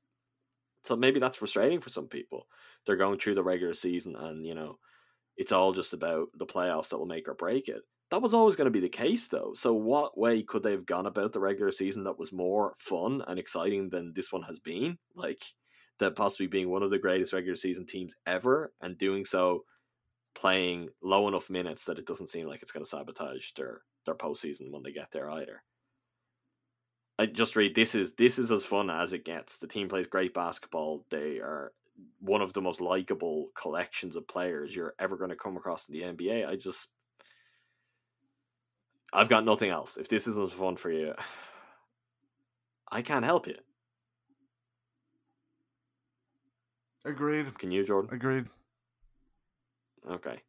Speaker 1: So maybe that's frustrating for some people. They're going through the regular season and, you know, it's all just about the playoffs that will make or break it. That was always going to be the case though. So what way could they have gone about the regular season that was more fun and exciting than this one has been? Like that possibly being one of the greatest regular season teams ever and doing so playing low enough minutes that it doesn't seem like it's going to sabotage their their postseason when they get there either. I just read this is this is as fun as it gets. The team plays great basketball. They are one of the most likable collections of players you're ever going to come across in the NBA. I just I've got nothing else. If this isn't fun for you, I can't help you.
Speaker 2: Agreed.
Speaker 1: Can you, Jordan?
Speaker 2: Agreed.
Speaker 1: Okay.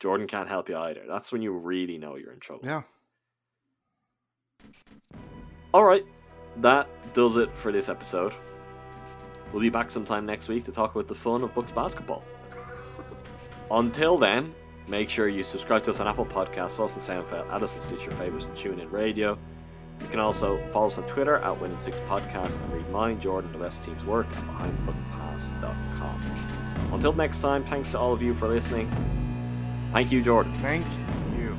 Speaker 1: Jordan can't help you either. That's when you really know you're in trouble.
Speaker 2: Yeah.
Speaker 1: All right. That does it for this episode. We'll be back sometime next week to talk about the fun of Bucks basketball. Until then, make sure you subscribe to us on Apple Podcasts, follow us on SoundCloud, add us on Stitcher Favorites, and TuneIn Radio. You can also follow us on Twitter at Win In Six Podcast and read mine, Jordan, the rest team's work at BehindTheBuckPass.com. Until next time, thanks to all of you for listening. Thank you, Jordan.
Speaker 2: Thank you.